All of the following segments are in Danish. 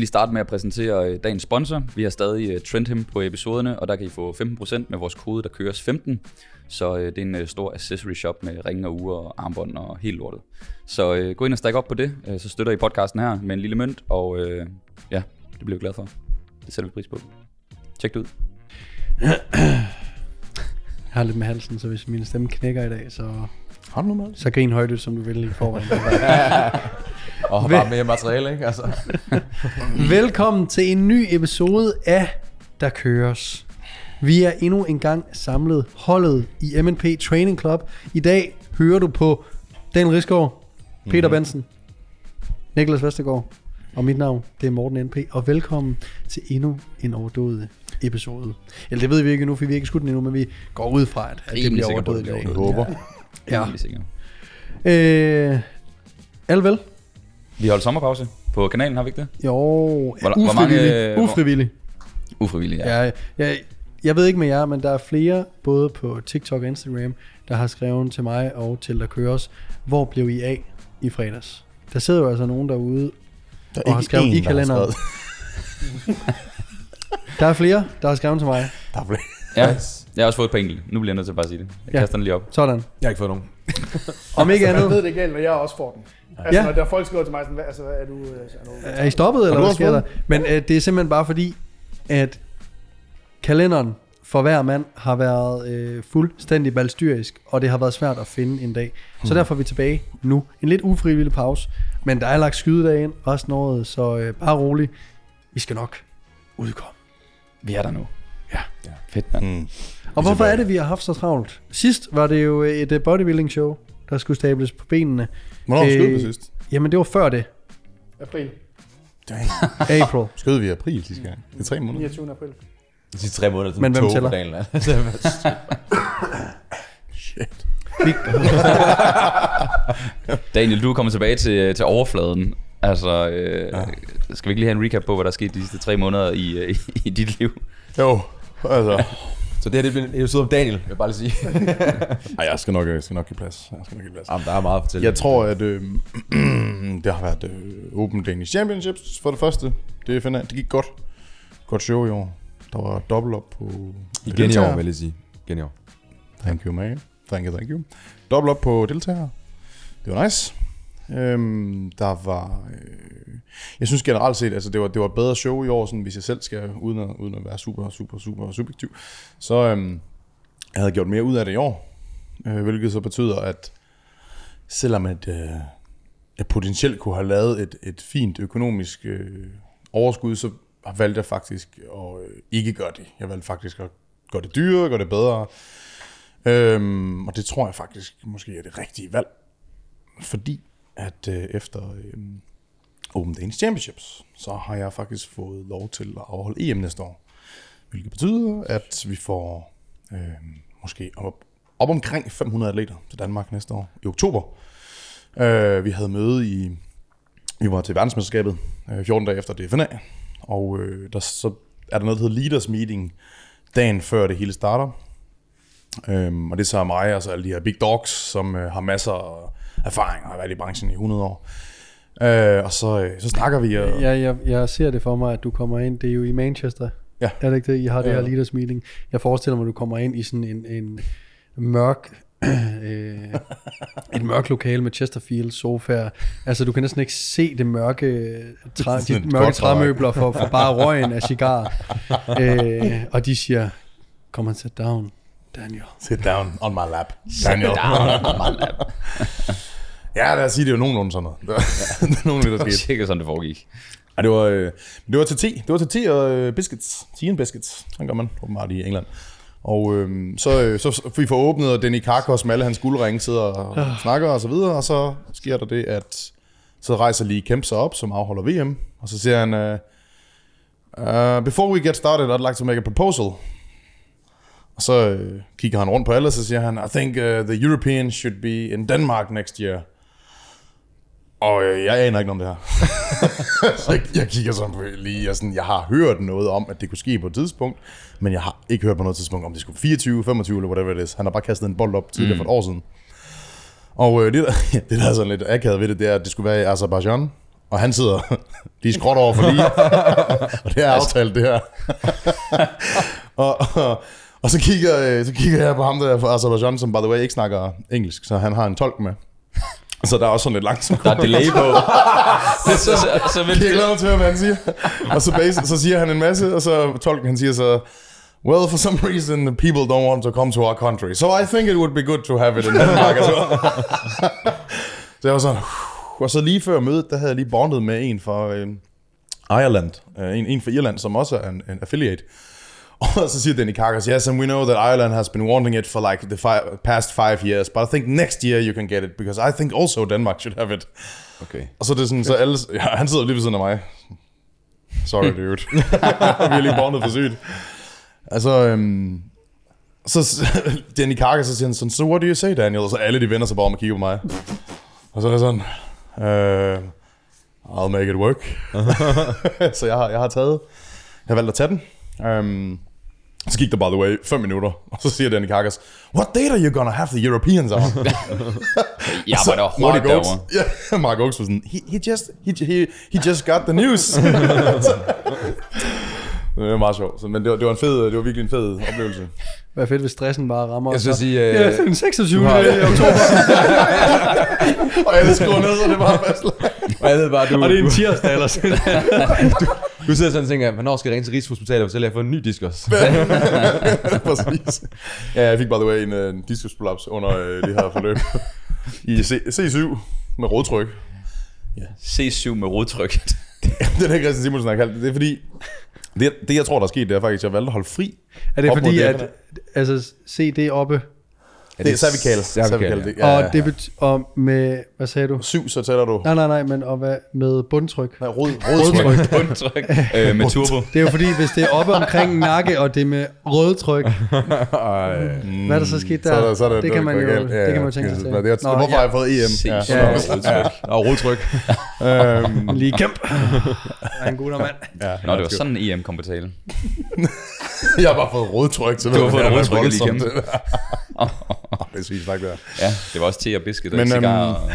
lige starte med at præsentere øh, dagens sponsor. Vi har stadig øh, Trendhim på episoderne, og der kan I få 15% med vores kode, der køres 15. Så øh, det er en stor accessory shop med ringe og ure og armbånd og helt lortet. Så gå ind og stik op på det, så støtter I podcasten her med en lille mønt, og ja, det bliver vi glad for. Det sætter vi pris på. Tjek det ud. Jeg har lidt med halsen, så hvis min stemme knækker i dag, så, Har du noget med? så grin højt som du vil i forvejen. Og har bare mere materiale, ikke? Altså. Velkommen til en ny episode af Der Køres. Vi er endnu en gang samlet holdet i MNP Training Club. I dag hører du på Daniel Risgaard, Peter Mhm. Bensen, Niklas Vestergaard og mit navn, det er Morten NP. Og velkommen til endnu en overdået episode. Eller det ved vi ikke endnu, for vi har ikke skudt den endnu, men vi går ud fra, at, at det bliver overdået i det dag. Jeg håber. Ja. Helt sikkert. Øh, alle vel? Vi holdt sommerpause på kanalen, har vi ikke det? Jo, Hvor- hvor mange, ufrivillig. øh, hvor- ufrivillig. Ufrivilligt, ja. Ja, jeg, jeg ved ikke med jer, men der er flere, både på TikTok og Instagram, der har skrevet til mig og til der køres, hvor blev I af i fredags? Der sidder jo altså nogen derude, Der Og har skrevet i der har kalenderen. der er flere, der har skrevet til mig. Der er flere. ja. Jeg har også fået et par enkelte. Nu bliver jeg nødt til at bare sige det. Jeg Ja. kaster den lige op. Sådan. Jeg har ikke fået nogen. Om ikke Jeg ved andet, det galt, når jeg også får den. Altså, Ja. når der er folk skriver til mig sådan, hvad, altså, hvad er du... øh, Er du er I stoppet, eller hvad sker der? Men øh, det er simpelthen bare fordi, at kalenderen for hver mand har været øh, fuldstændig balstyrisk, og det har været svært at finde en dag. Så derfor er vi tilbage nu. En lidt ufrivillig pause, men der er lagt skydedag ind resten af året, så øh, bare rolig. Vi skal nok udkomme. Vi er der nu. Ja. ja. Fedt, mand. Mm. Og hvorfor er det, vi har haft så travlt? Sidst var det jo et bodybuilding show, der skulle stables på benene. Hvornår skød vi Øh, sidst? Jamen, det var før det. April. Dang. April. Skød vi i april sidste gang? Det er tre måneder. 29. april. De sidste tre måneder til Men hvem tog tæller? dagen. Shit. Daniel, du er kommet tilbage til, til overfladen. Altså, øh, ja. skal vi ikke lige have en recap på, hvad der er sket de sidste tre måneder i, øh, i, i dit liv? Jo, altså. Så det her det bliver en episode om Daniel, vil jeg bare lige sige. Ej, jeg skal nok, jeg skal nok give plads. Jeg skal nok give plads. Jamen, der er meget at fortælle. Jeg tror, at øh, det har været øh, Open Danish Championships for det første. Det, finder, det gik godt. Godt show i år. Der var dobbelt op på... Igen i år, vil jeg sige. Igen i år. Thank you, man. Thank you, thank you. Dobbelt op på deltagere. Det var nice. Øhm, der var... Øh, jeg synes generelt set, altså det var, det var et bedre show i år, sådan, hvis jeg selv skal, uden at, uden at være super, super, super subjektiv. Så øhm, jeg havde gjort mere ud af det i år. Øh, hvilket så betyder, at selvom at, øh, jeg potentielt kunne have lavet et, et fint økonomisk øh, overskud, så valgte jeg faktisk at øh, ikke gøre det. Jeg valgte faktisk at gøre det dyrere, gøre det bedre. Øhm, og det tror jeg faktisk måske er det rigtige valg. Fordi at øh, efter øh, Open Danish Championships, så har jeg faktisk fået lov til at afholde EM næste år. Hvilket betyder, at vi får øh, måske op, op omkring 500 atleter til Danmark næste år i oktober. Øh, vi havde møde i, vi var til verdensmesterskabet øh, 14 dage efter DFNA, og øh, der, så er der noget, der hedder Leaders Meeting dagen før det hele starter. Øhm, og det er så mig og så alle de her big dogs, som øh, har masser af erfaring og har været i branchen i 100 år. Øh, og så, øh, så snakker vi. Og, ja, jeg, jeg ser det for mig, at du kommer ind. Det er jo i Manchester. Ja. Er det ikke det? I har det Ja. her leaders meeting. Jeg forestiller mig, at du kommer ind i sådan en, en mørk... øh, et mørkt lokale med Chesterfield sofaer. Altså, du kan næsten ikke se det mørke, træ, de mørke træmøbler for, for bare røgen af cigar. øh, og de siger, come and sit down, Daniel. Sit down on my lap. Daniel. ja, lad os sige, det er jo nogenlunde sådan noget. Det var, det er nogenlunde, der Det var skete. cirka sådan, det foregik. Ja, det var, øh, det var til te. Det var til te og øh, biscuits. Tea and biscuits. Sådan gør man åbenbart i England. Og øh, så, øh, så får vi får åbnet, og Danny Karkos med alle hans guldringe sidder og snakker og så videre, og så sker der det, at så rejser lige Kemp sig op, som afholder VM, og så siger han, uh, uh, before we get started, I'd like to make a proposal. Og så øh, kigger han rundt på alle, og så siger han, I think uh, the Europeans should be in Denmark next year. Og øh, jeg aner ikke noget om det her. så jeg, jeg kigger sådan på lige, og sådan, jeg har hørt noget om, at det kunne ske på et tidspunkt, men jeg har ikke hørt på noget tidspunkt, om det skulle 24, 25 eller whatever it is. Han har bare kastet en bold op tidligere mm. for et år siden. Og øh, det, der, det, der er sådan lidt akavet ved det, det er, at det skulle være i Azerbaijan, Og han sidder lige skråt over for lige. og det er aftalt, det her. og, og, og, så, kigger, øh, så kigger jeg på ham der fra Azerbaijan, som by the way ikke snakker engelsk, så han har en tolk med. Så der er også sådan lidt langsomt. Der er delay på. så, så, så, så vil Jeg glæder mig til at høre, hvad han siger. Og så, base, så siger han en masse, og så tolken han siger så, Well, for some reason, the people don't want to come to our country. So I think it would be good to have it in Denmark as well. så jeg var sådan, og så lige før mødet, der havde jeg lige bondet med en fra øh, Ireland, øh, en, en fra Irland, som også er en, en affiliate. Og så siger Danny Cargas, yes, and we know that Ireland has been wanting it for like the fi- past five years, but I think next year you can get it, because I think also Denmark should have it. Okay. Og så er det sådan, så alle, ja, han sidder lige ved siden af mig. Sorry, dude. Vi er lige bondet for sygt. Altså, øhm, så Danny Carter, så siger han sådan, so what do you say, Daniel? Og så alle de vender sig bare om og kigger på mig. Og så er jeg sådan, uh, I'll make it work. så jeg har, jeg har taget, jeg har valgt at tage den. Um, så gik der, by the way, 5 minutter, og så siger Danny Cargas, What date are you gonna have the Europeans on? Jeg Så arbejder hurtigt Mark Oaks. Ja, Mark Oaks var sådan, he, he, just, he, he, he just got the news. det var meget sjovt, men det var, det var, en fed, det var virkelig en fed oplevelse. Hvad fedt, hvis stressen bare rammer Jeg os. skal så- sige, øh, Ja, den 26. du har- oktober. Og alle skruer ned, så det var fast. Og jeg ved bare, du, Og det er en du, tirsdag eller sådan. du sidder sådan og tænker, hvornår skal jeg ringe til Rigshospitalet og fortælle, at jeg har fået en ny diskus? Præcis. Ja, jeg fik by the way en, øh, en diskusprolaps under øh, det her forløb. I C, C7 med rådtryk. C7 med rodtryk. det er det, Christian Simonsen har kaldt det. Det er fordi, det, det jeg tror, der er sket, det er faktisk, at jeg valgte at holde fri. Er det fordi, at altså, se det oppe, Det er cervical. Cervical, det. ja, og det bet- og med, hvad sagde du? Syv, så tæller du. Nej, nej, nej, men og hvad, med bundtryk. Nej, rod, Rodtryk. Bundtryk øh, med turbo. Det er jo fordi, hvis det er oppe omkring nakke, og det er med rødtryk, hvad er der så sket der? Så er der, så er der det kan man jo, galt. det kan man jo tænke sig til. Det er, Nå, hvorfor har jeg fået EM? C7 Ja. Og rodtryk. Øhm, Lige kæmp. Er en god mand. ja, Nå, det var sådan en EM kom på tale. Jeg har bare fået rodtryk. Så Du har det fået var rodtryk lige kæmpe. Det sagt, det her. Ja, det var også te og biscuit og Men, cigar øhm, og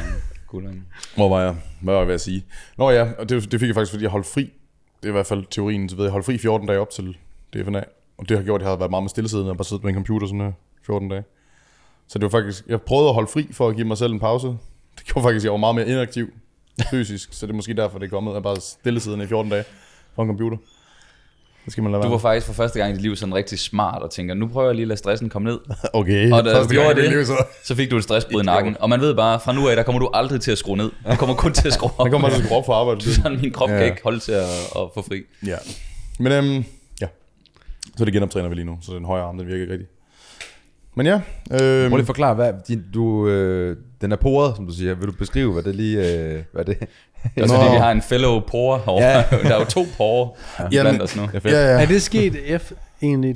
guldring. Hvor var jeg? Hvad var jeg ved at sige? Nå ja, og det, det fik jeg faktisk, fordi jeg holdt fri. Det er i hvert fald teorien, så ved jeg, jeg holdt fri 14 dage op til DFNA. Og det har gjort, at jeg har været meget med stillesiden og bare siddet med en computer sådan her 14 dage. Så det var faktisk, jeg prøvede at holde fri for at give mig selv en pause. Det gjorde faktisk, at jeg var meget mere inaktiv fysisk, så det er måske derfor, det er kommet, jeg bare stillesiden i 14 dage for en computer. Det skal man lade Du være. var faktisk for første gang i dit liv sådan rigtig smart og tænker, nu prøver jeg lige at lade stressen komme ned. Okay, Og da du gjorde det, liv, så. så fik du et stressbrud i nakken. Og man ved bare, fra nu af, der kommer du aldrig til at skrue ned. Du kommer kun til at skrue op. Der kommer til at skrue op for arbejde. Sådan, min krop Ja. kan ikke holde til at, at få fri. Ja. Men øhm, ja. Så det genoptræner vi lige nu, så den højre arm, den virker ikke rigtigt. Men ja. Øhm, Prøv lige at forklare, hvad, din, du, øh, den er poret, som du siger. Vil du beskrive, hvad det lige, øh, hvad det Det er også Nå. fordi, vi har en fellow porer herovre. Ja. der er jo to porer ja. Blandt os nu. er fedt? ja, ja. Er det sket F egentlig?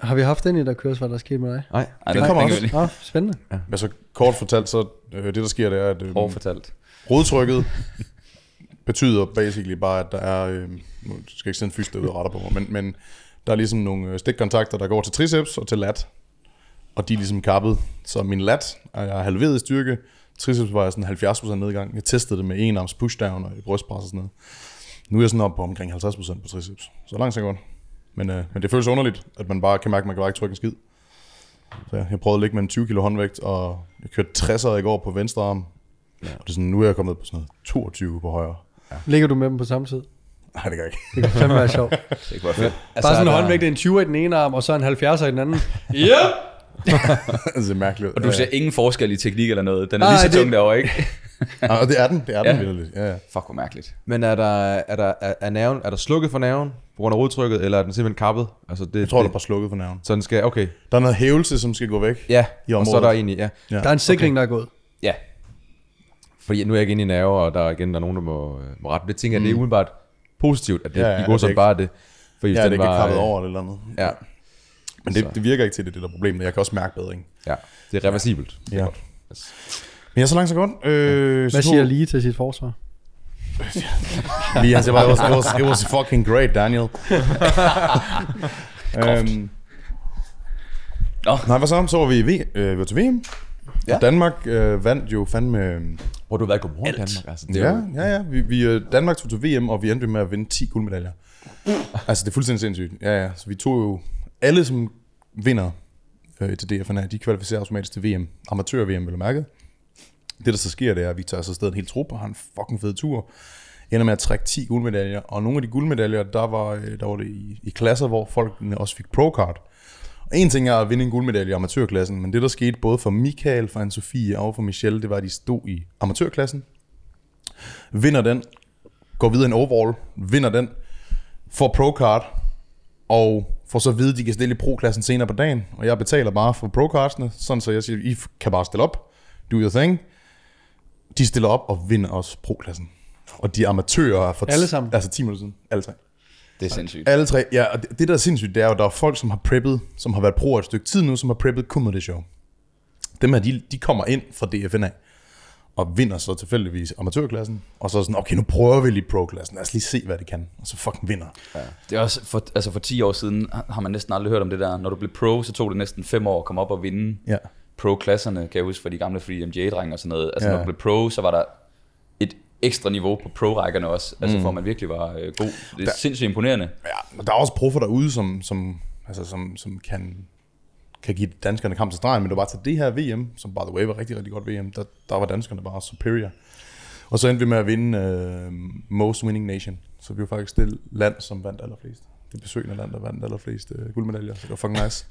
Har vi haft den i, der køres, hvad der er sket med dig? Nej. Ej, Det der kommer også. Nå, spændende. Men så kort fortalt, så øh, det der sker, det er, at øh, fortalt. rodtrykket betyder basically bare, at der er, øh, nu skal jeg ikke sende fysisk ud og retter på mig, men, men der er ligesom nogle øh, stikkontakter, der går til triceps og til lat, og de er ligesom kappet. Så min lat er jeg halveret i styrke, triceps var jeg sådan 70% nedgang. Jeg testede det med en arms pushdown og i brystpres og sådan noget. Nu er jeg sådan oppe på omkring 50% på triceps. Så langt så godt. Men, øh, men det føles underligt, at man bare kan mærke, at man kan bare ikke trykke en skid. Så jeg, jeg prøvede at ligge med en 20 kilo håndvægt, og jeg kørte 60'er i går på venstre arm. Ja. Og det er sådan, nu er jeg kommet på sådan noget 22 på højre. Ligger du med dem på samme tid? Nej, det gør jeg ikke. Det kan fandme være sjovt. Det kunne være fedt. Altså, Bare sådan en der- håndvægt, en 20 i den ene arm, og så en 70'er i den anden. Ja! det er mærkeligt. ud. Og du ser ingen forskel i teknik eller noget. Den er Nej, lige så det- tung derovre, ikke? Ja, og det er den, det er den Ja. ja. vildt. Ja, ja. Fuck, hvor mærkeligt. Men er der, er der, er, er, nerven, er der slukket for nerven på grund af rodtrykket, eller er den simpelthen kappet? Altså det, Jeg tror, det, der er bare slukket for nerven. Så den skal, okay. Der er noget hævelse, som skal gå væk. Ja, I og så er området. der egentlig, ja. Ja. Der er en sikring, der er gået. Ja. Fordi nu er jeg ikke inde i nerver, og der er igen der er nogen, der må, øh, må rette. Det tænker jeg, det er umiddelbart positivt, at det, Ja, ja, går det sådan ikke- bare det. Fordi Ja, det den er ikke var, kappet øh, over eller andet. Ja, Men det, Så. det virker ikke til det, det der problem. Jeg kan også mærke bedring. ja, det er reversibelt. Det er Ja. godt. Men jeg er så langt så godt. Øh, Hvad siger lige til sit forsvar? Lige, han siger bare, it was, it, was, it was fucking great, Daniel. øhm, Nå. nej, hvad så? Så var vi, i v, øh, vi var til VM. Ja. Danmark øh, vandt jo fandme... Hvor du har været i Godmorgen Danmark. Altså, det Ja, jo, ja, ja. Vi, vi, øh, Danmark tog til VM, og vi endte med at vinde 10 guldmedaljer. altså, det er fuldstændig sindssygt. Ja, ja. Så vi tog jo... Alle, som vinder øh, til DFNA, de kvalificerer automatisk til VM. Amatør-VM, vil du mærke. Det, der så sker, det er, at vi tager så afsted en hel trup og har en fucking fed tur. Ender med at trække 10 guldmedaljer. Og nogle af de guldmedaljer, der var, øh, der var det i, i klasser, hvor folk også fik pro-card. Og en ting er at vinde en guldmedalje i amatørklassen, men det, der skete både for Michael, for Anne-Sophie og for Michelle, det var, at de stod i amatørklassen, vinder den, går videre en overall, vinder den, får pro-card, og får så at vide, at de kan stille i pro-klassen senere på dagen, og jeg betaler bare for pro-cardsene, sådan så jeg siger, I kan bare stille op, do your thing. De stiller op og vinder også pro-klassen. Og de amatører er for Alle sammen? Altså 10 minutter siden. Alle tre. Det er sindssygt. Alle tre. Ja, og det, det der er sindssygt, det er jo, at der er folk, som har preppet, som har været pro et stykke tid nu, som har preppet kun med det show. Dem her, de, de kommer ind fra DFNA og vinder så tilfældigvis amatørklassen, og så er sådan, okay, nu prøver vi lige pro-klassen, lad os lige se, hvad de kan, og så fucking vinder. Det er også for, altså for 10 år siden har man næsten aldrig hørt om det der. Når du blev pro, så tog det næsten 5 år at komme op og vinde Ja. pro-klasserne, kan jeg huske, for de gamle Free MJ-drenge og sådan noget. Altså Ja. når du blev pro, så var der et ekstra niveau på pro-rækkerne også, altså Mm. hvor man virkelig var øh, god. Det er sindssygt imponerende. Ja, men der er også proffer derude, som, som, altså, som, som kan, kan give danskerne kamp til stregen, men det var bare til det her VM, som by the way var rigtig, rigtig godt VM, der, der var danskerne bare superior. Og så endte vi med at vinde uh, Most Winning Nation, så vi var faktisk det land, som vandt allerflest. Det besøgende land, der vandt allerflest uh, guldmedaljer, så det var fucking nice.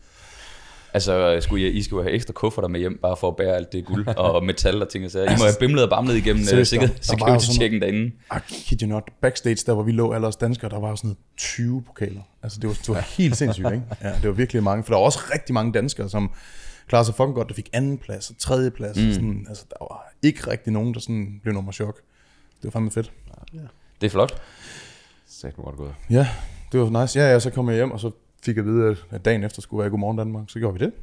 Altså, skulle I, I skulle have ekstra kufferter med hjem, bare for at bære alt det guld og metal og ting og sager. I må have bimlet og bamlet igennem uh, Seriøst, sådan security-checken derinde. I kid you not, backstage, der hvor vi lå alle os danskere, der var sådan noget 20 pokaler. Altså det var, det var helt sindssygt, ikke? Ja, det var virkelig mange, for der var også rigtig mange danskere, som klarede sig fucking godt, der fik anden plads og tredje plads. Mm. Sådan, altså der var ikke rigtig nogen, der sådan blev nummer chok. Det var fandme fedt. Det er flot. Sagt mig godt gået. Ja, det var nice. Ja, ja, så kom jeg hjem, og så fik at vide, at- dagen efter skulle være Godmorgen Danmark. Så gjorde vi det.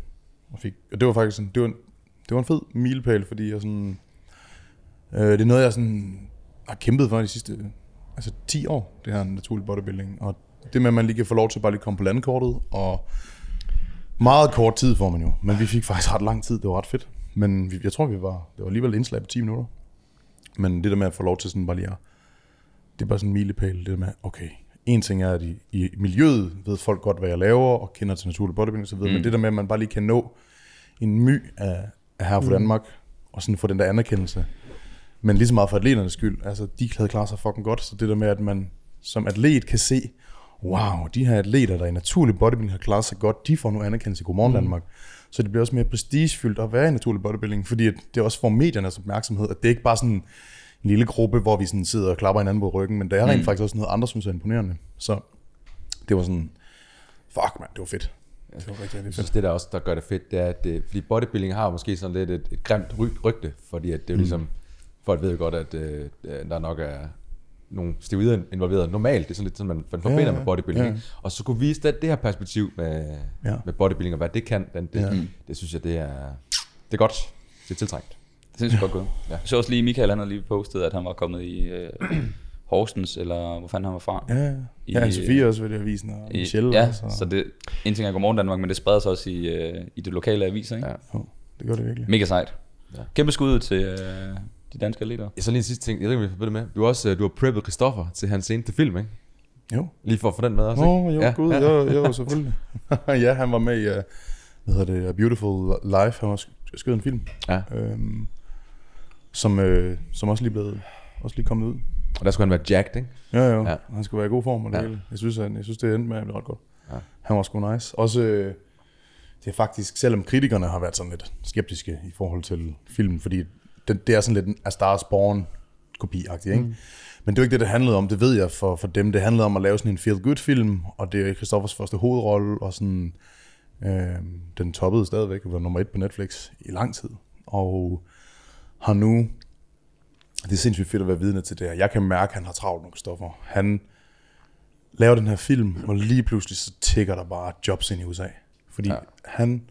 Og, fik, og det var faktisk sådan, det var, en, det var en fed milepæl, fordi jeg sådan, øh, det er noget, jeg sådan har kæmpet for de sidste altså 10 år, det her naturlig bodybuilding. Og det med, at man lige kan få lov til at bare lige komme på landkortet, og meget kort tid får man jo, men vi fik faktisk ret lang tid, det var ret fedt. Men vi, jeg tror, vi var, det var alligevel indslag på 10 minutter. Men det der med at få lov til sådan bare lige at det er bare sådan en milepæl, det der med, okay, en ting er, at i, i miljøet ved folk godt, hvad jeg laver, og kender til naturlig bodybuilding osv., mm. men det der med, at man bare lige kan nå en my af, af her fra Danmark, og sådan få den der anerkendelse, men lige så meget for atleternes skyld, altså de havde klaret sig fucking godt, så det der med, at man som atlet kan se, wow, de her atleter, der i naturlig bodybuilding har klaret sig godt, de får nu anerkendelse i Godmorgen mm. Danmark. Så det bliver også mere prestigefyldt at være i naturlig bodybuilding, fordi at det også får mediernes opmærksomhed, at det er ikke bare sådan en lille gruppe, hvor vi sådan sidder og klapper hinanden på ryggen, men der er rent faktisk også noget andre, synes er imponerende. Så det var sådan, fuck man, det var fedt. Det var rigtig, rigtig Jeg synes, det der også, der gør det fedt, det er, at det, fordi bodybuilding har måske sådan lidt et, et grimt ry, rygte, fordi at det er jo ligesom, folk ved jo godt, at øh, der nok er nogle steroider involveret normalt. Det er sådan lidt sådan, man, forbinder Ja, ja. med bodybuilding. Ja. Og så kunne vise det, det her perspektiv med, Ja. med bodybuilding, og hvad det kan, den, det, Ja. det, det synes jeg, det er, det er godt. Det er tiltrængt. Det sindssygt godt gået. Ja. Jeg så også lige, Michael han havde lige postet, at han var kommet i øh, Horsens, eller hvor fanden han var fra. Ja, ja. I- Ja, Sofie også ved det avisen, og I- Michelle ja, også. Og, så det, en ting er Godmorgen Danmark, men det spreder sig også i, øh, i det lokale aviser, ikke? Ja. Ja. jo, det gør det virkelig. Mega sejt. Ja. Kæmpe skud ud til øh, de danske atleter. Ja, så lige en sidste ting, jeg ved ikke, om vi får det med. Du har også øh, du har preppet Christoffer til hans seneste film, ikke? Jo. Lige for at få den med også, Åh, ikke? oh, jo, ja, gud, ja. Jo, jo, selvfølgelig. ja, han var med i, uh, hvad hedder det, A Beautiful Life, han var sk- skrevet en film, Ja. øhm, som, øh, som også lige blevet, også lige kommet ud. Og der skulle han være jacked, ikke? Ja, jo. Ja. Han skulle være i god form og det Ja. hele. Jeg synes, han, jeg synes, det endte med at blive ret godt. Ja. Han var sgu nice. Også, øh, det er faktisk, selvom kritikerne har været sådan lidt skeptiske i forhold til filmen, fordi det, det er sådan lidt en A Star is Born kopi ikke? Mm. Men det var ikke det, det handlede om, det ved jeg for, for dem. Det handlede om at lave sådan en feel-good-film, og det er Christoffers første hovedrolle, og sådan, øh, den toppede stadigvæk, og var nummer et på Netflix i lang tid. Og har nu det er sindssygt fedt at være vidne til det her. Jeg kan mærke, at han har travlt nogle stoffer. Han laver den her film, og lige pludselig så tigger der bare jobs ind i USA. Fordi ja. han...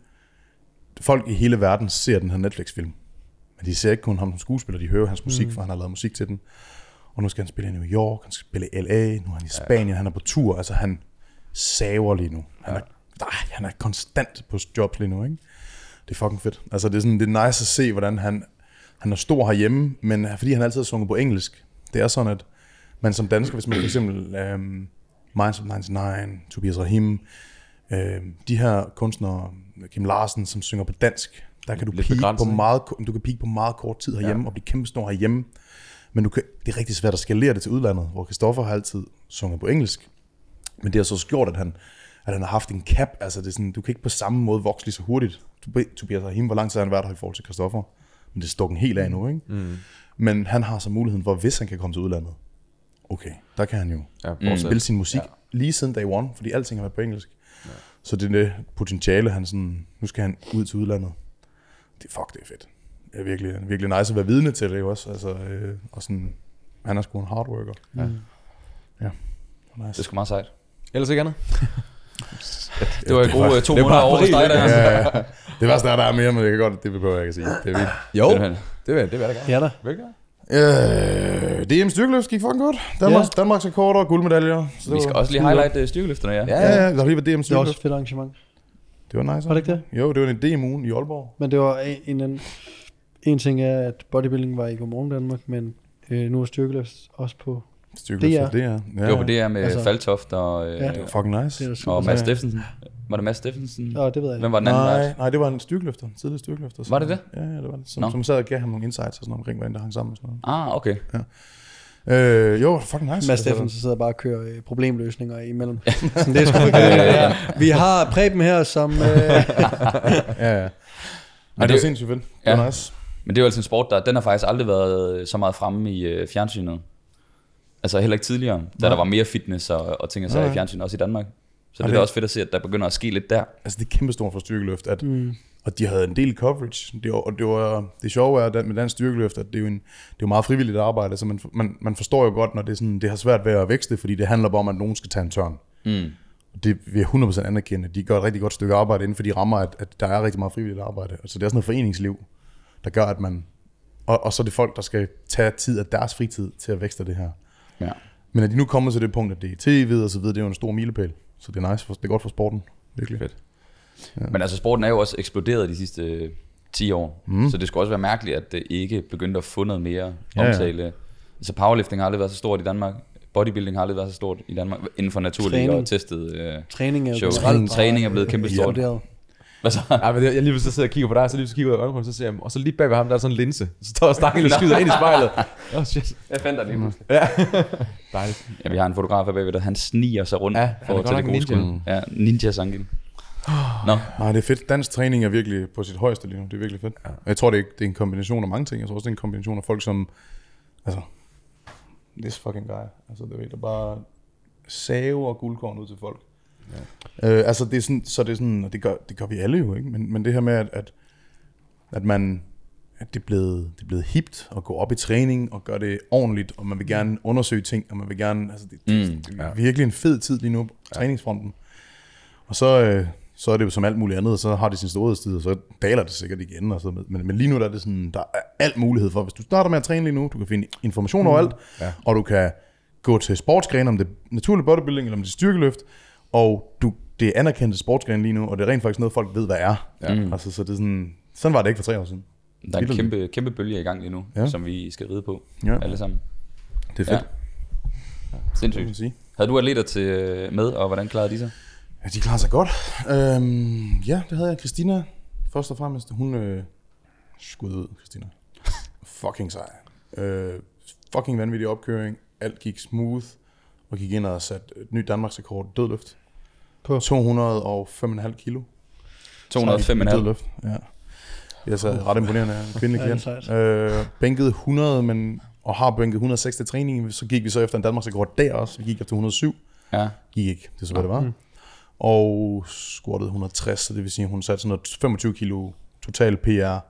Folk i hele verden ser den her Netflix-film. Men de ser ikke kun ham som skuespiller, de hører hans musik, mm. for han har lavet musik til den. Og nu skal han spille i New York, han skal spille i LA, nu er han i Spanien, han er på tur. Altså han saver lige nu. Han, er, nej, han er konstant på jobs lige nu, ikke? Det er fucking fedt. Altså, det er, sådan, det er nice at se, hvordan han, han er stor herhjemme, men fordi han altid har sunget på engelsk, det er sådan, at man som dansker, hvis man for eksempel um, Minds of 99, Tobias Rahim, øh, de her kunstnere, Kim Larsen, som synger på dansk, der kan du peak på meget, du kan peak på meget kort tid herhjemme, ja. og blive kæmpe stor herhjemme. Men du kan, det er rigtig svært at skalere det til udlandet, hvor Christoffer har altid sunget på engelsk. Men det har så gjort, at han, at han har haft en cap. Altså det er sådan, du kan ikke på samme måde vokse lige så hurtigt. Tobi- Tobias Rahim, hvor lang tid har han været der i forhold til Christoffer? Men det er stukket helt af nu, ikke? Mm. Men han har så muligheden for, hvis han kan komme til udlandet. Okay, der kan han jo Ja, mm. spille sin musik ja. lige siden day one, fordi alting har været på engelsk. Ja. Så det er det potentiale, han sådan, nu skal han ud til udlandet. Det, fuck, det er fedt. Det er virkelig, virkelig nice at være vidne til det også. Altså, øh, og sådan, han er sgu en hard worker. Ja. Ja, nice. Det er sgu meget sejt. Ellers ikke andet? Det var en god øh, to det er måneder over hos dig der. Ja, ja, ja. Det værste er, at der er mere, men det kan godt, det behøver jeg ikke at sige. Det er vildt. Jo, Det er vil, det vil jeg da gerne. Ja da. Vil du gerne? Øh, DM styrkeløft gik fucking godt. Danmarks, ja. Danmarks rekorder og guldmedaljer. Så Vi skal var også lige highlight øh, styrkeløfterne, ja. godt. Ja, ja, der har lige været DM Det var også styrkeløft. et fedt arrangement. Det var nice. Var det ikke det? Jo, det var en DM-ugen i Aalborg. Men det var en, en, en ting er, at bodybuilding var i Godmorgen Danmark, men øh, nu er styrkeløft også på. Styrkeløft, DR. det er. Ja, Det var på DR med Altså- Faltoft og, øh, Ja. Det var fucking nice. Det er super og Mads Ja. Steffensen. Var det Mads Steffensen? Ja, det ved jeg ikke. Hvem var den anden Nej, vært? nej, det var en styrkeløfter. Tidligere styrkeløfter. Var det det? Ja, ja, det var det. Som, Nå. som sad og gav ham nogle insights og sådan noget omkring, hvordan der hang sammen og sådan Ah, okay. noget. Øh, jo, fucking nice. Mads Altså, Steffen så sidder bare og kører øh, problemløsninger imellem. Sådan, det er sgu ja. Vi har Preben her, som... Øh, Ja, ja. Ej, det, det- var sindssygt fedt. Det var Ja. nice. Men det er jo altså en sport, der den har faktisk aldrig været så meget fremme i øh, fjernsynet. Altså heller ikke tidligere, da Nej. der var mere fitness og, og ting og sager i fjernsynet, også i Danmark. Så det er det- da også fedt at se, at der begynder at ske lidt der. Altså, det er kæmpestort for styrkeløft, at, mm. og de havde en del coverage. Det og det, var, det sjove er at med dansk styrkeløft, at det er jo, en, det er jo meget frivilligt arbejde, så man, man, man forstår jo godt, når det, er sådan, det har svært ved at vækste, fordi det handler bare om, at nogen skal tage en tørn. Mm. Det vil jeg 100% anerkende. De gør et rigtig godt stykke arbejde inden for de rammer, at, at der er rigtig meget frivilligt arbejde. Altså det er sådan noget foreningsliv, der gør, at man... Og, og så er det folk, der skal tage tid af deres fritid til at vækste det her. Ja. Men at de nu kommer til det punkt, at det er tv og så videre, det er jo en stor milepæl. Så det er nice, for, det er godt for sporten. Virkelig. Fedt. Men altså sporten er jo også eksploderet de sidste øh, 10 år, mm. så det skulle også være mærkeligt, at det ikke begyndte at få noget mere Ja, ja. omtale. Altså powerlifting har aldrig været så stort i Danmark. Bodybuilding har aldrig været så stort i Danmark, inden for naturlige og testet øh, træning er jo show. generelt Træning er blevet øh, kæmpe stort. Hvad så? Ja, men jeg, jeg lige pludselig sidder og kigger på dig, så lige pludselig kigger jeg ud af øjenbrugen, så ser jeg, og så lige bag ved ham, der er sådan en linse. Så står Stangen og skyder ind i spejlet. Åh, oh, shit. Jeg fandt dig lige pludselig. Ja. Dejligt. Ja, vi har en fotograf her bagved, der han sniger sig rundt Ja, er for godt til det gode skud. ninja. Ja, ninja sangin. Nå, Nej, det er fedt. Dansk træning er virkelig på sit højeste lige nu. Det er virkelig fedt. Ja. Jeg tror, det er, det er en kombination af mange ting. Jeg tror også, det er en kombination af folk, som... Altså, this fucking guy. Altså, det ved, der bare save og guldkorn ud til folk. Ja. Øh, altså, det er sådan, så det er sådan, og det gør, det gør vi alle jo, ikke? Men, men det her med, at, at, at man, at det er, blevet, det er blevet hipt at gå op i træning og gøre det ordentligt, og man vil gerne undersøge ting, og man vil gerne, altså det, det, Mm, det er virkelig en fed tid lige nu på træningsfronten. Og så, øh, så er det jo som alt muligt andet, og så har det sin storhedstid, og så daler det sikkert igen. Og så, men, men lige nu der er det sådan, der er alt mulighed for, hvis du starter med at træne lige nu, du kan finde information mm. overalt, Ja. og du kan gå til sportsgrene, om det er naturlig bodybuilding, eller om det er styrkeløft, og du, det er anerkendte sportsgrene lige nu, og det er rent faktisk noget, folk ved, hvad er. Ja. Mm. Altså, så det er sådan, sådan var det ikke for tre år siden. der er en kæmpe, kæmpe bølge i gang lige nu, Ja. som vi skal ride på Ja. alle sammen. Det er fedt, ja. Sindssygt. sige. Havde du atleter til øh, med, og hvordan klarede de sig? Ja, de klarer sig godt. Øhm, ja, det havde jeg. Christina, først og fremmest. Hun øh, skud ud, Christina. fucking sej. Øh, fucking vanvittig opkøring. Alt gik smooth. Og gik ind og satte et nyt Danmarks rekord dødløft. På? 205,5 kilo. 205 i dødløft. Ja. Det er så ret imponerende. En kvindelig klient. Øh, bænkede 100, men, og har bænket 106 til træning. Så gik vi så efter en Danmarks rekord der også. Vi gik efter 107 Ja. gik ikke. Det er så, hvad det var. Og squattede 160, så det vil sige, at hun satte sådan noget 25 kilo total PR.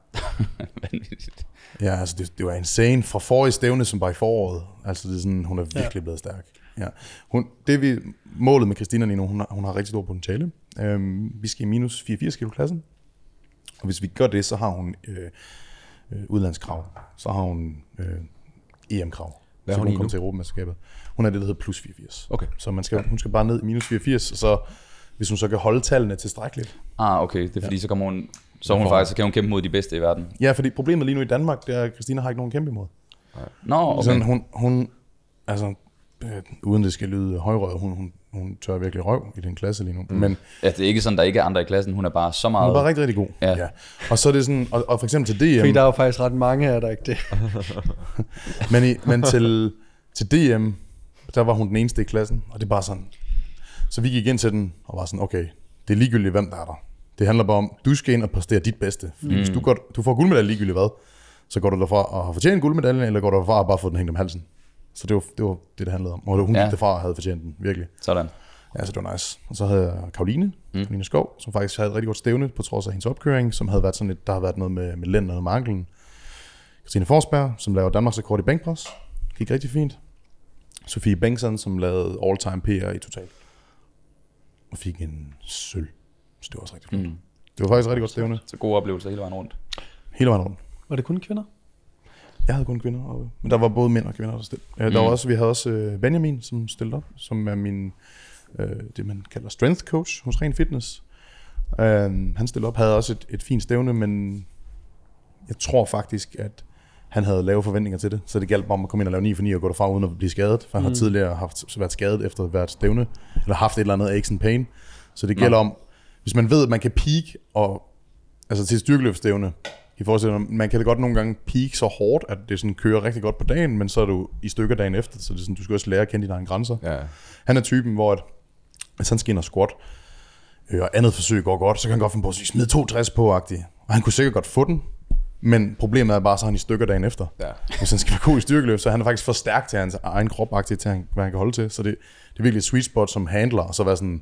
Ja, altså det, det var insane fra forrige stævne, som var i foråret. Altså det er sådan, hun er virkelig ja. blevet stærk. Ja. Hun, det vi, målet med Christina lige nu, hun har, hun har rigtig stor potentiale. Øhm, vi skal i minus 84 kilo klassen. Og hvis vi gør det, så har hun øh, øh, udlandskrav. Så har hun øh, EM-krav. Hvad så hun hun kommer til Europamesterskabet. Hun er det, der hedder plus 84. Okay. Så man skal, hun skal bare ned i minus 84, og så hvis hun så kan holde tallene tilstrækkeligt, Ah, okay. Det er fordi, så kommer hun Så hun faktisk så kan hun kæmpe mod de bedste i verden. Ja, fordi problemet lige nu i Danmark, det er, at Christina har ikke nogen kæmpe imod. Nå, Okay. okay. Sådan, hun, hun, altså, øh, uden det skal lyde højrød, hun, hun, hun tør virkelig røv i den klasse lige nu. Mm. Men Ja, det er ikke sådan, der ikke er andre i klassen. Hun er bare så hun meget... er bare rigtig, rigtig god. Ja. ja. Og så er det sådan, og, og for eksempel til DM, Fordi der er jo faktisk ret mange af der ikke det. men, i, men til, til DM, der var hun den eneste i klassen, og det er bare sådan. Så vi gik ind til den, og var sådan, okay, det er ligegyldigt, hvem der er der. Det handler bare om, du skal ind og præstere dit bedste. Fordi mm. hvis du, går, du får guldmedalje ligegyldigt hvad, så går du derfra og har fortjent guldmedaljen, eller går du derfra og bare få den hængt om halsen. Så det var det, var det, det handlede om. Og hun Ja. gik derfra og havde fortjent den, virkelig. Sådan. Ja, så det var nice. Og så havde jeg Karoline, mm. Karoline Skov, som faktisk havde et rigtig godt stævne, på trods af hendes opkøring, som havde været sådan et, der har været noget med, med lænderne og med anklen. Christine Forsberg, som lavede Danmarks rekord i bænkpres. Gik rigtig fint. Sofie Bengtsson, som lavede all-time PR i total. Og fik en sølv. Så det var også rigtig flot. Mm. Det var faktisk et rigtig godt stævne. Så gode oplevelser hele vejen rundt. Hele vejen rundt. Var det kun kvinder? Jeg havde kun kvinder oppe. Men der var både mænd og kvinder, der stillede. Ja, der var også, vi havde også øh, Benjamin, som stillede op, som er min, øh, det man kalder strength coach hos Ren Fitness. Øh, han stillede op, havde også et, et fint stævne, men jeg tror faktisk, at han havde lave forventninger til det, så det galt bare om at komme ind og lave 9 for 9 og gå derfra uden at blive skadet, for han har tidligere haft, været skadet efter at været stævne, eller haft et eller andet aches and pain. Så det gælder om, hvis man ved, at man kan peak, og, altså til styrkeløftstævne, i forhold til, man kan det godt nogle gange peak så hårdt, at det sådan kører rigtig godt på dagen, men så er du i stykker dagen efter, så det er sådan, du skal også lære at kende dine egne grænser. Ja. Han er typen, hvor at, hvis han skal ind og squat, øh, og andet forsøg går godt, så kan han godt finde på at sige, smid 62 på -agtigt. Og han kunne sikkert godt få den, men problemet er bare, så er han i stykker dagen efter. Ja. Hvis han skal være god i styrkeløft, så er han faktisk for stærk til hans egen krop, til han, hvad han kan holde til. Så det, det er virkelig et sweet spot som handler, og så være sådan,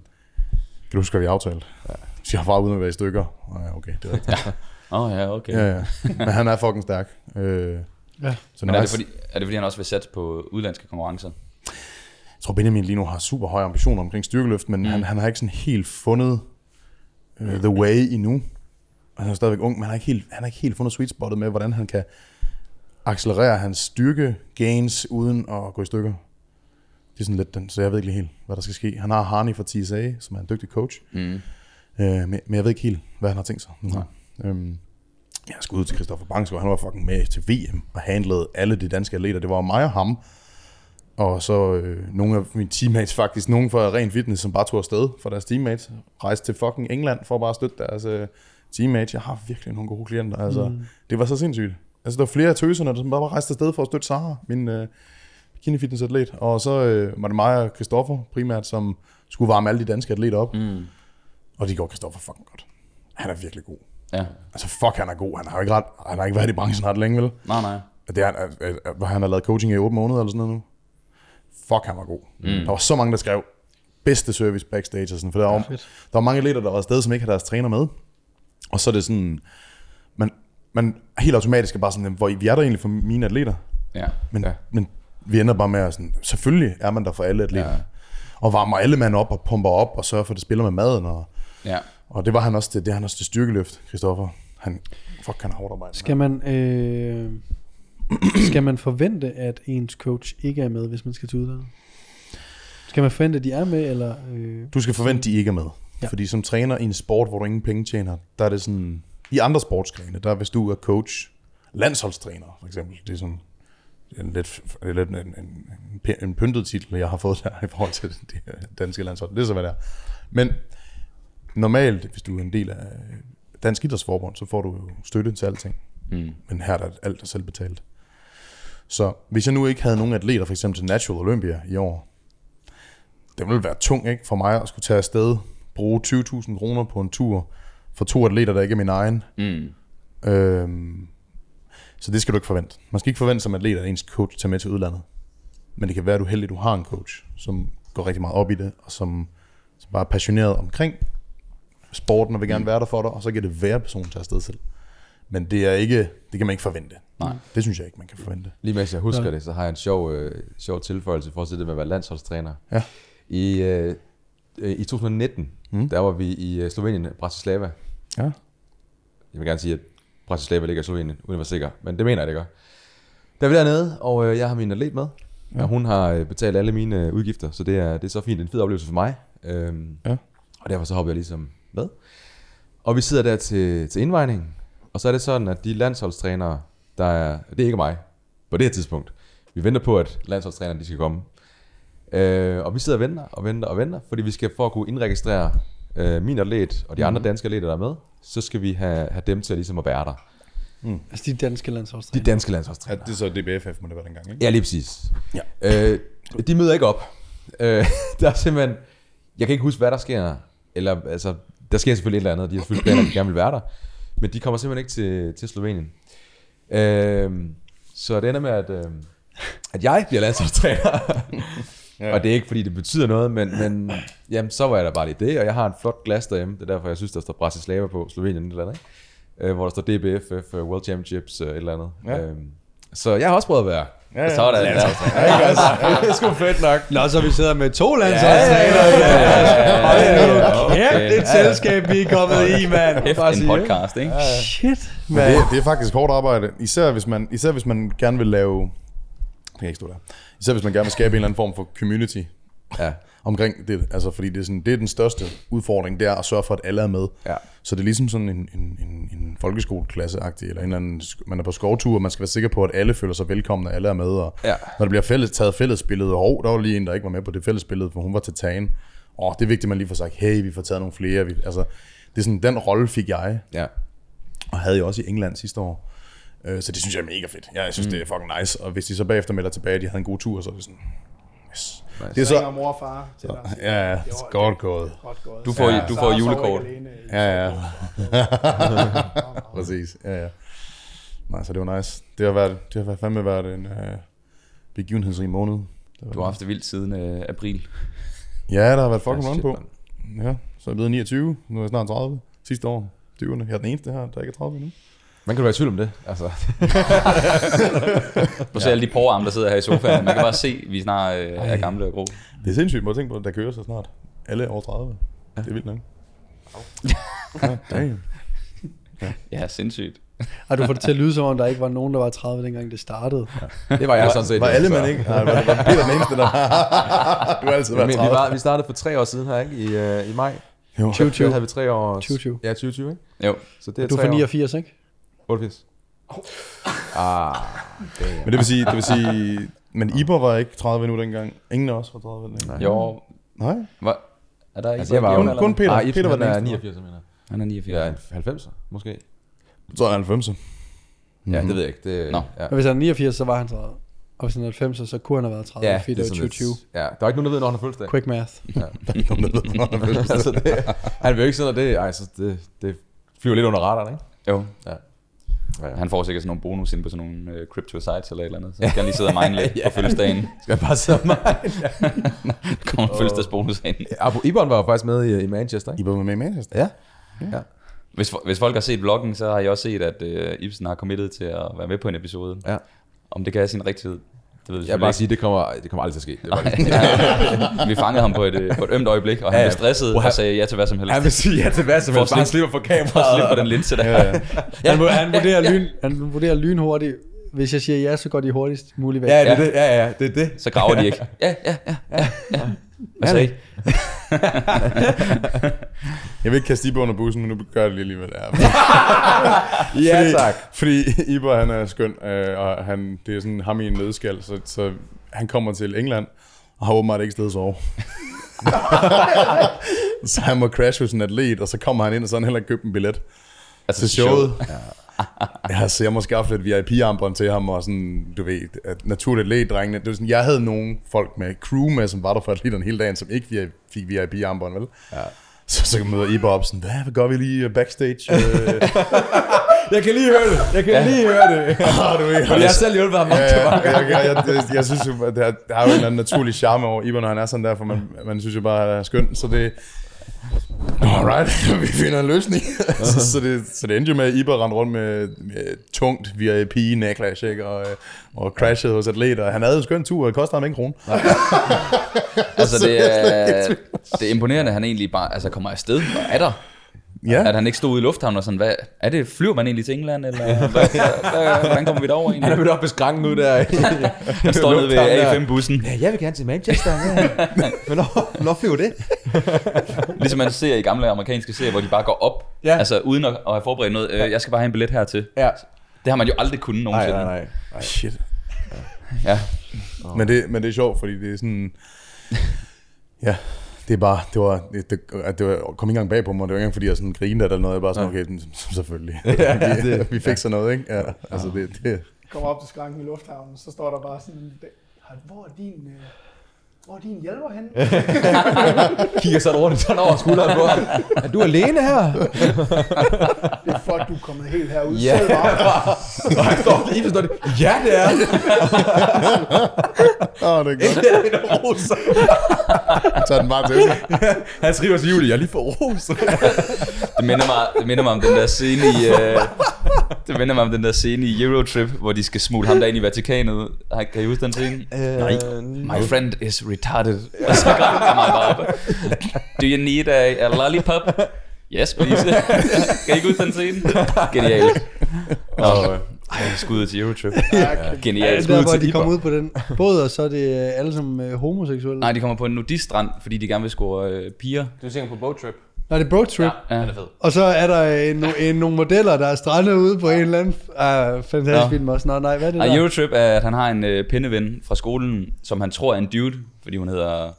kan du huske, hvad vi aftalte? Ja. Så jeg var uden at være i stykker. Ja, okay, det er rigtigt. Åh oh, ja, okay. ja, ja. Men han er fucking stærk. Øh, Ja. så Men er det, fordi, er det fordi, han også vil satse på udlandske konkurrencer? Jeg tror, Benjamin lige nu har super høje ambitioner omkring styrkeløft, men mm. han, han har ikke sådan helt fundet uh, the way endnu. Han er stadigvæk ung, men han har ikke helt, han har ikke helt fundet sweet spottet med, hvordan han kan accelerere hans styrke gains uden at gå i stykker. Det er sådan lidt den, så jeg ved ikke helt, hvad der skal ske. Han har Harney fra TSA, som er en dygtig coach, Mm. øh, men, men jeg ved ikke helt, hvad han har tænkt sig. Nej. Øhm, jeg skal ud til Christoffer Bangsgaard, han var fucking med til VM og handlede alle de danske atleter. Det var mig og ham, og så øh, nogle af mine teammates faktisk, nogle fra Ren Fitness, som bare tog afsted for deres teammates, rejste til fucking England for at bare støtte deres øh, teammates. Jeg har virkelig nogle gode klienter, altså. Mm. Det var så sindssygt. Altså, der var flere af tøserne, som bare rejste afsted for at støtte Sara, min øh, bikini fitness atlet. Og så øh, var det mig og Christoffer primært, som skulle varme alle de danske atleter op. Mm. Og det går Christoffer fucking godt. Han er virkelig god. Ja. Altså, fuck, han er god. Han har jo ikke, ret, han har ikke været i branchen ret længe, vel? Nej, nej. Det er, at, han har lavet coaching i 8 måneder eller sådan noget nu. Fuck, han var god. Mm. Der var så mange, der skrev bedste service backstage og sådan, for der var, der var mange atleter, der var afsted, som ikke havde deres træner med. Og så er det sådan, man, man helt automatisk er bare sådan, hvor vi er der egentlig for mine atleter, Ja. men, Ja. men vi ender bare med at sådan, selvfølgelig er man der for alle atleter. Ja. Og varmer alle mand op og pumper op og sørger for, at det spiller med maden. Og, Ja. Og det var han også til, det er han også til styrkeløft, Christoffer. Han, fuck, han er hårdt arbejde. Skal man, øh, skal man forvente, at ens coach ikke er med, hvis man skal til udlandet? Skal man forvente, at de er med, eller... Øh, Du skal forvente, at de ikke er med. Ja. Fordi som træner i en sport, hvor du ingen penge tjener, der er det sådan... I andre sportsgrene, der er, hvis du er coach, landsholdstræner for eksempel, det er sådan en lidt, det lidt en, en, en pyntet titel, jeg har fået der i forhold til det danske landshold. Det er så, hvad det er. Men normalt, hvis du er en del af Dansk Idrætsforbund, så får du jo støtte til alting. Mm. Men her er alt er selv betalt. Så hvis jeg nu ikke havde nogen atleter, for eksempel til Natural Olympia i år, det ville være tung ikke, for mig at skulle tage afsted, bruge 20.000 kroner på en tur for to atleter, der ikke er min egen. Mm. Øhm, så det skal du ikke forvente. Man skal ikke forvente som atlet, at ens coach tager med til udlandet. Men det kan være, at du er heldig, at du har en coach, som går rigtig meget op i det, og som, som bare er passioneret omkring sporten, og vil gerne være der for dig, og så kan det være, personen tager afsted selv. Men det er ikke, det kan man ikke forvente. Nej. Det synes jeg ikke, man kan forvente. Lige mens jeg husker Ja. det, så har jeg en sjov, øh, sjov tilføjelse for at det med at være landsholdstræner. Ja. I, øh, øh, I 2019, Mm. mm. der var vi i øh, Slovenien, Bratislava. Ja. Jeg vil gerne sige, at Bratislava ligger i Slovenien, uden at være sikker, men det mener jeg, det gør. Der er vi dernede, og øh, jeg har min atlet med, ja. og hun har øh, betalt alle mine udgifter, så det er, det er så fint, en fed oplevelse for mig. Øhm, Ja. Og derfor så hopper jeg ligesom med. Og vi sidder der til, til indvejning, og så er det sådan, at de landsholdstrænere, der er, det er ikke mig, på det her tidspunkt, vi venter på, at landsholdstrænerne de skal komme. Øh, og vi sidder og venter og venter og venter, fordi vi skal for at kunne indregistrere øh, min atlet og de andre danske atleter, der er med, så skal vi have, have dem til ligesom at være der. Altså de danske De landsholdstræner. danske Ja, landsholdstrænere. det er så DBFF, må det være dengang, ikke? Ja, lige præcis. Ja. Øh, de møder ikke op. Øh, der er simpelthen... Jeg kan ikke huske, hvad der sker. Eller, altså, der sker selvfølgelig et eller andet. De har selvfølgelig planer, at de gerne vil være der. Men de kommer simpelthen ikke til, til Slovenien. Øh, så det ender med, at, øh, at jeg bliver landsholdstræner. ja. Og det er ikke, fordi det betyder noget, men, men jamen, så var jeg da bare lige det. Og jeg har en flot glas derhjemme. Det er derfor, jeg synes, der står Bratislava på Slovenien eller andet. Ikke? Øh, hvor der står DBFF uh, World Championships uh, et eller andet. Ja. Øh, så jeg har også prøvet at være Ja, ja. Sådan der. det er sgu fedt nok. Nå, så vi sidder med to landsholdstræner. Ja, det er et selskab, vi er kommet i, mand. Hæft en podcast, ikke? Shit, Men mand. det, det er faktisk hårdt arbejde, især hvis man, især hvis man gerne vil lave... Jeg kan ikke stå der. Især hvis man gerne vil skabe en eller anden form for community Ja. omkring det. Altså, fordi det er, sådan, det er den største udfordring, det er at sørge for, at alle er med. Ja. Så det er ligesom sådan en, en, en, en folkeskoleklasse-agtig, eller en eller anden, man er på skovtur, og man skal være sikker på, at alle føler sig velkomne, og alle er med. Og Ja. Når der bliver fælles, taget fællesbillede, og der var lige en, der ikke var med på det fællesbillede, for hun var til tagen. Åh, det er vigtigt, at man lige får sagt, hey, vi får taget nogle flere. Vi, altså, det er sådan, den rolle fik jeg, Ja. og havde jeg også i England sidste år. Øh, Så det synes jeg er mega fedt. Ja, jeg synes, mm. det er fucking nice. Og hvis de så bagefter melder tilbage, at de havde en god tur, så er det sådan... Yes. Det er Så mor og far til dig. Ja, ja, "Det var- godt gået. Godt gået. Du får- Så- du får så julekort. Ja, ja. Præcis. Ja, ja. Nej, så det var nice. Det har, været, det har været fandme været en uh, begivenhedsrig måned. Du har haft det vildt siden øh, april. Ja, der har været fucking Ja, run på. Ja, så er jeg blevet 29. Nu er jeg snart 30. Sidste år. 20'erne. Jeg er den eneste her, der ikke er 30 endnu. Man kan du være i tvivl om det. Altså, Du ser alle de porarme, der sidder her i sofaen. Man kan bare se, at vi snart øh, er gamle og grå. Det er sindssygt, må tænke på, at der kører så snart. Alle er over 30. Ja. Det er vildt nok. Ja, damn. Ja, sindssygt. Har du fået det til at lyde som om, der ikke var nogen, der var 30, dengang det startede? det var jeg sådan set. Var alle man ikke? Nej, var, var Peter den eneste, der Du har altid Men, været vi, 30. var, vi startede for tre år siden her, ikke? I, uh, i maj. Jo. 2020. Der havde vi tre år. 2020. Ja, 2020, ikke? Jo, Så det er Du er fra år. 89, ikke? 88. Ah, Men det vil sige, det vil sige, men Iber var ikke 30 nu dengang. Ingen af os var 30 dengang. jo. Nej. Hvad? Er der ikke Altså, jeg var alder? kun Peter. Ah, Peter Peter var var den er eneste. 89, jeg mener. Han er 89. Ja, en 90'er, måske. Så er han 90. Ja, det ved jeg ikke. Det, Nå. ja. Og hvis han er 89, så var han 30. Og hvis han er 90, så kunne han have været 30, Ja, fordi det var sådan lidt- 2020. Ja, der er ikke nogen, der ved, når han har fødselsdag. Quick math. altså, det, han vil jo ikke sådan, at det, ej, så det, det flyver lidt under radaren, ikke? Jo. Ja. Ja, ja. Han får sikkert sådan nogle bonus ind på sådan nogle øh, crypto sites eller et eller andet. Så skal han lige sidde og mine lidt på fødselsdagen. Skal jeg bare sidde mig? Der kommer en fødselsdagsbonus ind. Abu Ibon var jo faktisk med i, i Manchester, ikke? Iber var med i Manchester. Ja. ja. Hvis, hvis folk har set vloggen, så har jeg også set, at øh, Ibsen har committet til at være med på en episode. Ja. Om det kan have sin rigtighed, det ved vi Jeg vil bare sige, det kommer, det kommer aldrig til at ske. Det var ikke. Vi fangede ham på et, øh, på et ømt øjeblik, og han Ja, blev ja. stresset Wow. og sagde ja til hvad som helst. Han vil sige ja til hvad som For helst, at bare slipper for For at kameraet. slippe på den linse der. Ja, ja. Han, vur- han, vurderer lyn, han vurderer lynhurtigt. Hvis jeg siger ja, så går de hurtigst muligt væk. Ja, det er det. Ja, ja, det er det. Så graver de ikke. Ja, ja, ja, ja. ja. Hvad sagde I? Jeg vil ikke kaste Iber under bussen, men nu gør jeg det lige alligevel. Ja. Ja, fordi, tak. Fordi Iber, han er skøn, øh, og han, det er sådan ham i en nødskal, så, så han kommer til England, og har åbenbart ikke sted at sove. så han må crash hos en atlet, og så kommer han ind, og så har han heller ikke købt en billet Altså, til showet. Ja, så jeg må skaffe lidt VIP-armbånd til ham, og sådan, du ved, at naturligt atlet-drengene. Det var sådan, jeg havde nogle folk med crew med, som var der for atleterne hele dagen, som ikke fik VIP-armbånd, vel? Ja. Så, så møder Iber op sådan, hvad, hvad gør vi lige backstage? Øh, Jeg kan lige høre det. Jeg kan lige høre det. ah, du ved, Og jeg har selv hjulpet ham. Ja, ja, jeg, jeg, jeg, jeg, synes jo, at der, der er jo en eller anden naturlig charme over Iber, når han er sådan der, for man, man synes jo bare, at han er skøn, så det... Alright, vi finder en løsning. så, så, det, så det endte jo med, at Iber rendte rundt med, med tungt VIP necklash, ikke? Og, øh, og crashede hos atleter. Han havde en skøn tur, og det kostede ham ikke krone. Altså, det er, det er imponerende, at han egentlig bare altså, kommer afsted og er der. Ja. At han ikke stod ude i lufthavnen og sådan, hvad, er det, flyver man egentlig til England, eller hvad, hvad, hvordan kommer vi derover Han er egentlig? mødt op ved skranken ud der. Han står nede ved A5-bussen, Ja, jeg vil gerne til Manchester. Ja. Hvornår, hvornår flyver det? ligesom man ser i gamle amerikanske serier, hvor de bare går op, Ja. altså uden at, at have forberedt noget. Øh, jeg skal bare have en billet hertil. Ja. Det har man jo aldrig kunnet Nej, nogensinde. nej, nej. Shit. Ja. Men det, men det er sjovt, fordi det er sådan... Ja, det er bare, det var, det, det, at det var, kom ikke engang bag på mig, det var ikke engang fordi jeg sådan grinede eller noget, jeg bare sådan, okay, den- selvfølgelig. Ja, vi, det- vi fik sådan noget, ikke? Ja, altså det, det, Kommer op til skranken i lufthavnen, så står der bare sådan, "Har- hvor er din, øh, hvor er din hjælper henne? Kigger sådan rundt sådan over skulderen på ham. Er du alene her? Det er fuck, du er kommet helt herud. Ja. Selv bare. Og han står lige forstår det. Ja, det er. åh, det er godt. Det er en ros. Tag den bare til sig. Han skriver til Julie, jeg er lige for ros. Det minder mig, det minder mig om den der scene i... Uh, det minder mig om den der scene i Eurotrip, hvor de skal smule ham der ind i Vatikanet. Har- Kan I huske den scene? Nej. My friend is retarded. Og så grænser mig bare op. Do you need a, a lollipop? Yes, please. kan I ikke huske den scene? Genialt. Nå, ej, skud til Eurotrip. Genialt. Der, hvor de kommer ud på den båd, og så er det øh, alle som øh, homoseksuelle. Nej, de kommer på en nudiststrand, fordi de gerne vil score øh, piger. Du tænker på boat trip. Nej, det er boat trip. Ja. det er. Og så er der en, en, nogle modeller, der er strandet ude på en eller anden ah, fantastisk Nå. film også. Nå, nej, hvad er det der? Eurotrip er, at han har en øh, pindeven fra skolen, som han tror er en dude, fordi hun hedder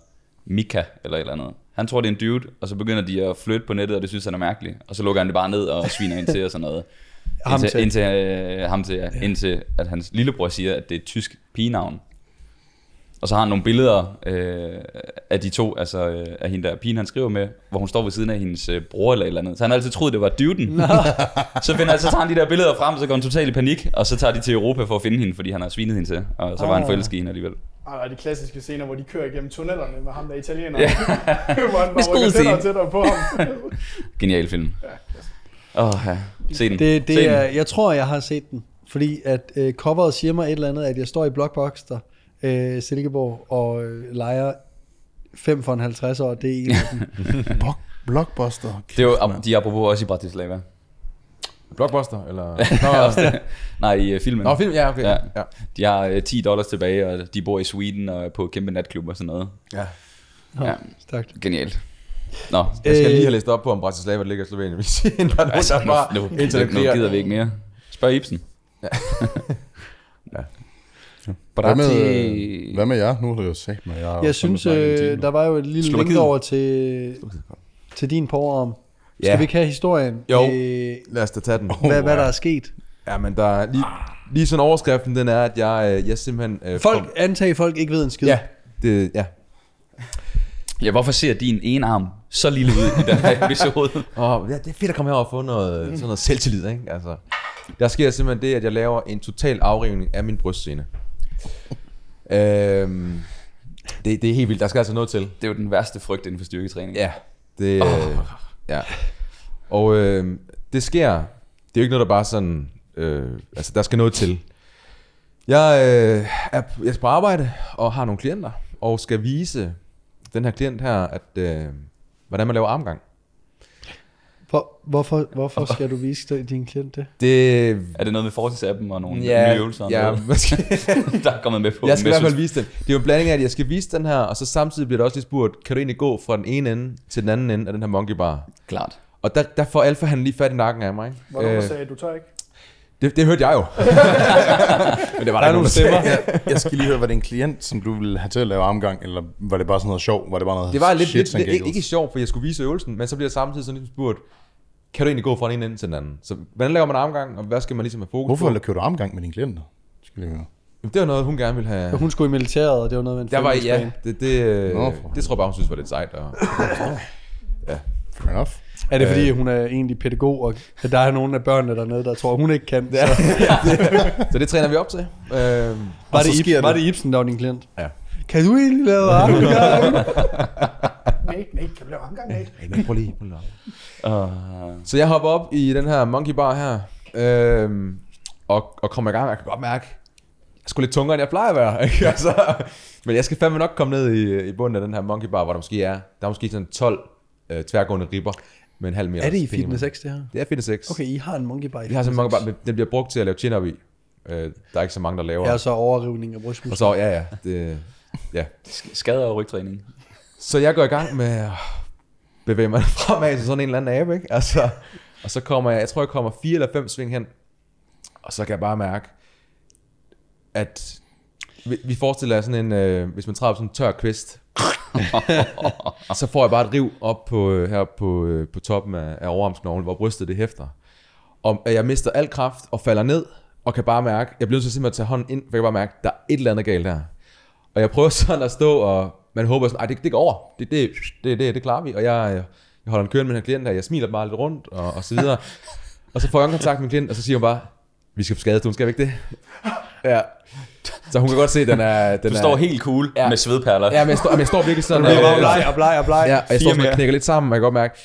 Mika eller et eller andet. Han tror, det er en dude, og så begynder de at flytte på nettet, og det synes han er mærkeligt. Og så lukker han det bare ned og sviner ind til og sådan noget. Ham indtil, til. indtil, øh, ham til, ja. indtil at hans lillebror siger, at det er et tysk pigenavn. Og så har han nogle billeder øh, af de to, altså øh, af hende der pigen, han skriver med, hvor hun står ved siden af hendes øh, bror eller et eller andet. Så han har altid troet, det var duden. så, finder, så tager han de der billeder frem, så går han totalt i panik, og så tager de til Europa for at finde hende, fordi han har svinet hende til. Og så var han Ah. forelsket i hende alligevel. Er de klassiske scener, hvor de kører igennem tunnelerne med ham der italiener. Ja. hvor han bare rykker tættere og tættere på ham. Genial film. Åh, oh, ja. Se den. Det, Se det den. er, jeg tror, jeg har set den. Fordi at øh, coveret siger mig et eller andet, at jeg står i Blockbuster, øh, Silkeborg, og øh, leger 5 for en 50 år. Det er en af dem. Block, blockbuster. Det er jo, de er apropos også i Bratislava. Blockbuster, eller? Nej, i uh, filmen. Nå, film, ja, okay. Ja. ja. De har uh, 10 dollars tilbage, og de bor i Sweden og er på kæmpe natklub og sådan noget. ja. Ja, Stærkt. genialt. Nå, Jeg skal Øh, lige have læst op på, om Bratislava ligger i Slovenien. Hvis der er nogen, altså, der bare nu, nu, nu, gider vi ikke mere. Spørg Ibsen. Ja. Hvad med, Brati... øh, hvad med jer? Nu det jo sagt med jer. Jeg synes, øh, der var jo et lille link over til, til din porarm. Skal Ja. vi ikke have historien? Jo. Øh, Lad os da tage den. hvad, hvad der er sket? Ja, men der er lige, lige sådan overskriften, den er, at jeg, øh, jeg simpelthen... Øh, Folk, kom- antag folk ikke ved en skid. Ja, det, ja. Ja, hvorfor ser din ene arm så lille ud i den her episode? Og ja, det er fedt at komme herover og få noget, sådan noget selvtillid, ikke? Altså, der sker simpelthen det, at jeg laver en total afrivning af min brystscene. Øhm, det, det er helt vildt. Der skal altså noget til. Det er jo den værste frygt inden for styrketræning. Ja, det, oh. ja. Og øh, det sker, det er jo ikke noget, der bare sådan, øh, altså der skal noget til. Jeg, øh, er, jeg er på arbejde og har nogle klienter, og skal vise den her klient her, at, øh, hvordan man laver armgang. Hvor, hvorfor, hvorfor skal du vise din klient det? Det, Er det noget med fortidsappen og nogle ja, nye øvelser? og ja, måske, der er kommet med på? jeg skal i hvert fald vise den. Det er jo en blanding af, at jeg skal vise den her, og så samtidig bliver der også lige spurgt, kan du egentlig gå fra den ene ende til den anden ende af den her monkey bar? Klart. Og der, der får alfa han lige fat i nakken af mig. Ikke? Hvor nogen der sagde, du tør ikke. Det, det hørte jeg jo. Men det var Der er nogle stemmer. jeg, jeg skal lige høre, var det en klient, som du ville have til at lave armgang, eller var det bare sådan noget sjov? Var det bare noget Det var lidt, shits lidt, ikke, ikke sjovt, for jeg skulle vise øvelsen, men så bliver jeg samtidig sådan lidt spurgt, kan du egentlig gå fra den ene ende til den anden? Så hvordan laver man armgang, og hvad skal man ligesom have fokus Hvorfor på? kører du armgang med dine klienter? Skal vi høre. Jamen, Det var noget, hun gerne ville have. Hun skulle i militæret, og det var noget med en Der var, ja, det, det, øh, Nå, for det tror jeg bare, hun synes var lidt sejt. Og, Fair enough. Er det fordi, hun er egentlig pædagog, og at der er nogle af børnene dernede, der tror, hun ikke kan? Så, så det træner vi op til. Øh, var, Og det, sker Ib, var det. det Ibsen, der var din klient? Ja. Kan du egentlig lave armgang? Nate, Nate, kan vi lave omgang, Nate? hey, men prøv lige, prøv lige. Uh, Så jeg hopper op i den her monkey bar her, øh, og, og kommer i gang. Jeg kan godt mærke, jeg sgu lidt tungere, end jeg plejer at være. Ikke? Altså, men jeg skal fandme nok komme ned i, i bunden af den her monkey bar, hvor der måske er, der er måske sådan 12 øh, tværgående ribber. Med en halv meter. Er det i Fitness X, det her? Det er Fitness X. Okay, I har en monkey bar i Vi har så Fitness mange X. bare, men den bliver brugt til at lave chin-up i. Øh, der er ikke så mange, der laver. Ja, så overrivning af og brystmuskler. så, ja, ja. Det, ja. Skader og rygtræning. Så jeg går i gang med at bevæge mig fremad til sådan en eller anden abe, ikke? Altså, og så kommer jeg, jeg tror jeg kommer fire eller fem sving hen, og så kan jeg bare mærke, at vi, vi forestiller os sådan en, øh, hvis man træder på sådan en tør kvist, så får jeg bare et riv op på, øh, her på, øh, på toppen af, af overarmsknoglen, hvor brystet det hæfter. Og at jeg mister al kraft og falder ned, og kan bare mærke, jeg bliver nødt til simpelthen at tage hånden ind, for jeg kan bare mærke, der er et eller andet galt der. Og jeg prøver sådan at stå, og man håber sådan, nej, det, det går over. Det, det, det, det, det klarer vi. Og jeg, øh, jeg holder en kørende med den her klient her, jeg smiler bare lidt rundt, og, og så videre. og så får jeg kontakt med min klient, og så siger hun bare, vi skal på skadestuen, skal vi ikke det? Ja. Så hun kan godt se, at den er... Den Du er, står helt cool Ja. med svedperler. Ja, men jeg står, men jeg står virkelig sådan... Du bliver bare bleg og bleg og bleg. Ja, og jeg står sådan og knækker lidt sammen, og jeg kan godt mærke,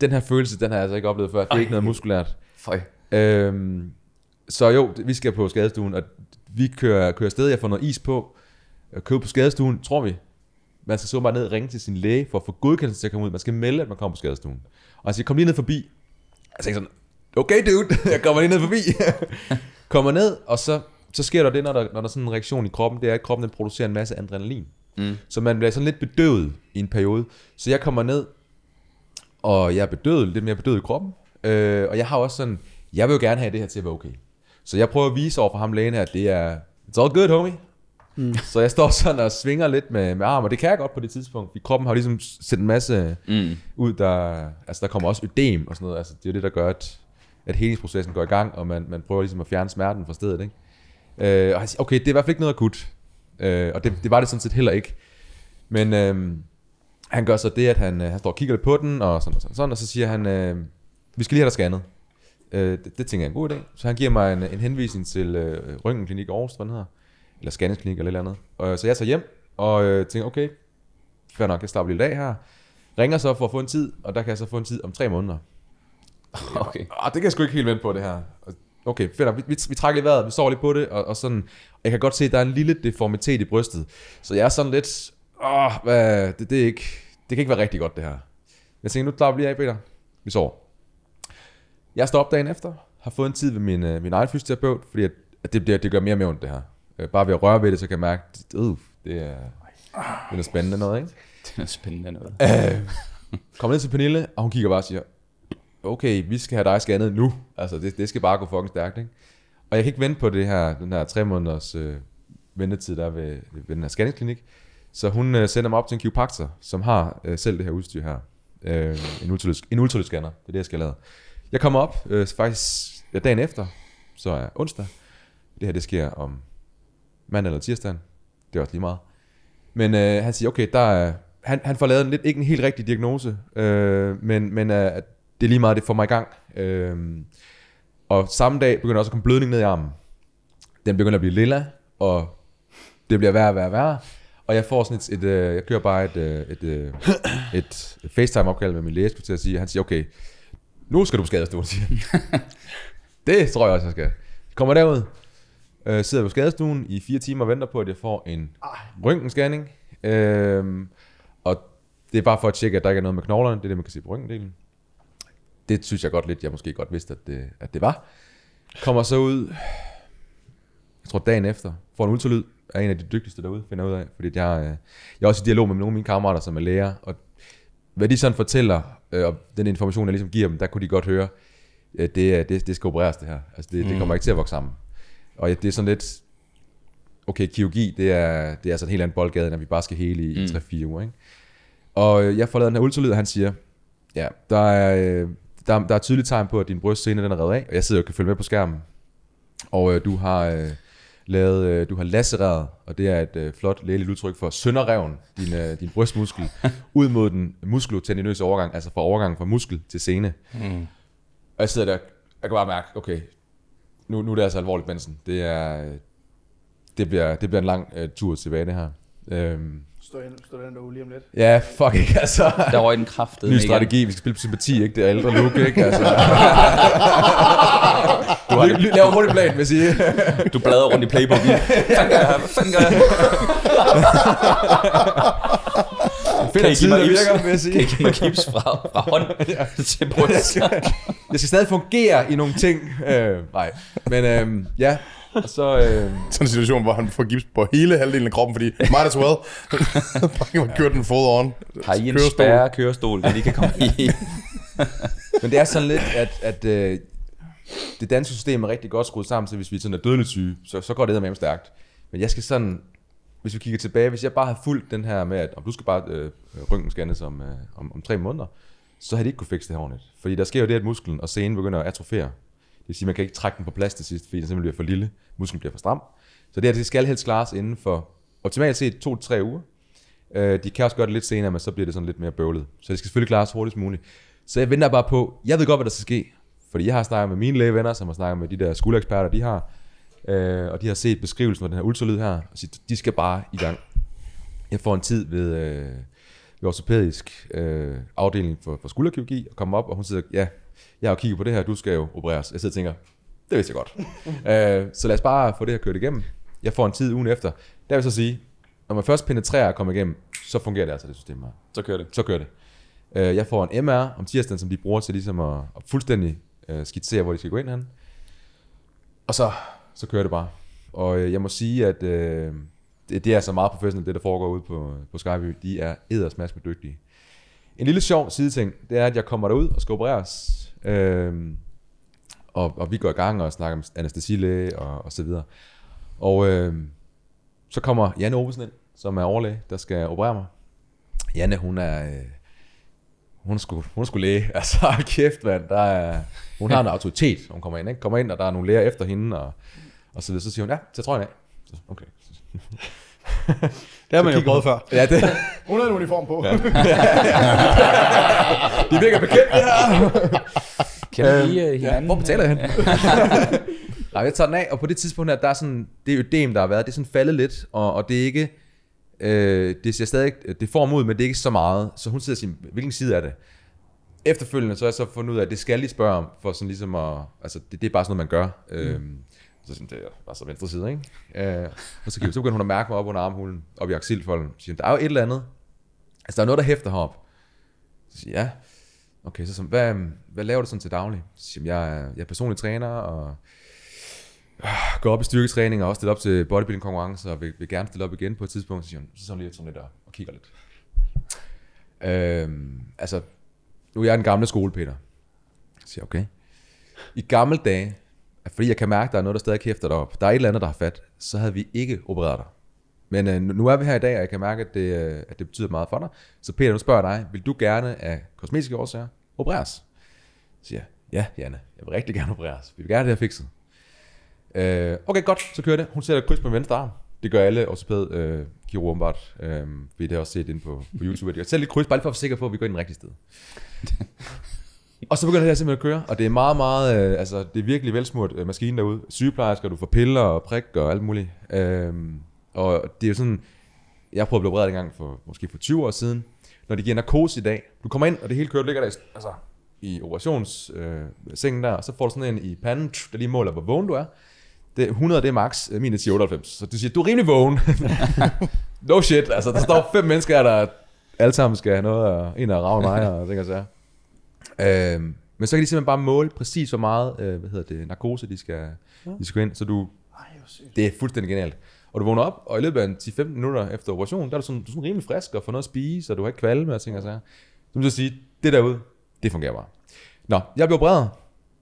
den her følelse, den har jeg altså ikke oplevet før. Det er ikke noget muskulært. Føj. Øhm, så jo, vi skal på skadestuen, og vi kører, kører afsted. Jeg får noget is på. Jeg kører på skadestuen, tror vi. Man skal så bare ned og ringe til sin læge for at få godkendelse til at komme ud. Man skal melde, at man kommer på skadestuen. Og jeg siger, kom lige ned forbi. Jeg tænker sådan, okay dude, jeg kommer lige ned forbi. kommer ned, og så, så sker der det, når der, når der er sådan en reaktion i kroppen, det er, at kroppen den producerer en masse adrenalin. Mm. Så man bliver sådan lidt bedøvet i en periode. Så jeg kommer ned, og jeg er bedøvet, lidt mere bedøvet i kroppen. Øh, og jeg har også sådan, jeg vil jo gerne have det her til at være okay. Så jeg prøver at vise over for ham lægen her, at det er, it's all good, homie. Mm. Så jeg står sådan og svinger lidt med, med arm, og det kan jeg godt på det tidspunkt. Fordi kroppen har ligesom sendt en masse Mm. ud, der, altså der kommer også ødem og sådan noget. Altså det er jo det, der gør, at, at helingsprocessen går i gang, og man, man prøver ligesom at fjerne smerten fra stedet. Ikke? Øh, og han siger, okay, det er i hvert fald ikke noget akut. Øh, og det, det var det sådan set heller ikke. Men øh, han gør så det, at han, øh, han står og kigger lidt på den, og sådan og sådan, sådan og så siger han, øh, vi skal lige have dig scannet. Øh, det, det tænker jeg er en god idé. Så han giver mig en, en henvisning til øh, Røntgenklinik Aarhus, hvad den hedder. Eller scanningsklinik eller et eller andet. Og, så jeg tager hjem og øh, tænker, okay, fair nok, jeg slapper lige lidt af her. Ringer så for at få en tid, og der kan jeg så få en tid om tre måneder. Okay. Ah, det kan jeg sgu ikke helt vente på, det her. Okay, fedt. Vi, vi, vi trækker i vejret, vi sover lidt på det, og, og sådan, jeg kan godt se, at der er en lille deformitet i brystet. Så jeg er sådan lidt, åh, hvad, det, det, er ikke, det kan ikke være rigtig godt, det her. Jeg tænker, nu klarer vi lige af, Peter. Vi sover. Jeg står op dagen efter, har fået en tid ved min, øh, min egen fysioterapeut, fordi at, at det, bliver, det gør mere og mere ondt, det her. Øh, bare ved at røre ved det, så kan jeg mærke, at uh, det er, det er noget spændende noget, ikke? Det er spændende noget. Øh, kommer ned til Pernille, og hun kigger bare og siger, okay, vi skal have dig scannet nu. Altså, det, det skal bare gå fucking stærkt, ikke? Og jeg kan ikke vente på det her, den her tre måneders øh, ventetid, der er ved, ved den her scanningsklinik. Så hun øh, sender mig op til en kiropraktor, som har øh, selv det her udstyr her. Øh, en, ultralyd, en ultralydsscanner, det er det, jeg skal lave. Jeg kommer op øh, faktisk ja, dagen efter, så er onsdag. Det her, det sker om mandag eller tirsdag. Det er også lige meget. Men øh, han siger, okay, der er, han, han får lavet en lidt, ikke en helt rigtig diagnose, øh, men, men øh, at det er lige meget, det får mig i gang. Øh, og samme dag begynder der også at komme blødning ned i armen. Den begynder at blive lilla, og det bliver værre og værre og værre. Og jeg får sådan et, et øh, jeg kører bare et, øh, et, øh, et, et FaceTime-opkald med min læge, skulle til at sige, han siger, okay, nu skal du på skadestuen, siger det tror jeg også, jeg skal. Kommer derud, øh, sidder på skadestuen i fire timer og venter på, at jeg får en røntgenscanning. Øh, og det er bare for at tjekke, at der ikke er noget med knoglerne. Det er det, man kan se på røntgendelen. Det synes jeg godt lidt, jeg måske godt vidste, at det, at det var. Kommer så ud, jeg tror dagen efter, får en ultralyd af en af de dygtigste derude, finder ud af. Fordi jeg, øh, jeg er også i dialog med nogle af mine kammerater, som er læger, og hvad de sådan fortæller, øh, og den information, jeg ligesom giver dem, der kunne de godt høre, øh, det, er- det, det skal opereres det her. Altså det, det kommer ikke til at vokse sammen. Og det er sådan lidt, okay, kirurgi, det er, det er altså en helt anden boldgade, når vi bare skal hele i, mm. 3-4 uger. Ikke? Og jeg får lavet den her ultralyd, og han siger, ja, der er, der, der er tydeligt tegn på, at din brystscene den er reddet af, og jeg sidder og kan følge med på skærmen. Og øh, du har øh, lavet, øh, du har lacereret, og det er et øh, flot lægeligt udtryk for sønderreven, din, øh, din brystmuskel, ud mod den muskulotendinøse overgang, altså fra overgangen fra muskel til sene. Mm. Og jeg sidder der, jeg kan bare mærke, okay, nu, nu er det altså alvorligt, Benson. Det er, øh, det bliver, det bliver en lang uh, tur tilbage, det her. Øhm, Stå, ind, stå den derude lige om lidt. ja, fuck ikke, altså. Der røg den kraftet. Ny strategi, vi skal spille på sympati, ikke? Det er ældre look, ikke? Altså. du har lige lavet hurtigt plan, vil jeg sige. Du bladrer rundt i playbooken. Hvad fanden gør jeg? Hvad fanden gør jeg? finder en I give side, mig der virker, vil jeg sige. Kan I give mig gips fra, fra hånd til bryst? Jeg skal stadig fungere i nogle ting. Øh, nej, men øh, ja, og så... Øh, Sådan en situation, hvor han får gips på hele halvdelen af kroppen, fordi might as well. Bare kan køre den full on. Har I en Kørestol. spærre kørestol, der de kan komme i? men det er sådan lidt, at, at øh, det danske system er rigtig godt skruet sammen, så hvis vi sådan er dødeligt syge, så, så går det med stærkt. Men jeg skal sådan, hvis vi kigger tilbage, hvis jeg bare havde fulgt den her med, at om du skal bare øh, røntgenscannes om, øh, om, om tre måneder, så havde de ikke kunne fikse det her ordentligt. Fordi der sker jo det, at musklen og senen begynder at atrofere. Vil sige, at man kan ikke trække den på plads til sidst, fordi den simpelthen bliver for lille. Musklen bliver for stram. Så det her, det skal helst klares inden for optimalt set to til tre uger. Øh, de kan også gøre det lidt senere, men så bliver det sådan lidt mere bøvlet. Så det skal selvfølgelig klares hurtigst muligt. Så jeg venter bare på, jeg ved godt, hvad der skal ske. Fordi jeg har snakket med mine lægevenner, som har snakket med de der skuldereksperter, de har. Øh, og de har set beskrivelsen af den her ultralyd her, og siger, de skal bare i gang. Jeg får en tid ved, øh, ved ortopædisk øh, afdeling for, for skulderkirurgi, og kommer op, og hun siger, ja, jeg har kigget på det her, du skal jo opereres. Jeg sidder og tænker, det vidste jeg godt. øh, så lad os bare få det her kørt igennem. Jeg får en tid ugen efter. Der vil så sige, når man først penetrerer og kommer igennem, så fungerer det altså det system her. Så kører det. Så kører det. Øh, jeg får en MR om tirsdagen, som de bruger til ligesom at, at fuldstændig øh, skitsere, hvor de skal gå ind hen. Og så, så kører det bare. Og øh, jeg må sige, at øh, det, det er så meget professionelt, det der foregår ude på, på Skyby. De er eddersmask med dygtige. En lille sjov sideting, det er, at jeg kommer derud og skal opereres. Øh, og, og vi går i gang og snakker med anestesilæge og, og så videre. Og øhm, så kommer Janne Ovesen ind, som er overlæge, der skal operere mig. Janne, hun er... Øh, hun skulle, hun skulle læge. Altså, kæft, mand. Der er, hun har en autoritet, hun kommer ind. Ikke? Kommer ind, og der er nogle læger efter hende, og, og så videre. Så siger hun, ja, så tror af. Så, okay. Det har man jo prøvet før. Ja, det, Hun har en uniform på. Ja. det virker bekendt, det her. Kan vi uh, hinanden? Hvor betaler jeg hen? Nej, jeg tager den af, og på det tidspunkt her, der er sådan, det ødem, der har været, det er sådan faldet lidt, og, og det er ikke, øh, det ser stadig, det får mod, men det er ikke så meget. Så hun sidder og siger, hvilken side er det? Efterfølgende, så har jeg så fundet ud af, at det skal de spørge om, for sådan ligesom at, altså det, det er bare sådan noget, man gør. Mm. Øhm, så sådan, det var så venstre side, ikke? Øh, og så, så begynder hun at mærke mig op under armhulen, op i axilfolden. Så siger hun, der er jo et eller andet. Altså, der er noget, der hæfter herop. Så siger jeg, ja. Okay, så så hvad, øhm, hvad laver du sådan til daglig? Så siger jeg, jeg er, jeg personlig træner, og øh, går op i styrketræning, og også stillet op til bodybuilding konkurrencer, og vil, vil gerne stille op igen på et tidspunkt. Så siger hun, så sådan lige sådan lidt og, og kigger lidt. Øhm, altså, nu er jeg den gamle skole, Peter. Så siger okay. I gamle dage, fordi jeg kan mærke, at der er noget, der stadig hæfter dig op. Der er et eller andet, der har fat. Så havde vi ikke opereret dig. Men øh, nu er vi her i dag, og jeg kan mærke, at det, øh, at det betyder meget for dig. Så Peter, nu spørger jeg dig, vil du gerne af kosmetiske årsager opereres? Så siger jeg, ja, Janne, jeg vil rigtig gerne opereres. Vi vil gerne have det her fikset. Øh, okay, godt, så kører det. Hun sætter kryds på min venstre arm. Det gør alle ortopæd øh, kirurger åbenbart. Øh, vi har det også set ind på, på YouTube. Jeg sætter lidt kryds, bare lige for at være sikker på, at vi går ind den rigtige sted. Og så begynder det her simpelthen at køre, og det er meget, meget, øh, altså det er virkelig velsmurt øh, maskine derude. Sygeplejersker, du får piller og prik og alt muligt. Øh, og det er jo sådan, jeg prøvede at blive opereret en gang for, måske for 20 år siden, når de giver narkose i dag. Du kommer ind, og det hele kører, du ligger der i, altså, i operationssengen øh, sengen der, og så får du sådan en i panden, der lige måler, hvor vågen du er. Det, 100 det er max, øh, min er 98. Så du siger, du er rimelig vågen. no shit, altså der står fem mennesker her, der alle sammen skal have noget, og en er rave mig, og ting og sager. Øhm, men så kan de simpelthen bare måle præcis, hvor meget øh, hvad hedder det, narkose de skal, de skal ind. Så du, Ej, det er fuldstændig genialt. Og du vågner op, og i løbet af en 10-15 minutter efter operationen, der er du sådan, du er sådan rimelig frisk og får noget at spise, og du har ikke kvalme og ting og sager. Så vil jeg sige, det derude, det fungerer bare. Nå, jeg blev opereret,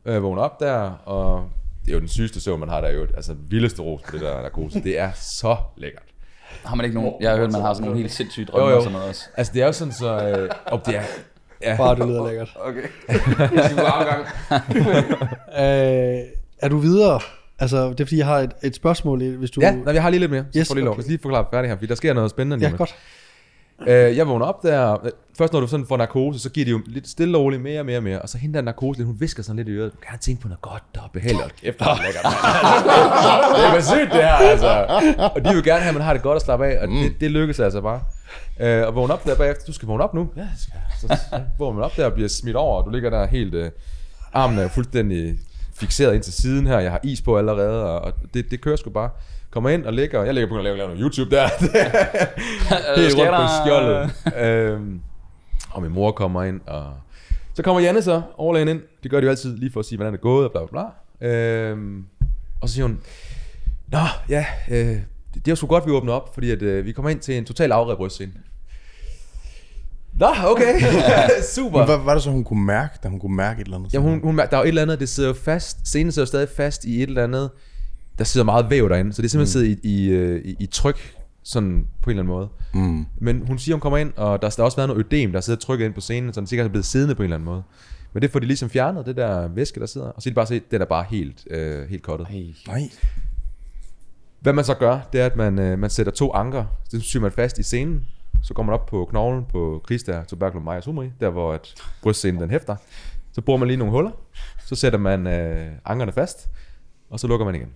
øh, vågner op der, og det er jo den sygeste søvn, man har der jo. Altså vildeste ros på det der narkose. Det er så lækkert. Har man ikke nogen? Jeg har hørt, man har sådan nogle helt sindssyge Jo, drømme jo. og sådan noget også. Altså det er jo sådan så, øh, og det er, ja, Bare det lyder lækkert. Okay. Øh, er du videre? Altså, det er fordi, jeg har et, et spørgsmål, hvis du... Ja, nej, jeg har lige lidt mere. Så Yes, får lige lov. okay. Lige forklare færdig her, fordi der sker noget spændende ja godt. Øh, jeg vågner op der. Først når du sådan får narkose, så giver de jo lidt stille og roligt mere og mere og mere. Og så hende der narkose, hun visker sådan lidt i øret. Du kan tænke på noget godt og behageligt. Og kæft, det er lækkert. det er sygt det her, altså. Og de vil gerne have, at man har det godt og slappe af. Og det, det lykkes altså bare. Øh, og vågne op der bagefter. Du skal vågne op nu. Ja, skal. Så, så vågner man op der og bliver smidt over. Og du ligger der helt... Øh, armen er fuldstændig fixeret ind til siden her, jeg har is på allerede, og, og det, det kører sgu bare. Kommer ind og ligger, jeg ligger på at lave, lave noget YouTube der. Helt rundt på skjoldet. øhm, og min mor kommer ind, og så kommer Janne så overlægen ind. Det gør de jo altid lige for at sige, hvordan det er gået, og bla bla bla. Øhm, og så siger hun, Nå, ja, øh, det, er jo sgu godt, vi åbner op, fordi at, øh, vi kommer ind til en total afredet brystscene. Nå, okay. Super. Men hvad var det så, hun kunne mærke, da hun kunne mærke et eller andet? Jamen, hun, hun, der er jo et eller andet, det sidder jo fast, scenen sidder stadig fast i et eller andet, der sidder meget væv derinde, så det er simpelthen mm. sidder i, i, øh, i, i tryk, sådan på en eller anden måde. Mm. Men hun siger, hun kommer ind, og der, der har også været noget ødem, der sidder trykket ind på scenen, så den sikkert er blevet siddende på en eller anden måde. Men det får de ligesom fjernet, det der væske, der sidder, og så er de bare se, det er der bare helt, øh, helt kottet. Nej. Hvad man så gør, det er, at man, øh, man sætter to anker, det syr man fast i scenen, så går man op på knoglen på Krista, Tuberculum Maja Sumri, der hvor at brystscenen den hæfter. Så bruger man lige nogle huller, så sætter man øh, ankerne fast, og så lukker man igen.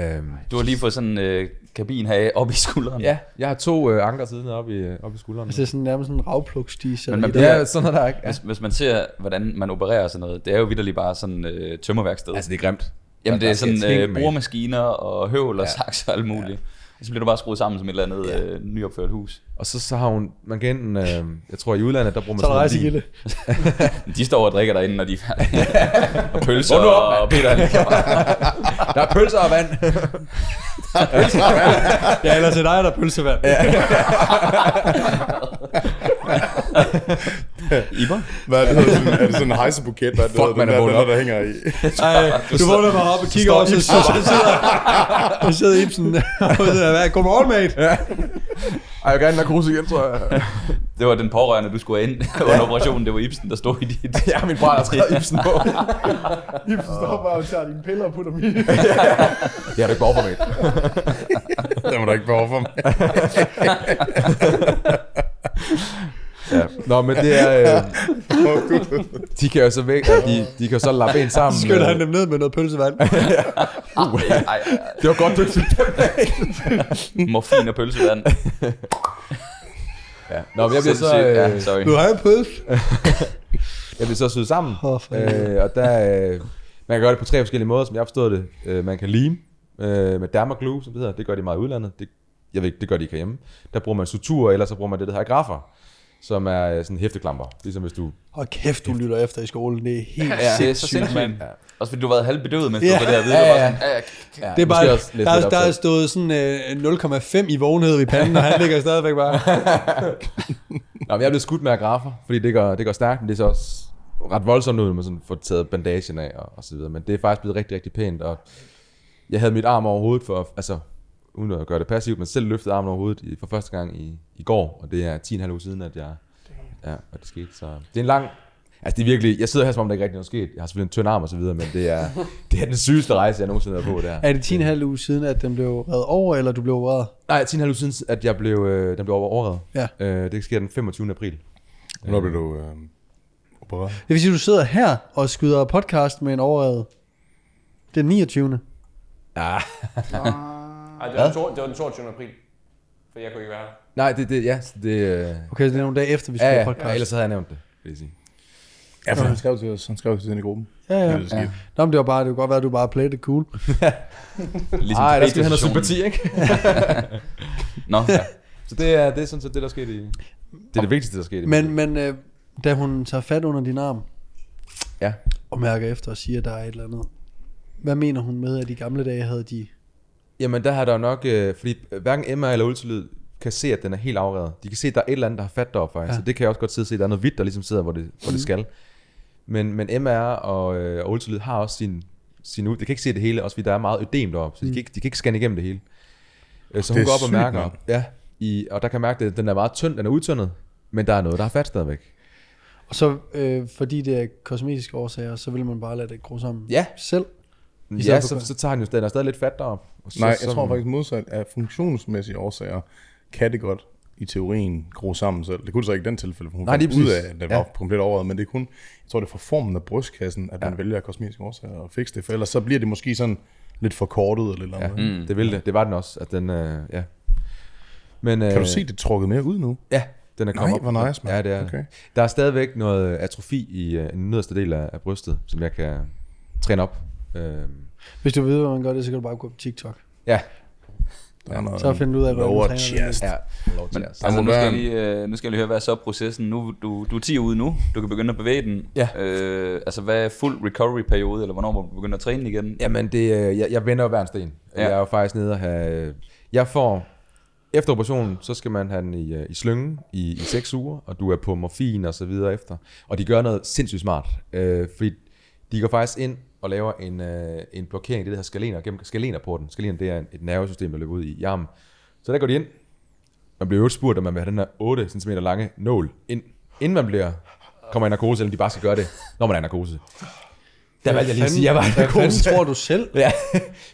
Øhm, Du har lige fået sådan en øh, kabin her op i skulderen. ja, jeg har to øh, anker siddende op i, øh, op i skulderen. Altså det er sådan nærmest sådan en ravplugstis. Men man bliver- ja, sådan er der ikke. Ja. Hvis, hvis man ser, hvordan man opererer sådan noget, det er jo vidderligt bare sådan øh, tømmerværksted. Altså, det er grimt. Jamen det der er skal sådan øh, boremaskiner og høvl og Ja. saks og alt muligt. Og så bliver du bare skruet sammen som et eller andet Ja. øh, nyopført hus. Og så, så har hun, man kan enten, øh, jeg tror i udlandet, der bruger man Så er der sådan noget rejsegilde. De står og drikker derinde, når de er færdige. og pølser op, og Peter han Der er pølser og vand. Ja, eller til dig er der pølsevand. Ja. Iber. Hvad er det, hedder sådan, er det sådan en hejsebuket? Hvad er det, Fuck, man er der, vågnet op. der, hænger i? Ej, du vågner bare op og kigger over, så, så, så, sidder, så sidder Ibsen og sidder, godmorgen, mate. Ej, jeg vil gerne narkose igen, tror jeg. Det var den pårørende, du skulle ind under operationen. Det var Ibsen, der stod i dit. Ja, min bror har skrevet Ibsen på. Ibsen står bare og tager dine piller og putter dem i. Det har du ikke behov for, mate. Det må der ikke behov for mig. Ja. Nå, men det er... Øh, de kan jo så væk, de, de kan jo så lappe en sammen. Så skynder øh, han dem ned med noget pølsevand. Ej, ej, Det var godt, du ikke morfin og pølsevand. Ja. Nå, men jeg bliver så, øh, Ja, sorry. Du har en pølse. jeg bliver så syet sammen. Helvede. Øh, og der, øh, man kan gøre det på tre forskellige måder, som jeg har forstået det. Øh, man kan lime øh, med dermaglue, som det hedder. Det gør de meget i udlandet. Det, jeg ved ikke, det gør de ikke herhjemme. Der bruger man sutur, eller så bruger man det, der hedder graffer, som er øh, sådan hæfteklamper. Ligesom hvis du... Hold kæft, du lytter efter i skolen. Det er helt Ja, det er så sindssygt, mand. Ja. Også fordi du har været halvbedøvet, mens du Ja. var på det her vide. Ja, Ja, ja. ja. Sådan, ja, ja. Ja, Det er bare, der, lidt er, op der er stået sådan øh, 0,5 i vågenhed i panden, og han ligger stadigvæk bare. Nå, men jeg er blevet skudt med agraffer, fordi det går, det går stærkt, men det er så også ret voldsomt ud, når man sådan får taget bandagen af og, og så videre. Men det er faktisk blevet rigtig, rigtig pænt, og jeg havde mit arm over hovedet for, altså uden at gøre det passivt, men selv løftet armen over hovedet i, for første gang i, i går, og det er 10,5 uger siden, at jeg, ja, at det skete. Så det er en lang, altså det er virkelig, jeg sidder her, som om der ikke rigtig noget sket. Jeg har selvfølgelig en tynd arm og så videre, men det er, det er den sygeste rejse, jeg nogensinde har på der. Er det 10,5 uge siden, at den blev reddet over, eller du blev opereret? Nej, 10,5 uger siden, at jeg blev, øh, den blev overåret. Ja. Øh, det sker den 25. april. Hvornår blev du øh, opereret? Det vil sige, at du sidder her og skyder podcast med en overredet. Det er den 29. Ja, Ej, det var, den, to, det var den 22. april. For jeg kunne ikke være her. nej, det, det, ja, det, øh, Okay, så det er nogle dage efter, vi ja, skal ja, podcast. ja, ellers havde jeg nævnt det, vil jeg sige. Ja, for han skrev til os. Han skrev til den i gruppen. Ja, ja. Skidt. Nå, men det var bare, det kunne godt være, at du bare played it cool. Ligesom Ej, der skal vi have sympati, ikke? Nå, ja. Så det er, det er sådan set det, der skete i... Det er det vigtigste, der skete i Men, men øh, da hun tager fat under din arm, Ja. og mærker efter og siger, at der er et eller andet. Hvad mener hun med, at i gamle dage havde de... Jamen, der har der jo nok... Øh, fordi hverken MR eller ultralyd kan se, at den er helt afredet. De kan se, at der er et eller andet, der har fat deroppe faktisk. Ja. Så det kan jeg også godt sidde og se. Der er noget hvidt, der ligesom sidder, hvor det, hvor det skal. Men, men MR og, øh, og ultralyd har også sin, sin... ud- Det kan ikke se det hele, også fordi der er meget ødem deroppe. Så de, kan ikke, de kan ikke scanne igennem det hele. Øh, Så Det hun går op og mærker... mand. Ja, i, og der kan mærke, at den er meget tynd. Den er udtyndet. Men der er noget, der har fat stadigvæk. Og så, øh, fordi det er kosmetiske årsager, så vil man bare lade det gro sammen Ja. selv. Ja, så, så tager han jo den er stadig lidt fat deroppe. Og så, Nej, jeg tror faktisk modsat, af funktionsmæssige årsager, kan det godt i teorien gro sammen selv. Det kunne det så ikke i den tilfælde, for hun Nej, fandt ud af, at den Ja. var komplet overret, men det er kun, jeg tror det er for formen af brystkassen, at man Ja. vælger af kosmetiske årsager at fikse det, for ellers så bliver det måske sådan lidt forkortet eller eller Ja, mm. det ville det. Det var den også, at den, øh, ja. Men, øh, Kan du se, det trukket mere ud nu? Ja, den er kommet Nej, op. hvor nice, mand. Ja, det er okay. Der er stadigvæk noget atrofi i øh, den nederste del af, af brystet, som jeg kan træne op. Øh, Hvis du ved, hvordan man gør det, så kan du bare gå på TikTok. ja, Der er noget Så finder du ud af, hvordan lower du træner det. chest. ja. Til Men, at- altså, nu, skal jeg være lige, øh, nu skal jeg lige høre, hvad er så processen? Nu, du, du er 10 ude nu, du kan begynde at bevæge den. Ja. Øh, altså, hvad er fuld recovery-periode, eller hvornår må du begynde at træne igen? Jamen, det, øh, jeg, jeg vender jo hver en sten. Ja. Jeg er jo faktisk nede og have... Jeg får... Efter operationen, så skal man have den i, øh, i slyngen i, i 6 uger, og du er på morfin og så videre efter. Og de gør noget sindssygt smart, øh, fordi de går faktisk ind og laver en, øh, en blokering, det der hedder skalener, gennem skalenerporten. Skalenen, det er et nervesystem, der løber ud i armen. Så der går de ind. Man bliver jo spurgt, om man vil have den her 8 cm lange nål ind, inden man bliver, kommer i narkose, eller de bare skal gøre det, når man er i narkose. Der valgte jeg lige at sige, at jeg var i narkose. tror du selv? Ja,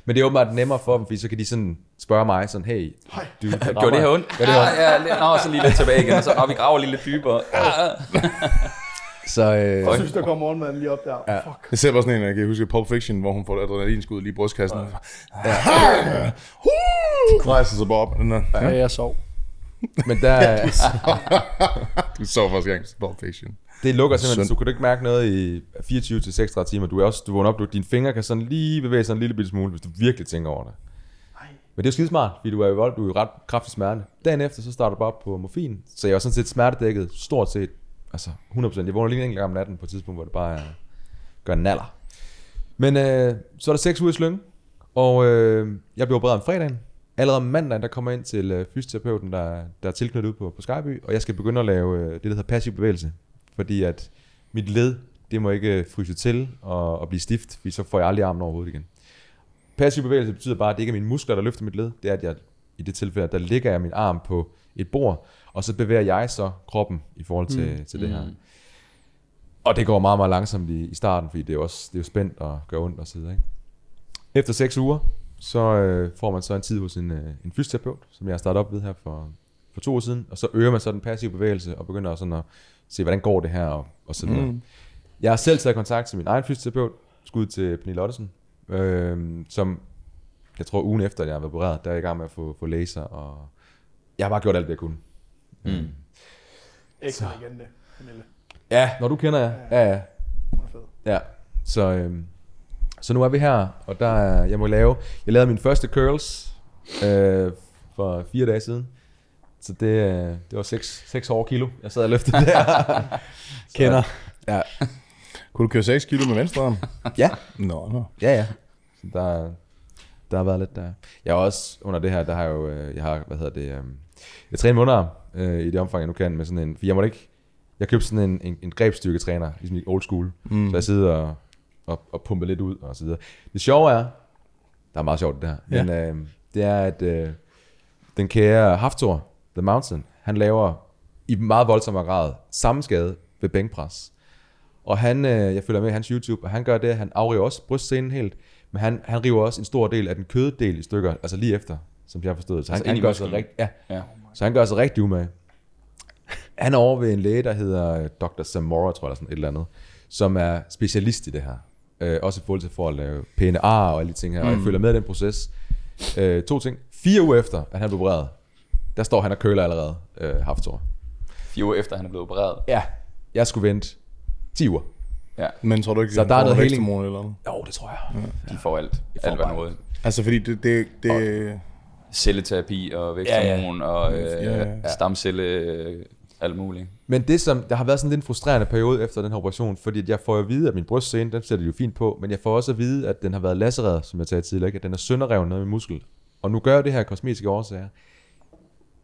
men det er åbenbart nemmere for dem, fordi så kan de sådan spørge mig sådan, hey, du Gjorde det her ondt? Gør det her ondt? Ja, ja, lidt- nå, så lige lidt tilbage igen, og så og vi graver lige lidt dybere. Ja. Så øh, Jeg synes, der kommer morgenmaden lige op der. Ja. Fuck. Jeg ser bare sådan en, jeg kan huske Pulp Fiction, hvor hun får et adrenalinskud lige i brystkassen. Ja. Rejser sig bare op. Den der. Ja, jeg sov. men der, Du så første gang Pulp Fiction. det lukker simpelthen, Synd. så du kan ikke mærke noget i 24 til 36 timer. Du er også, du vågner op, du, dine fingre kan sådan lige bevæge sig en lille bitte smule, hvis du virkelig tænker over det. Men det er jo skide smart, fordi du er jo, du er jo ret kraftig smerte. Dagen efter, så starter du bare op på morfin, så jeg var sådan set smertedækket stort set, altså 100%. Jeg vågner lige en enkelt gang om natten på et tidspunkt, hvor det bare er, gør en naller. Men øh, så er der 6 uger i slynge, og øh, jeg blev opereret om fredagen. Allerede om mandagen, der kommer jeg ind til øh, fysioterapeuten, der, der er tilknyttet ud på, på Skyby, og jeg skal begynde at lave øh, det, der hedder passiv bevægelse. Fordi at mit led, det må ikke øh, fryse til og, og blive stift, fordi så får jeg aldrig armen overhovedet igen. Passiv bevægelse betyder bare, at det ikke er mine muskler, der løfter mit led. Det er, at jeg i det tilfælde, der ligger jeg min arm på et bord, og så bevæger jeg så kroppen i forhold til, mm. til det her. Og det går meget, meget langsomt i, i starten, fordi det er også det er jo spændt og gør ondt og så videre. Ikke? Efter 6 uger, så øh, får man så en tid hos en, øh, en fysioterapeut, som jeg har startet op ved her for, for to år siden, og så øger man så den passive bevægelse og begynder sådan at se, hvordan går det her og, og så videre. Mm. Jeg har selv taget kontakt til min egen fysioterapeut, skud til Pernille Ottesen, øh, som jeg tror ugen efter, at jeg har været opereret, der er jeg i gang med at få, få laser, og jeg har bare gjort alt, det jeg kunne. Mm. Ægte legende, Pernille. Ja, når du kender jeg. Ja, ja. Hun er fed. Ja, så, øhm, så nu er vi her, og der er, jeg må lave, jeg lavede min første curls øh, for fire dage siden. Så det, øh, det var 6, 6 hårde kilo, jeg sad og løftede der. Kender. ja, Kunne du køre 6 kilo med venstre arm? ja, Nå, nå. ja, ja. Så der, der har været lidt der. Jeg har også, under det her, der har jeg jo, øh, jeg har, hvad hedder det, øh, jeg træner mundarm øh, i det omfang, jeg nu kan, med sådan en, for jeg måtte ikke, jeg købte sådan en, en, en grebstyrketræner, ligesom i old school, mm. så jeg sidder og, og, og pumper lidt ud og så videre. Det sjove er, der er meget sjovt det her, Ja. men øh, det er, at øh, den kære Haftor, The Mountain, han laver i meget voldsommere grad samme skade ved bænkpres. Og han, øh, jeg følger med i hans YouTube, og han gør det, at han afriver også brystscenen helt, men han, han river også en stor del af den køddel i stykker, altså lige efter, som jeg forstået. Så han, Altså han i gør sig musklen. rigt, ja, Ja. Så han gør sig rigtig umage. Han er over ved en læge, der hedder øh, Dr. Zamora, tror jeg, eller sådan et eller andet, som er specialist i det her. Øh, også i forhold til for at lave pæne ar og alle de ting her, mm. og jeg følger med i den proces. Øh, to ting. Fire uger efter, at han blev opereret, der står han og køler allerede øh, Haftor. Fire uger efter, han er blevet opereret. Ja, jeg skulle vente 10 uger. Ja, Men tror du ikke, Så der er noget healing. eller noget? Jo, det tror jeg. de får alt. får alt, hvad noget. Altså, fordi det... det, det Celleterapi og væksthormon og øh, Ja, ja. stamcelle, øh, alt muligt. Men det som, der har været sådan lidt en frustrerende periode efter den her operation, fordi at jeg får at vide, at min brystscene, den sætter de jo fint på, men jeg får også at vide, at den har været lacereret, som jeg sagde tidligere, ikke? at den er sønderrevet noget med muskel. Og nu gør jeg det her kosmetiske årsager.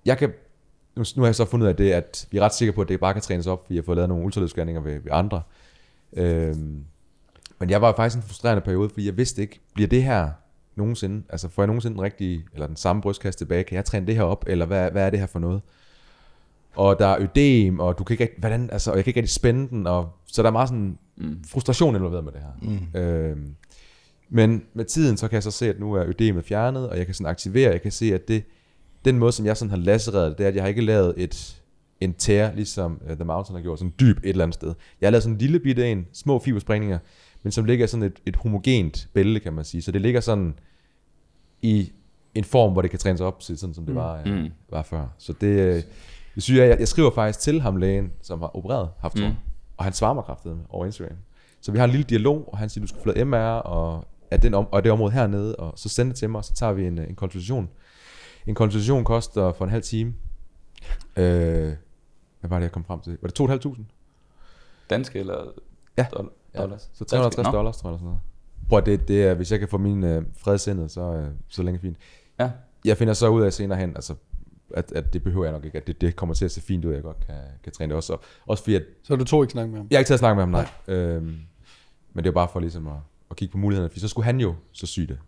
Jeg kan, nu, nu har jeg så fundet ud af det, at vi er ret sikre på, at det bare kan trænes op, fordi jeg har fået lavet nogle ultralydsscanninger ved, ved andre. Øhm, men jeg var faktisk i en frustrerende periode, fordi jeg vidste ikke, bliver det her nogensinde, altså får jeg nogensinde den rigtige, eller den samme brystkasse tilbage, kan jeg træne det her op, eller hvad, hvad er det her for noget? og der er ødem, og du kan ikke hvordan, altså, og jeg kan ikke rigtig spænde den, og, så der er meget sådan mm. frustration involveret med det her. Mm. Øhm, men med tiden, så kan jeg så se, at nu er ødemet fjernet, og jeg kan sådan aktivere, jeg kan se, at det, den måde, som jeg sådan har lacereret det, det er, at jeg har ikke lavet et, en tær, ligesom uh, The Mountain har gjort, sådan dyb et eller andet sted. Jeg har lavet sådan en lille bitte en, små fibersprængninger, men som ligger i sådan et, et homogent bælte, kan man sige. Så det ligger sådan i en form, hvor det kan trænes op til, sådan som det var, uh, Mm. var før. Så det, øh, det synes jeg, jeg, jeg skriver faktisk til ham lægen, som har opereret haft mm. og han svarer mig kraftigt over Instagram. Så vi har en lille dialog, og han siger, du skal flade MR, og er, den om, og er det område hernede, og så send det til mig, og så tager vi en, øh, en konsultation. En konsultation koster for en halv time. Øh, hvad var det, jeg kom frem til? Var det 2.500? Danske eller Ja. doll- Ja, dollars? så 350 Nå. dollars, tror jeg, eller sådan noget. Prøv at det, det er, hvis jeg kan få min øh, fred sindet, så, øh, så længe fint. Ja. Jeg finder så ud af senere hen, altså, at, at det behøver jeg nok ikke, at det, det kommer til at se fint ud, at jeg godt kan, kan træne det også. Og, også fordi, at Så du tog ikke snakke med ham? jeg har ikke taget at snakke med ham, nej. Øhm, men det er bare for ligesom at, at kigge på mulighederne, for så skulle han jo så syge det.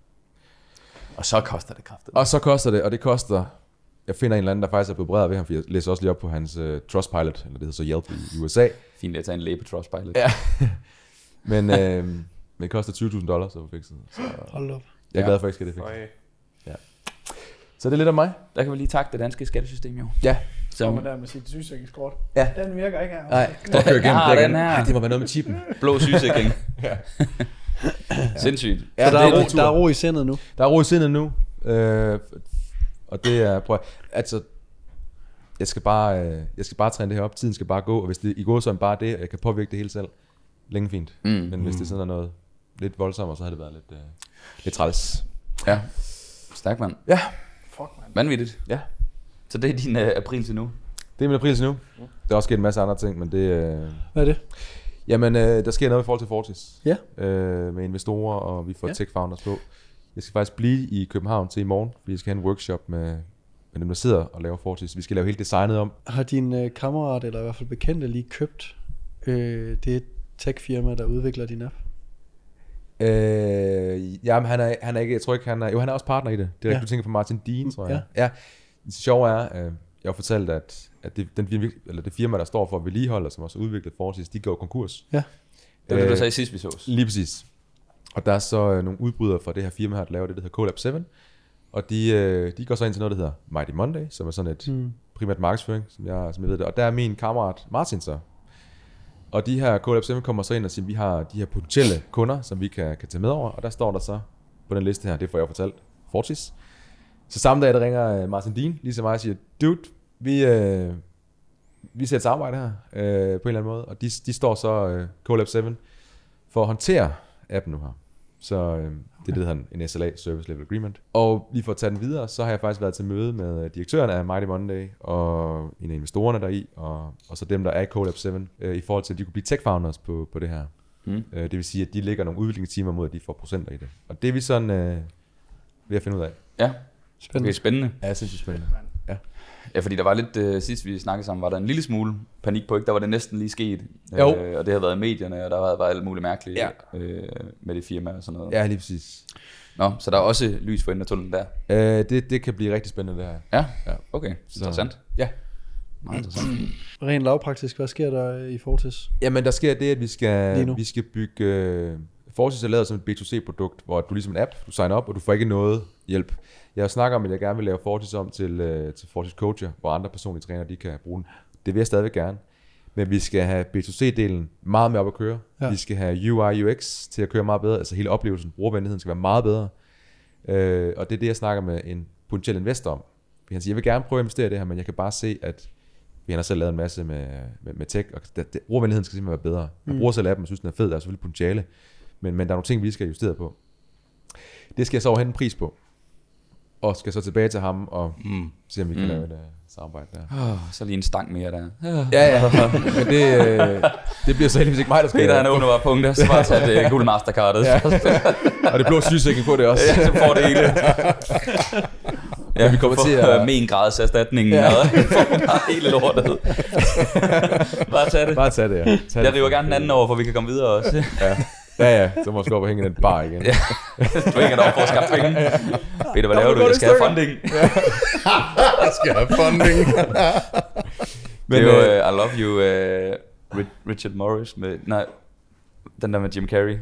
Og så koster det kraftigt. Og så koster det, og det koster, jeg finder en eller anden, der faktisk er blevet bredere ved ham, for jeg læser også lige op på hans uh, Trustpilot, eller det hedder så Yelp i, i USA. Fint at tage en læge på Trustpilot. Ja. Men, øh, men det koster 20.000 dollars at få fikset. Så Hold op. jeg er Ja. glad for, at jeg ikke skal det fikset. Øj. Så det er lidt af mig. Der kan vi lige takke det danske skattesystem jo. Ja. Så man der med sit sygesikringskort. Ja. Den virker ikke her. Nej, stop køre Jeg har den her. Det må være noget med chippen. blå sygesikring. Sindssygt. Ja, Så der, det er ro, der er ro i sindet nu. Der er ro i sindet nu. Øh, og det er, prøv, at- altså, jeg skal bare, øh, jeg skal bare træne det her op. Tiden skal bare gå, og hvis det i går så bare det, og jeg kan påvirke det hele selv, længe fint. Mm. Men hvis det sådan er noget lidt voldsommere, så har det været lidt, øh, lidt træls. Ja. Stærk mand. Ja, Fuck, man. Vanvittigt. ja. Så det er din uh, april til nu. Det er min april til nu. Der er også sket en masse andre ting, men det... Øh, Hvad er det? jamen, øh, der sker noget i forhold til Fortis. Ja. Øh, med investorer, og vi får Ja. ja. tech founders på. Jeg skal faktisk blive i København til i morgen, fordi jeg skal have en workshop med, med dem, der sidder og laver Fortis. Vi skal lave hele designet om. Har din øh, kammerat, eller i hvert fald bekendte, lige købt øh, det tech-firma, der udvikler din app? Øh, jamen, han er, han er ikke, jeg tror ikke, han er, jo, han er også partner i det. Det er Ja. du tænker på Martin Dean, tror jeg. Ja. ja. Det sjove er, øh, jeg har fortalt, at, at det, den, firma- eller det firma, der står for vedligehold, og som også har udviklet Fortis, de går konkurs. Ja. Det var det, du Øh, sagde sidst, vi sås. Lige præcis. Og der er så øh, nogle udbrydere fra det her firma her, der laver det, der hedder Colab 7. Og de, øh, de går så ind til noget, der hedder Mighty Monday, som er sådan et mm. primært markedsføring, som jeg, som jeg ved det. Og der er min kammerat Martin så. Og de her KLFCM 7 kommer så ind og siger, at vi har de her potentielle kunder, som vi kan, kan tage med over. Og der står der så på den liste her, det får jeg fortalt, Fortis. Så samme dag, der ringer øh, Martin Dean lige til mig og siger, dude, vi, øh, vi ser et samarbejde her øh, på en eller anden måde. Og de, de står så øh, KLab 7 for at håndtere appen nu her. Så øh, det er det, der hedder en SLA, Service Level Agreement. Og lige for at tage den videre, så har jeg faktisk været til møde med øh, direktøren af Mighty Monday, og en af investorerne deri, og, og så dem, der er i Colab 7, øh, i forhold til, at de kunne blive tech-founders på, på det her. Mm. Øh, det vil sige, at de lægger nogle udviklingstimer mod, at de får procenter i det. Og det er vi sådan øh, ved at finde ud af. Ja. Spændende. Okay, spændende. Ja, jeg synes, det er spændende. Ja. Fordi der var lidt, øh, sidst vi snakkede sammen, var der en lille smule panik på, ikke? Der var det næsten lige sket. Jo. Øh, og det har været i medierne, og der var, var alt muligt mærkeligt Ja. øh, med det firma og sådan noget. ja, lige præcis. Nå, så der er også lys for enden af tunnelen der. Øh, det, det kan blive rigtig spændende, det her. Ja, Ja. okay. Interessant. Ja. Meget interessant. Rent lavpraktisk, hvad sker der i Fortis? Jamen, der sker det, at vi skal, vi skal bygge... Øh, Fortis er lavet som et B2C-produkt, hvor du ligesom en app, du signer op, og du får ikke noget hjælp. Jeg snakker om, at jeg gerne vil lave Fortis om til, øh, til Fortis Coacher, hvor andre personlige trænere de kan bruge den. Det vil jeg stadigvæk gerne. Men vi skal have B2C-delen meget mere op at køre. Ja. Vi skal have UI UX til at køre meget bedre. Altså hele oplevelsen, brugervenligheden skal være meget bedre. Øh, og det er det, jeg snakker med en potentiel investor om. Han siger, jeg vil gerne prøve at investere i det her, men jeg kan bare se, at vi har selv lavet en masse med, med, med tech, og det, det, brugervenligheden skal simpelthen være bedre. Jeg bruger selv appen, og synes, den er fed, der er selvfølgelig potentiale, men, men der er nogle ting, vi skal have justeret på. Det skal jeg så overhente en pris på, og skal så tilbage til ham, og mm. se, om vi kan Mm. lave et uh, samarbejde der. Oh, så lige en stang mere der. Ja, ja, men det, øh, det bliver så heldigvis ikke mig, der skal Peter han åbner bare punkter, så bare tage det gule mastercardet. Ja. Og det blå sygesikring på det også. ja, så får det hele. Ja, vi kommer til at- Med en grads erstatning. Ja. Bare hele lortet. bare tag det. Bare tag det, ja. Tag Jeg river gerne den anden over, for vi kan komme videre også. Ja, ja, ja. så må jeg op og hænge i den bar igen. Ja. Du hænger op for at skaffe penge. Peter, hvad laver du? Jeg skal have funding. Jeg skal have funding. Men, det er jo uh, I Love You, uh, Richard Morris med, nej, den der med Jim Carrey,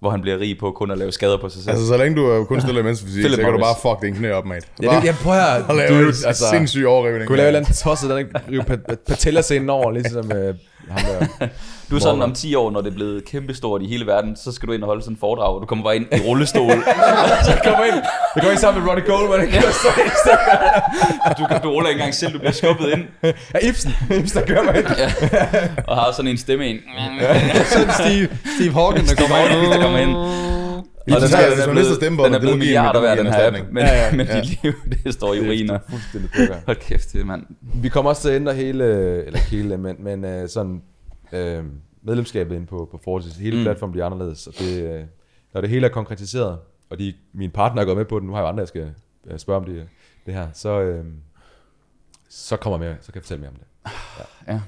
hvor han bliver rig på kun at lave skader på sig selv. altså, så længe du er kun stiller imens fysik, så kan du bare fuck din knæ op, mate. Ja, det, jeg prøver at lave dude, en sindssyg overrivning. Kunne lave et eller andet tosset, der ikke rive pat- patellascenen over, ligesom uh, ham der. Du er sådan om 10 år, når det er blevet kæmpestort i hele verden, så skal du ind og holde sådan en foredrag, og du kommer bare ind i rullestol. Jeg kommer ind, jeg kommer ind sammen med Ronnie Coleman, ikke? Så du, kan- du ruller ikke engang selv, du bliver skubbet ind, ja, Ibsen. Ibsen, der kører mig ind. og har sådan en stemme ind. Sådan Steve, Steve Hawking, der kommer Hawking, der kommer ind. Og den, er, hvis den, er blevet, stemmebåndet, den er blevet milliarder værd, den her app, men, Ja, ja, men ja. dit liv, det står i uriner. Hold kæft, det mand. Vi kommer også til at ændre hele, eller hele, men, men uh, sådan uh, medlemskabet inde på, på Fortis. Hele Mm. platformen bliver anderledes, og det, uh, når det hele er konkretiseret, og de, min partner er gået med på det, nu har jeg jo andre, jeg skal uh, spørge om det, det her, så, uh, så kommer jeg med, så kan jeg fortælle mere om det. Ja.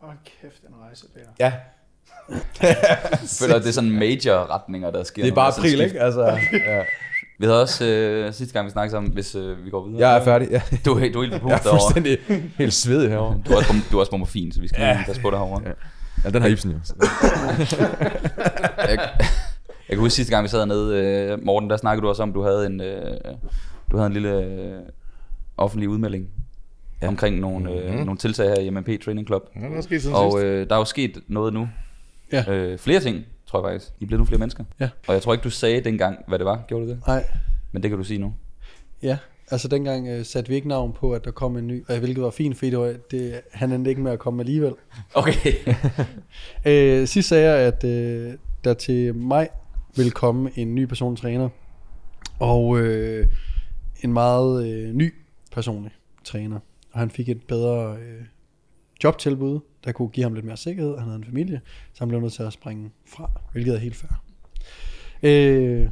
Hold kæft, en rejse, Peter. Ja, føler, at det er sådan major retninger, der sker. det er bare Altså, april, ikke? Altså, ja. Vi havde også øh, sidste gang, vi snakkede sammen, hvis øh, vi går videre. Jeg er færdig. Ja. Du er, helt- du er helt på Jeg er derovre. fuldstændig helt svedig herovre. Du er, også du er også på morfin, så vi skal ja. passe på dig herovre. Ja. Ja, den har Ibsen jo. Jeg, jeg kan huske sidste gang, vi sad hernede, øh, Morten, der snakkede du også om, du havde en, øh, du havde en lille øh, offentlig udmelding ja. omkring nogle, øh, Mhm. nogle tiltag her i MMP Training Club. Ja, der er sket siden Og øh, der er jo sket noget nu. Ja. Øh, flere ting, tror jeg faktisk. I blevet nu flere mennesker. Ja. Og jeg tror ikke, du sagde dengang, hvad det var. Gjorde du det? Nej, Men det kan du sige nu. ja. Altså dengang øh, satte vi ikke navn på, at der kom en ny, og hvilket var fint, fordi det var, det, han endte ikke med at komme alligevel. Okay. Øh, sidst sagde jeg, at øh, der til maj vil komme en ny personlig træner, og øh, en meget øh, ny personlig træner. Og han fik et bedre øh, jobtilbud, der kunne give ham lidt mere sikkerhed. Han havde en familie, så han blev nødt til at springe fra, hvilket er helt fair. Øh,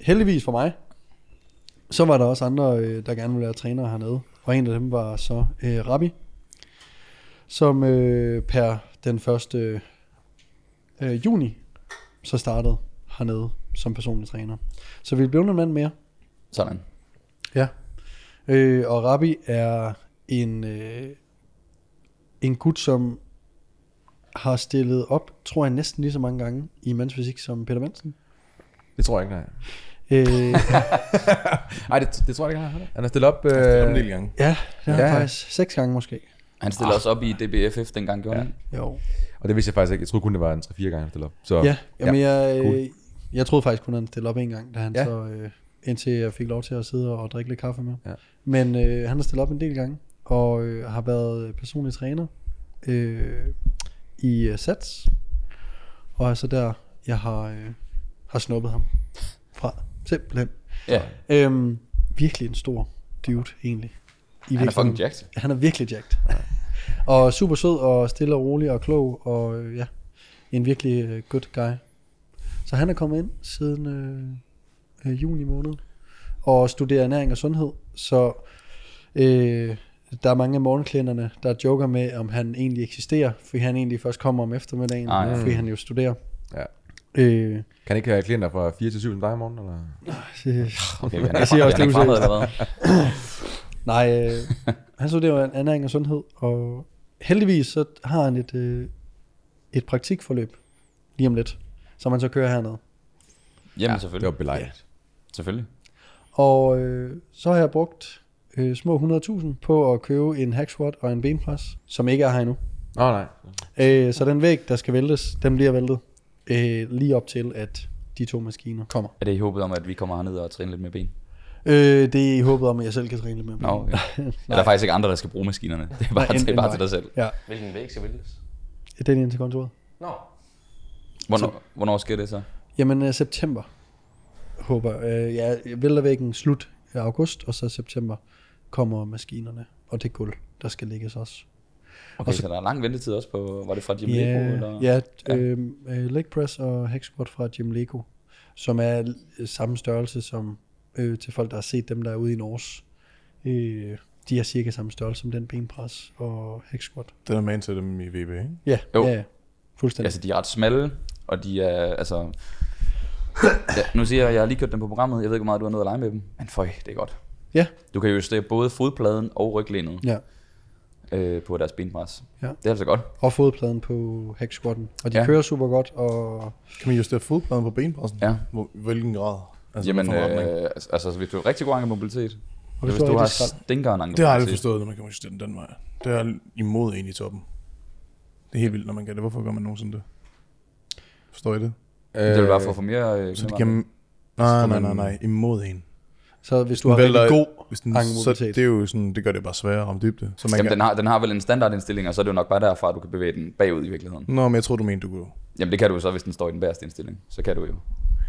heldigvis for mig, så var der også andre, øh, der gerne ville være trænere hernede. Og en af dem var så øh, Rabbi, som øh, per den 1. Øh, juni så startede hernede som personlig træner. Så vi blev en mand mere. Sådan. Ja. Øh, og Rabbi er en, øh, en gut, som har stillet op, tror jeg, næsten lige så mange gange i mandsfysik som Peter Mansen. Det tror jeg ikke, nej. Øh, Nej, det, det tror jeg ikke, han har. Han har stillet op... Øh, Det er en del gange. ja, det har Ja. ja. faktisk seks gange måske. Han stillede også op i DBFF dengang, gjorde Ja. han? Jo. Og det vidste jeg faktisk ikke. Jeg troede kun, det var en 3-4 gange, han stillede op. Så, Ja, jamen jeg, cool. cool. jeg troede faktisk kun, han stillede op en gang, da han Ja. ja. så, øh, indtil jeg fik lov til at sidde og drikke lidt kaffe med. Ja. Men øh, han har stillet op en del gange, og øh, har været personlig træner øh, i uh, Sats. Og er så der, jeg har, øh, har snuppet ham fra. Simpelthen. Ja. Øhm, virkelig en stor dude, egentlig. I Han er fucking jacked. Han er virkelig jacked. og super sød og stille og rolig og klog og øh, ja, en virkelig øh, good guy. Så han er kommet ind siden øh, øh, juni måned og studerer ernæring og sundhed. Så øh, der er mange af morgenklienterne, der joker med, om han egentlig eksisterer, fordi han egentlig først kommer om eftermiddagen, Ah, ja. fordi han jo studerer. Ja. Øh, Kan ikke have klienter fra 4 til 7 som dig i morgen? Eller? øh, Okay, han er, Jeg siger også, han det er? Nej, øh, han studerer ernæring og sundhed, og heldigvis så har han et, øh, et praktikforløb lige om lidt, som han så kører hernede. Jamen Det selvfølgelig. var belejligt. Selvfølgelig. Og øh, så har jeg brugt øh, små 100.000 på at købe en hack squat og en benpres, som ikke er her endnu. Åh, oh, nej. Øh, så den væg, der skal væltes, den bliver væltet øh, lige op til, at de to maskiner kommer. Er det i håbet om, at vi kommer herned og træner lidt med ben? Øh, det er i håbet om, at jeg selv kan træne lidt med Nå, okay. Er der faktisk ikke andre, der skal bruge maskinerne? Det er bare, Nej, er en bare til dig selv. Ja, Hvilken væg skal vælges? det er ind til kontoret. Nå. Hvornår, hvornår sker det så? Jamen, øh, september håber jeg. Øh, ja, vælter væggen slut i august, og så september kommer maskinerne, og det gulv, der skal lægges også. Okay, Og så, så- der er lang ventetid også på, var det fra Jim Lego? Ja, Eller? ja, Ja. øh, øh, leg press og hack squat fra Jim Lego, som er øh, samme størrelse som øh, til folk, der har set dem, der er ude i Norge. Øh, de er cirka samme størrelse som den benpres og hack squat. Den er man til dem i VB, ikke? Ja, Jo. ja, ja. Fuldstændig. Altså, de er ret smalle, og de er, altså... Ja, nu siger jeg, at jeg har lige kørt dem på programmet. Jeg ved ikke, hvor meget du har nået at lege med dem. Men føj, det er godt. Ja. Du kan justere både fodpladen og ryglænet ja. øh, på deres benpres. Ja. Det er altså godt. Og fodpladen på hack squatten. Og de Ja. kører super godt, og Kan man justere fodpladen på benpressen? Ja. Hvor, hvilken grad? Altså, Jamen, øh, altså, altså, hvis du har rigtig god ankelmobilitet, Og hvis hvis du du har skrald. stinkeren det har jeg aldrig forstået, når man kan justere den den vej. Det er imod en i toppen. Det er helt vildt, når man kan det. Hvorfor gør man nogensinde det? Forstår I det? Det vil bare for at få mere... Øh, Så det mere- kan... Nej, nej, nej, nej. Imod en. Så hvis du Den har rigtig vælter- god Hvis den, så det er jo sådan, det gør det bare sværere om dybde. Så man Jamen, kan, den har, den har vel en standardindstilling, og så er det jo nok bare derfra, at du kan bevæge den bagud i virkeligheden. Nå, men jeg tror du mener, du kunne. Jamen, det kan du jo så, hvis den står i den bagerste indstilling. Så kan du jo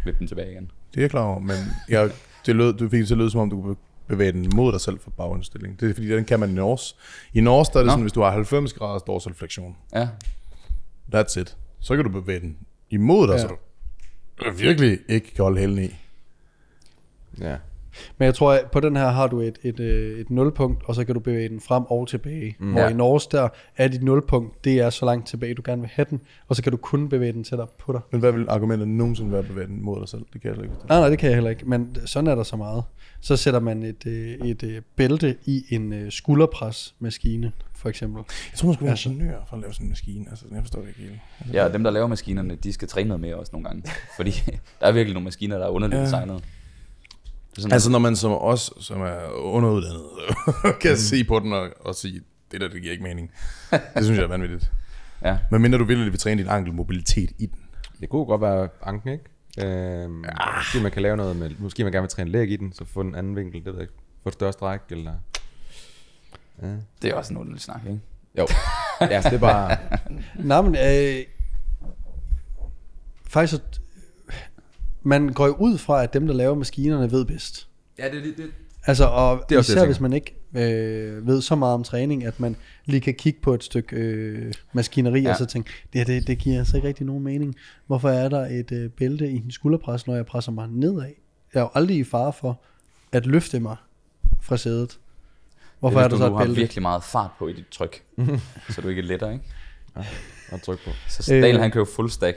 vippe den tilbage igen. Det er jeg klar over, men jeg, det lød, du fik det til at lyde, som om du kunne bevæge den mod dig selv for bagindstilling. Det er fordi, den kan man i Norge. I Norge, der er det Nå. sådan, hvis du har 90 graders dorsalflektion. Ja, That's it. Så kan du bevæge den imod dig, ja. så du virkelig ikke kan holde hælen i. Ja. Men jeg tror, at på den her har du et, et, øh, et nulpunkt, og så kan du bevæge den frem og tilbage. Mm. Hvor Ja. i Norge der er dit nulpunkt, det er så langt tilbage, du gerne vil have den, og så kan du kun bevæge den tættere på dig. Men hvad vil argumentet nogensinde være at bevæge den mod dig selv? Det kan jeg slet ikke. Nej, nej, det kan jeg heller ikke, men sådan er der så meget. Så sætter man et, øh, et øh, bælte i en skulderpresmaskine, for eksempel. Jeg tror, man skulle være Altså. ingeniør for at lave sådan en maskine. Altså, jeg forstår det ikke helt. Altså, ja og dem, der laver maskinerne, de skal træne noget mere også nogle gange. Fordi der er virkelig nogle maskiner, der er underligt Ja. designet. Det er sådan, altså, når man som os, som er underuddannet, kan se på den og, og sige, det der, det giver ikke mening. Det synes jeg er vanvittigt. ja. Men mindre du vil træne din ankelmobilitet i den. Det kunne godt være anken, ikke? Øhm, ja. Måske man kan lave noget med, måske man gerne vil træne læg i den, så få en anden vinkel, det ved jeg ikke. Få et større stræk, eller... Ja. Det er også en underlig snak, ikke? Jo. ja, det er bare... Nej, men øh, faktisk, så- man går jo ud fra, at dem, der laver maskinerne, ved bedst. Ja, det, det, det. Altså, og Det det er er også det, især jeg hvis man ikke øh, ved så meget om træning, at man lige kan kigge på et stykke øh, maskineri, ja. Ja. og så tænke, det, her, det, det giver altså ikke rigtig nogen mening. Hvorfor er der et øh, bælte i en skulderpres, når jeg presser mig nedad? Jeg er jo aldrig i fare for at løfte mig fra sædet. Hvorfor det er, der så du et har bælte? virkelig meget fart på i dit tryk, så du ikke letter, ikke? Og tryk på. Så Daniel, Øh. han kører full stack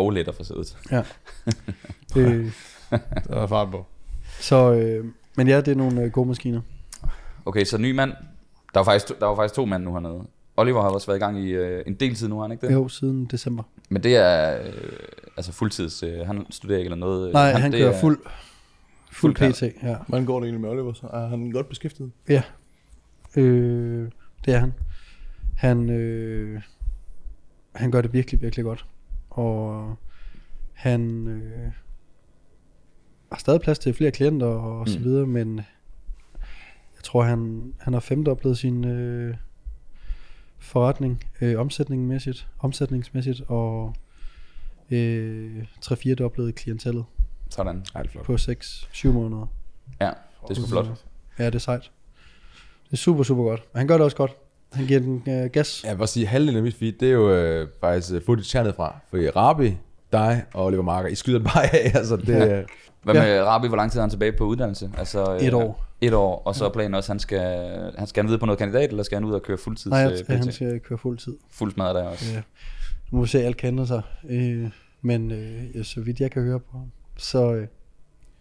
og letter for sædet. Ja. øh, Der er fart på. så, øh, men ja, det er nogle øh, gode maskiner. Okay, så ny mand. Der var faktisk to, der var faktisk to mænd nu hernede. Oliver har også været i gang i øh, en del tid nu, har han ikke det? Jo, siden december. Men det er øh, altså fuldtids, øh, han studerer ikke eller noget. øh, Nej, han, han det kører er- fuld, fuld fuld PT. Ja. Hvordan går det egentlig med Oliver? Så er han godt beskæftiget? Ja, øh, det er han. Han, øh, han gør det virkelig, virkelig godt. Og han øh, har stadig plads til flere klienter og så Mm. videre, men jeg tror, han, han har femdoblet sin øh, forretning, øh, omsætningsmæssigt, omsætningsmæssigt, og øh, 3-4 doblet klientellet Sådan. Ej, flot. på 6-7 måneder. Ja, det er sgu flot. Ja, det er sejt. Det er super, super godt. Og han gør det også godt. Han giver den øh, gas. Jeg vil også sige, halvdelen af mit feed, det er jo øh, faktisk øh, footage hernede fra. For Rabi, dig og Oliver Marker, I skyder den bare af. Altså, det, ja. Hvad Ja. med Rabi, hvor lang tid er han tilbage på uddannelse? Altså, øh, Et år. Et år, og så er planen også, han skal, han skal han videre på noget kandidat, eller skal han ud og køre fuldtids Nej, øh, han skal køre fuld tid. Fuld smadret der også. Ja. Nu må vi se, at alt ændre sig. Øh, men øh, ja, så vidt jeg kan høre på ham, så, øh,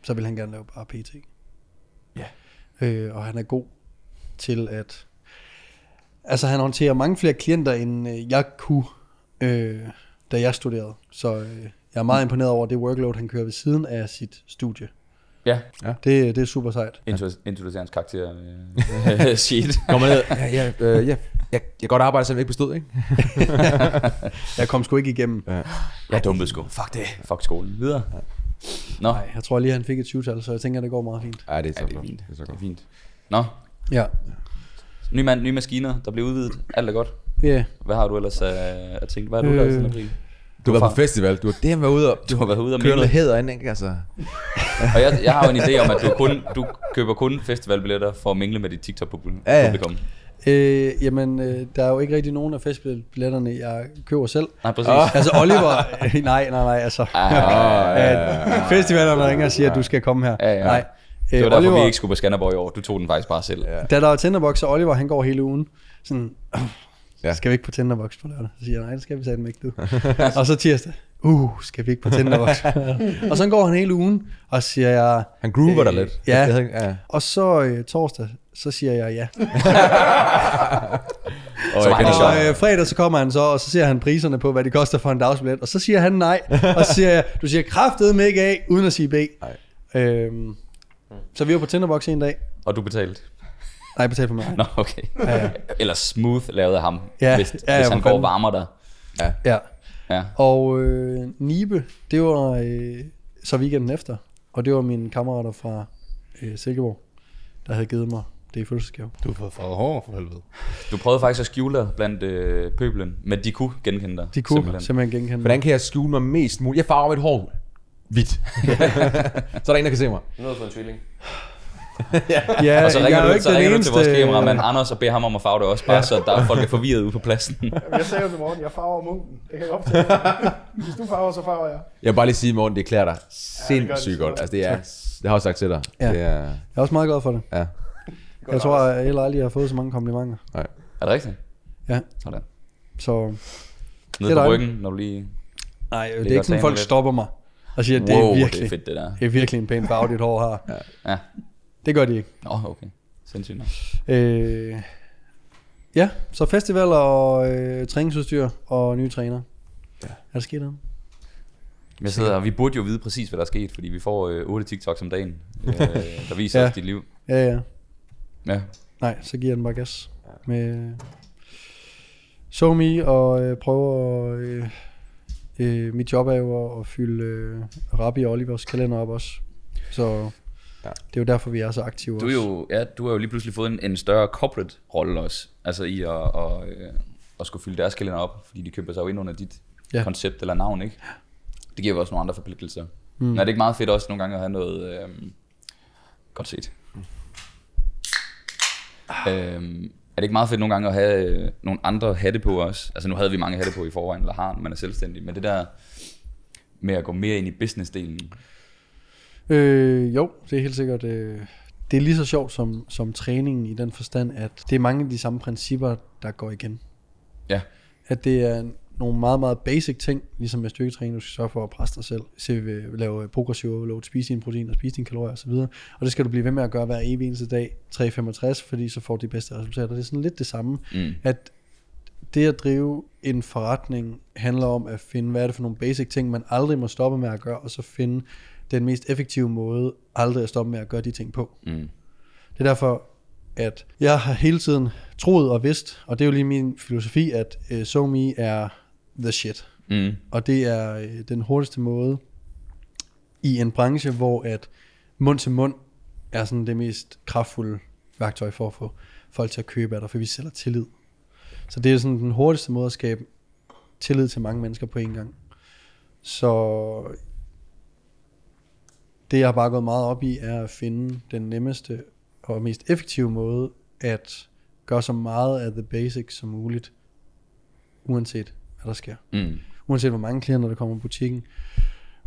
så vil han gerne lave bare PT. Ja. Øh, og han er god til at... Altså han håndterer mange flere klienter, end øh, jeg kunne, øh, da jeg studerede. Så øh, jeg er meget imponeret over det workload, han kører ved siden af sit studie. Ja, Det, det er super sejt. Introdu- introducerer hans karakter øh, sheet. Kommer ned. Ja, ja, øh, ja. Jeg, jeg kan godt arbejde, selvom jeg ikke bestod, ikke? Jeg kom sgu ikke igennem. Jeg dummede sgu. Fuck det. Fuck skolen. Videre. Nå, Nej, jeg tror lige, han fik et 20-tal, så jeg tænker, det går meget fint. Ja, det er så ja, det er fint. Det er så Det er godt. fint. Nå, Ja, ny mand, nye maskiner, der bliver udvidet. Alt er godt. ja. Hvad har du ellers af, af ting? Hvad har du Øh, lavet siden april? Du har været fra- på festival. Du har det været ude og... Du har været ude og køre mingle. noget hæder ind, ikke? Altså. Og jeg, jeg har jo en idé om, at du, kun, du køber kun festivalbilletter for at mingle med dit TikTok-publikum. Ja, ja. Øh, jamen, øh, der er jo ikke rigtig nogen af festivalbilletterne, jeg køber selv. Nej, præcis. Altså Oliver, øh, nej, nej, nej, altså. Ah, Ja, festivalerne ringer og siger, at du skal komme her. Ja, ja. Nej. Det var Øh, derfor, Oliver, vi ikke skulle på Skanderborg i år. Du tog den faktisk bare selv. Ja. Da der var Tinderbox, så Oliver, han går hele ugen. Sådan, Ja. skal vi ikke på Tinderbox på lørdag? Så siger jeg, nej, det skal vi satme ikke, du. og så tirsdag, uh, skal vi ikke på Tinderbox? og så går han hele ugen, og så siger jeg, Han groover dig Øh, lidt. ja. Jeg havde ikke- ja. og så øh, torsdag, så siger jeg ja. Og så. Og øh, fredag så kommer han så, og så ser han priserne på, hvad det koster for en dagsbillet, og så siger han nej, og så siger jeg, du siger kraftet med ikke af, uden at sige B. Nej. Øhm, så vi var på Tinderbox en dag. Og du betalte. Nej, betal for mig. Nå, okay. Ja, ja. Eller smooth lavet af ham, Ja, hvis, ja, ja, hvis han går og fanden. varmer dig. Ja. Ja. Og øh, Nibe, det var øh, så weekenden efter. Og det var mine kammerater fra øh, Silkeborg, der havde givet mig det i fødselsgave. Du har fået farvet hår for helvede. Du prøvede faktisk at skjule dig blandt øh, pøbelen, men de kunne genkende dig. De kunne simpelthen, simpelthen. simpelthen genkende Hvordan kan jeg skjule mig mest muligt? Jeg farver mit hår hvidt. så er der en, der kan se mig. Noget for en tvilling. Ja, Og så jeg ringer er jo du, ikke så den ringer du til vores eneste- kameramand Anders og beder ham om at farve det også, bare ja. så der er folk er forvirret ude på pladsen. Jeg sagde jo til Morten, jeg farver munken. Det kan jeg optage. Hvis du farver, så farver jeg. Jeg vil bare lige sige, Morten, det klæder dig det sindssygt så godt. Altså, det er, det har jeg også sagt til dig. Ja. Det er, Jeg er også meget glad for det. ja. Jeg tror, at jeg heller aldrig har fået så mange komplimenter. Er det rigtigt? Ja. Sådan. Så Nede Det er på ryggen, når du lige... nej, det er ikke sådan, folk stopper mig og siger, at det wow, er det virkelig, er fedt det der. det er virkelig en pæn farve, dit hår har. Ja. Det gør de ikke. Nå, okay. Sindssygt nok. Øh, ja, så festival og øh, træningsudstyr og nye træner. Ja. Er der sket noget? Jeg sidder, og vi burde jo vide præcis, hvad der er sket, fordi vi får øh, 8 TikToks om dagen, øh, der viser Ja. ja. os dit liv. Ja, ja. Ja. Nej, så giver den bare gas. Med so me og øh, prøver at... Øh, øh, mit job er jo at, at fylde øh, Rabi og Olivers kalender op også. Så ja. det er jo derfor, vi er så aktive Du er også. jo, ja, du har jo lige pludselig fået en, en større corporate rolle også, altså i at, at, øh, at skulle fylde deres kalender op, fordi de køber sig jo ind under dit Ja. koncept eller navn, ikke? Det giver jo også nogle andre forpligtelser. Mm. Er det ikke meget fedt også nogle gange at have noget... Øh, godt set. Øhm, er det ikke meget fedt nogle gange at have øh, nogle andre hatte på også? Altså nu havde vi mange hatte på i forvejen, eller har, man er selvstændig, men det der med at gå mere ind i business-delen. Øh, jo, det er helt sikkert. Øh, det er lige så sjovt som, som træningen i den forstand, at det er mange af de samme principper, der går igen. Ja. At det er nogle meget, meget basic ting, ligesom med styrketræning, du skal sørge for at presse dig selv, se, øh, lave progressiv overload, spise dine proteiner, spise dine kalorier osv. Og det skal du blive ved med at gøre hver evig eneste dag, 365, fordi så får du de bedste resultater. Det er sådan lidt det samme, Mm. at det at drive en forretning handler om at finde, hvad er det for nogle basic ting, man aldrig må stoppe med at gøre, og så finde den mest effektive måde aldrig at stoppe med at gøre de ting på. Mm. Det er derfor, at jeg har hele tiden troet og vidst, og det er jo lige min filosofi, at uh, SoMe er the shit. Mm. Og det er øh, den hurtigste måde i en branche, hvor at mund til mund er sådan det mest kraftfulde værktøj for at få folk til at købe af dig, for vi sælger tillid. Så det er sådan den hurtigste måde at skabe tillid til mange mennesker på en gang. Så det jeg har bare gået meget op i, er at finde den nemmeste og mest effektive måde at gøre så meget af the basics som muligt, uanset hvad der sker Mm. uanset hvor mange klienter der kommer i butikken,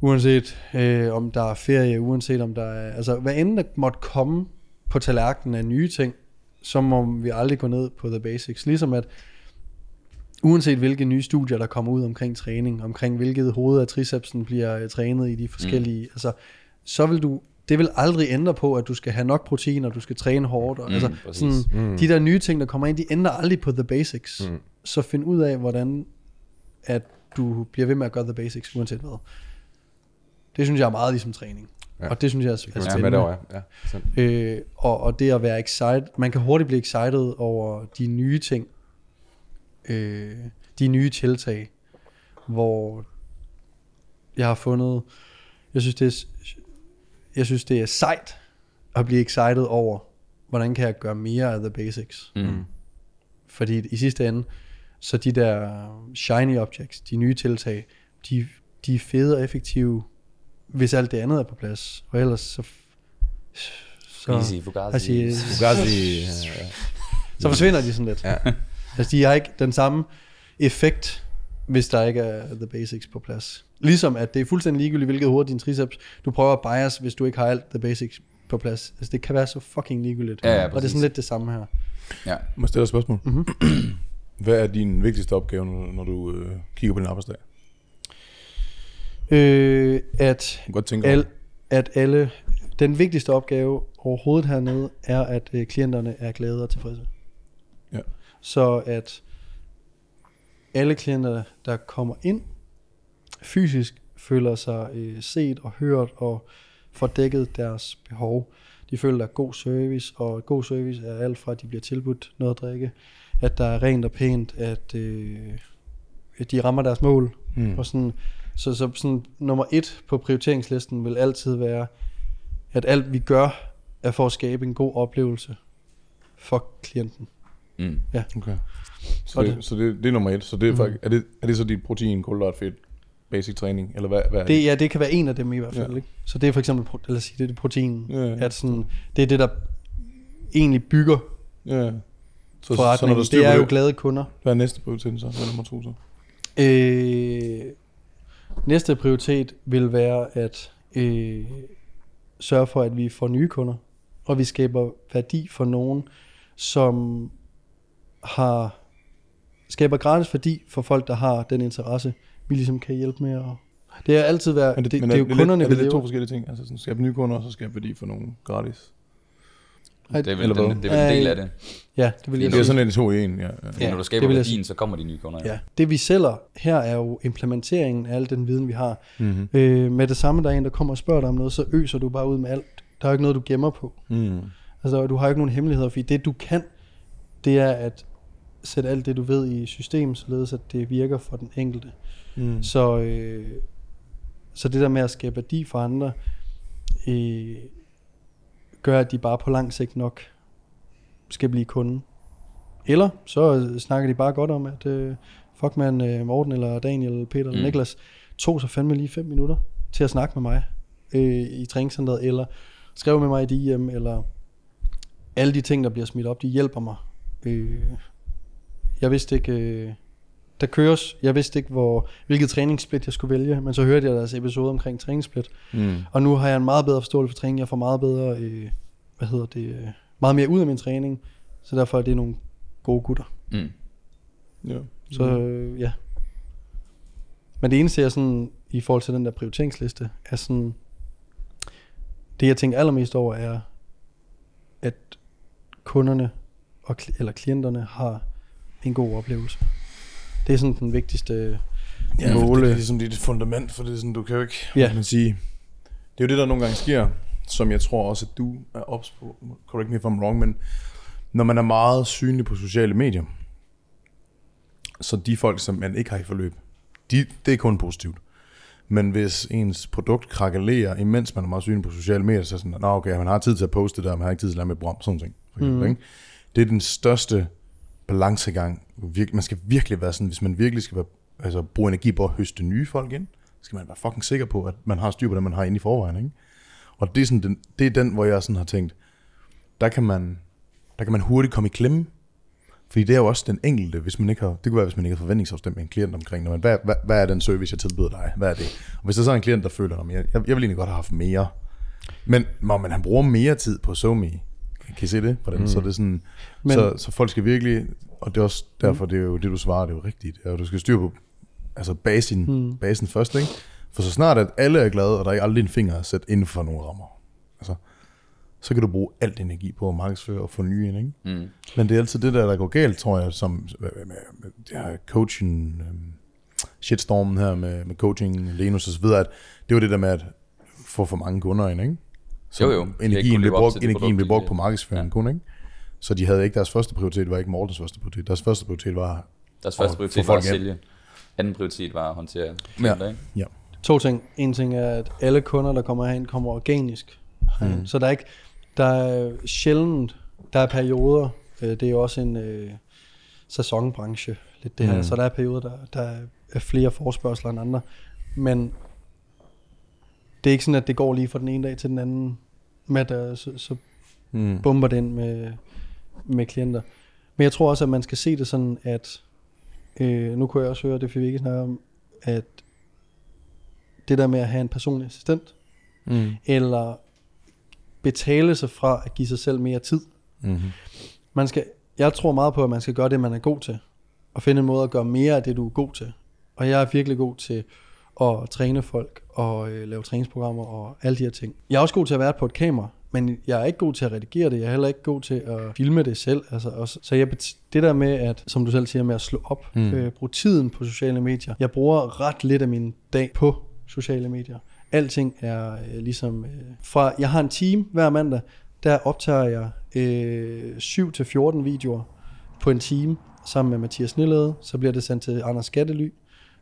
uanset øh, om der er ferie, uanset om der er, altså hvad end der måtte komme på tallerkenen af nye ting, så må vi aldrig gå ned på the basics. Ligesom at uanset hvilke nye studier, der kommer ud omkring træning, omkring hvilket hoved af tricepsen bliver øh, trænet i de forskellige, mm. altså så vil du, det vil aldrig ændre på, at du skal have nok protein, og du skal træne hårdt. Og, Mm, altså, præcis. sådan, mm. De der nye ting, der kommer ind, de ændrer aldrig på the basics. Mm. Så find ud af, hvordan at du bliver ved med at gøre the basics, uanset hvad. Det synes jeg er meget ligesom træning. Ja. Og det synes jeg er, er Ja, med spændende. derovre, ja. ja. Øh, og, og det at være excited, man kan hurtigt blive excited over de nye ting, øh, de nye tiltag, hvor jeg har fundet, jeg synes det er, jeg synes det er sejt at blive excited over, hvordan kan jeg gøre mere af the basics. Mm. Fordi i sidste ende, så de der shiny objects, de nye tiltag, de, de er fede og effektive, hvis alt det andet er på plads. Og ellers så... så Easy, Fugazi. altså, Fugazi, ja, ja. så forsvinder de sådan lidt. Ja. Altså, de har ikke den samme effekt, hvis der ikke er the basics på plads. Ligesom at det er fuldstændig ligegyldigt, hvilket hoved din triceps, du prøver at bias, hvis du ikke har alt the basics på plads. Altså, det kan være så fucking ligegyldigt. Ja, ja, og det er sådan lidt det samme her. Ja. Må jeg stille et spørgsmål? Mhm. Hvad er din vigtigste opgave, når, du øh, kigger på din arbejdsdag? Øh, at godt tænke Al, at alle, den vigtigste opgave overhovedet hernede, er, at øh, klienterne er glade og tilfredse. Ja. Så at alle klienter, der kommer ind, fysisk føler sig øh, set og hørt og får dækket deres behov. De føler, der er god service, og god service er alt fra, at de bliver tilbudt noget at drikke, at der er rent og pænt, at, øh, de rammer deres mål. Mm. Og sådan, så, så sådan, nummer et på prioriteringslisten vil altid være, at alt vi gør, er for at skabe en god oplevelse for klienten. Mm. Okay. Så, Og det, det- så det, det er nummer et. Så det er, Mm. faktisk, er, det, er det så dit protein, kulhydrat, fedt, basic træning? Eller hvad, hvad er Det, ja, det kan være en af dem i hvert fald. Ja. Ja. Ikke? Så det er for eksempel, lad os sige, det er det protein. Ja, ja. At sådan, det er det, der egentlig bygger Ja. Så, så, forretningen. når styr det er jo det, glade kunder. hvad er næste prioritet så? Hvad er nummer to så? Øh, næste prioritet vil være at øh, sørge for, at vi får nye kunder, og vi skaber værdi for nogen, som har skaber gratis værdi for folk, der har den interesse, vi ligesom kan hjælpe med. Og det er altid været, det, det, det, er jo lidt- kunderne, er vi det lidt to forskellige ting? Altså sådan, skabe nye kunder, og så skabe værdi for nogen gratis? Det er vel, Eller den, det er vel en del af det. Ja, det vil jeg Det er sige. sådan lidt to i en, ja. ja. Fordi Ja, når du det skaber vil jeg værdien, så kommer de nye kunder. Ja. Det vi sælger her er jo implementeringen af al den viden, vi har. Mm-hmm. Øh, med det samme, der er en, der kommer og spørger dig om noget, så øser du bare ud med alt. Der er jo ikke noget, du gemmer på. Mm. Altså, du har jo ikke nogen hemmeligheder, fordi det du kan, det er at sætte alt det, du ved i system, således at det virker for den enkelte. Mm. Så, øh, så det der med at skabe værdi for andre, øh, gør, at de bare på lang sigt nok skal blive kunde. Eller så snakker de bare godt om, at øh, fuck man, øh, Morten eller Daniel eller Peter eller Mm. Niklas tog så fandme lige fem minutter til at snakke med mig øh, i træningscenteret, eller skrev med mig i DM, eller alle de ting, der bliver smidt op, de hjælper mig. Øh, jeg vidste ikke, øh, der køres, jeg vidste ikke, hvor, hvilket træningssplit jeg skulle vælge, men så hørte jeg deres episode omkring træningssplit, Mm. og nu har jeg en meget bedre forståelse for træning, jeg får meget bedre, øh, hvad hedder det, øh, meget mere ud af min træning, så derfor er det nogle gode gutter. Mm. Ja. Så øh, ja. Men det eneste, jeg sådan, i forhold til den der prioriteringsliste, er sådan, det jeg tænker allermest over, er, at kunderne, og, eller klienterne, har en god oplevelse. Det er sådan den vigtigste Ja, måle. det er ligesom dit fundament, for det er sådan, du kan jo ikke, Ja. man sige, det er jo det, der nogle gange sker, som jeg tror også, at du er ops på, correct me if I'm wrong, men når man er meget synlig på sociale medier, så de folk, som man ikke har i forløb, de, det er kun positivt. Men hvis ens produkt krakalerer, imens man er meget synlig på sociale medier, så er sådan, Nå, okay, man har tid til at poste det der, man har ikke tid til at lave med program, sådan ting. For eksempel, mm. ikke? Det er den største balancegang. Virk- Man skal virkelig være sådan, hvis man virkelig skal være, altså, bruge energi på at høste nye folk ind, så skal man være fucking sikker på, at man har styr på det, man har inde i forvejen. Ikke? Og det er, sådan den, det er den, hvor jeg sådan har tænkt, der kan man, der kan man hurtigt komme i klemme, fordi det er jo også den enkelte, hvis man ikke har, det kunne være, hvis man ikke har forventningsafstemt med en klient omkring, når man, hvad, hvad, hvad, er den service, jeg tilbyder dig? Hvad er det? Og hvis der så er en klient, der føler, at jeg, jeg, jeg vil egentlig godt have haft mere, men, men man han bruger mere tid på SoMe, kan I se det? Hvordan? Mm. Så det er sådan, Men- så, så folk skal virkelig, og det er også derfor, det er jo det, du svarer, det er jo rigtigt, er, du skal styre på altså basen, Mm. mm. basen først, ikke? For så snart, at alle er glade, og der er ikke aldrig en finger at sætte inden for nogle rammer, altså, så kan du bruge alt energi på at markedsføre og få nye ind, ikke? Mm. Men det er altid det der, der går galt, tror jeg, som med, med, med det her coaching, øhm, shitstormen her med, med coaching, Lenus og så videre, at det var det der med at få for mange kunder ind, ikke? Så Jo, jo. Energien blev brugt, energien produkt, blev brugt på markedsføring Ja. ja. kun, ikke? Så de havde ikke deres første prioritet, var ikke Mortens første prioritet. Deres første prioritet var, Deres første få prioritet var at sælge. Anden prioritet var at håndtere klienter, ikke? ja, To ting. En ting er, at alle kunder, der kommer herind, kommer organisk. Mm. Så der er ikke, der er sjældent, der er perioder, øh, det er jo også en øh, sæsonbranche, lidt det her, Mm. så der er perioder, der, der er flere forspørgseler end andre, men det er ikke sådan, at det går lige fra den ene dag til den anden, med at der, så, så mm. bomber det ind med, med klienter. Men jeg tror også, at man skal se det sådan, at øh, nu kunne jeg også høre, det fik vi ikke snakke om, at det der med at have en personlig assistent, Mm. eller betale sig fra at give sig selv mere tid. Mm. Man skal, jeg tror meget på, at man skal gøre det, man er god til, og finde en måde at gøre mere af det, du er god til. Og jeg er virkelig god til at træne folk, og øh, lave træningsprogrammer, og alle de her ting. Jeg er også god til at være på et kamera, men jeg er ikke god til at redigere det. Jeg er heller ikke god til at filme det selv. Altså også, så jeg, det der med, at, som du selv siger, med at slå op, mm. Mm. øh, bruge tiden på sociale medier. Jeg bruger ret lidt af min dag på sociale medier. Alting er øh, ligesom... Øh, fra, jeg har en team hver mandag, der optager jeg øh, 7-14 videoer på en time sammen med Mathias Nillede. Så bliver det sendt til Anders Skattely.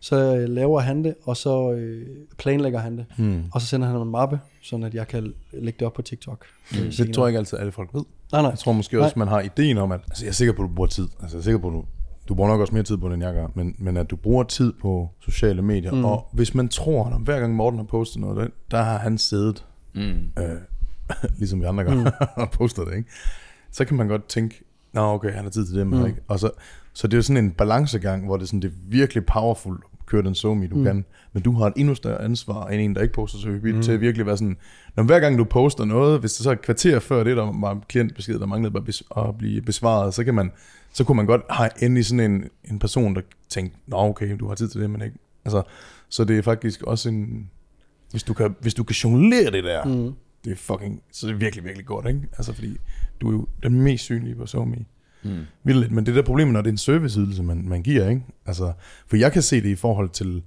Så øh, laver han det, og så øh, planlægger han det. Hmm. Og så sender han en mappe, sådan at jeg kan lægge det op på TikTok. øh, Det senere. tror jeg ikke altid, alle folk ved. Nej, nej. Jeg tror måske også, man har ideen om, at altså, jeg er sikker på, at du bruger tid. Altså, jeg er sikker på, at du, du bruger nok også mere tid på det, end jeg gør. Men, men at du bruger tid på sociale medier. Mm. Og hvis man tror, at hver gang Morten har postet noget, der, der har han siddet, Mm. øh, ligesom vi andre gør, mm. og postet det, ikke? Så kan man godt tænke, nå okay, han har tid til det, men mm. ikke. Og så, så det er jo sådan en balancegang, hvor det er, sådan, det er virkelig powerful køre den somi, du mm. kan. Men du har et endnu større ansvar end en, der ikke poster så hyppigt, mm. til at virkelig være sådan, når hver gang du poster noget, hvis det så er et kvarter før det, der var klientbesked, der manglede bare at blive besvaret, så kan man, så kunne man godt have endelig sådan en, en person, der tænkte, nå okay, du har tid til det, men ikke. Altså, så det er faktisk også en, hvis du kan, hvis du kan jonglere det der, mm. det er fucking, så er det virkelig, virkelig godt, ikke? Altså, fordi du er jo den mest synlige på SoMe. Mm. Vildt, men det er der problemet, når det er en serviceydelse, man, man giver, ikke? Altså, for jeg kan se det i forhold til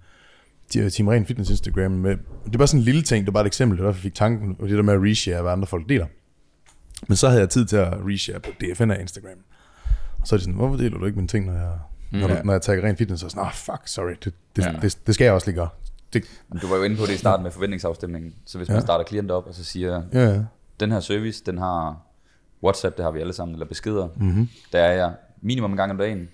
de- Team Ren Fitness Instagram. Med, det er bare sådan en lille ting, det er bare et eksempel, det var, jeg fik tanken, og det der med at reshare, hvad andre folk deler. Men så havde jeg tid til at reshare på DFN af Instagram. Og så er de sådan, hvorfor deler du ikke mine ting, når jeg, når, Ja. når jeg tager ren fitness? Og sådan, ah, fuck, sorry, det, det, Ja. det, det, skal jeg også lige gøre. Det, Du var jo inde på det i starten med forventningsafstemningen. Så hvis man Ja. starter klienter op, og så siger, ja, ja. den her service, den har WhatsApp, det har vi alle sammen, eller beskeder. Mm-hmm. Der er jeg minimum en gang om dagen.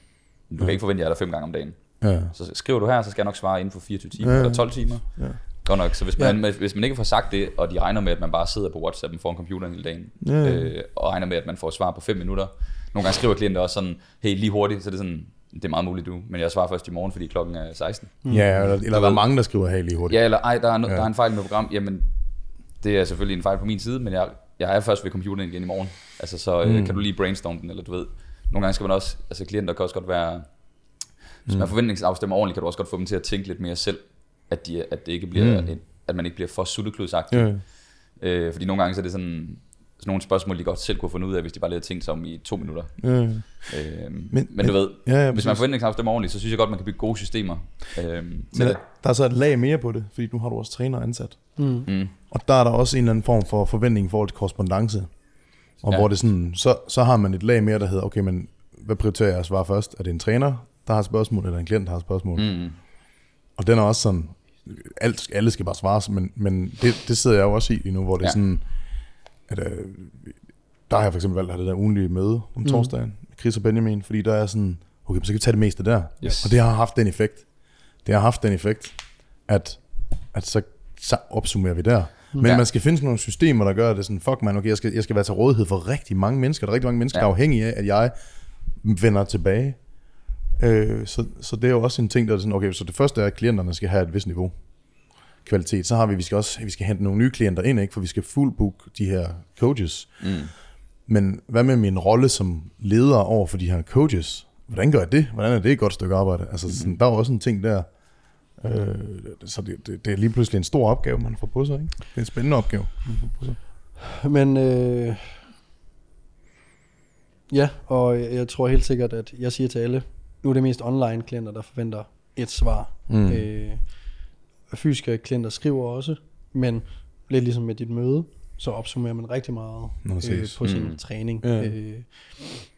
Du kan ikke forvente, at jeg er der fem gange om dagen. ja. Så skriver du her, så skal jeg nok svare inden for 24 timer, Ja, ja. eller 12 timer. Ja. Godt nok. Så hvis man, hvis man ikke får sagt det, og de regner med, at man bare sidder på WhatsApp foran computeren hele dagen, Ja, ja. øh, og regner med, at man får svar på 5 minutter. Nogle gange skriver klienter også sådan, hey, lige hurtigt, så det er sådan, det er meget muligt du, men jeg svarer først i morgen, fordi klokken er 16. Ja, eller, eller der er mange, der skriver her lige hurtigt. Ja, eller ej, der er, no, Ja. der er en fejl med program. Jamen, det er selvfølgelig en fejl på min side, men jeg, jeg er først ved computeren igen i morgen. Altså, så øh, Mm. kan du lige brainstorme den, eller du ved. Nogle gange skal man også, altså klienter kan også godt være, hvis man forventningsafstemmer ordentligt, kan du også godt få dem til at tænke lidt mere selv, at, de, at det ikke bliver, Mm. mm. at man ikke bliver for suttekludsagtig. Ja. Øh, fordi nogle gange så er det sådan, sådan nogle spørgsmål, de godt selv kunne finde ud af, hvis de bare lige havde tænkt sig om i to minutter. Ja. Øh, men, men, men- du ved, Ja, ja, hvis man forventningsafstemmer ordentligt, så synes jeg godt, man kan bygge gode systemer øh, til Men det. der, der er så et lag mere på det, fordi nu har du også træner ansat. Mm. Mm. Og der er der også en eller anden form for forventning i forhold til korrespondence. Og Ja. hvor det sådan, så, så har man et lag mere, der hedder, okay, men hvad prioriterer jeg at svare først? Er det en træner, der har et spørgsmål, eller en klient, der har et spørgsmål? Mm. Og den er også sådan, alt, alle skal bare svares, men, men det, det sidder jeg jo også i lige nu, hvor det ja. er sådan, at øh, der har jeg for eksempel valgt at have det der ugenlige møde om torsdagen med Chris og Benjamin, fordi der er sådan, okay, så kan vi tage det meste der. Yes. Og det har haft den effekt. Det har haft den effekt, at, at så, så opsummerer vi der. Men ja. Man skal finde sådan nogle systemer, der gør det sådan, fuck man, okay, jeg skal, jeg skal være til rådighed for rigtig mange mennesker. Der er rigtig mange mennesker. Ja. der er afhængige af, at jeg vender tilbage. Øh, så, så det er jo også en ting, der er sådan, okay, så det første er, at klienterne skal have et vist niveau kvalitet. Så har vi, vi skal også vi skal hente nogle nye klienter ind, ikke? for vi skal fuldbook de her coaches. Mm. Men hvad med min rolle som leder over for de her coaches? Hvordan gør jeg det? Hvordan er det et godt stykke arbejde? Altså, sådan, der er jo også en ting der. Øh, så det, det, det, er lige pludselig en stor opgave, man får på sig. Ikke? Det er en spændende opgave, man får på sig. Men øh, ja, og jeg tror helt sikkert, at jeg siger til alle, nu er det mest online klienter, der forventer et svar. Mm. Øh, fysiske klienter skriver også, men lidt ligesom med dit møde, så opsummerer man rigtig meget øh, på sin Mm. træning, Ja. øh,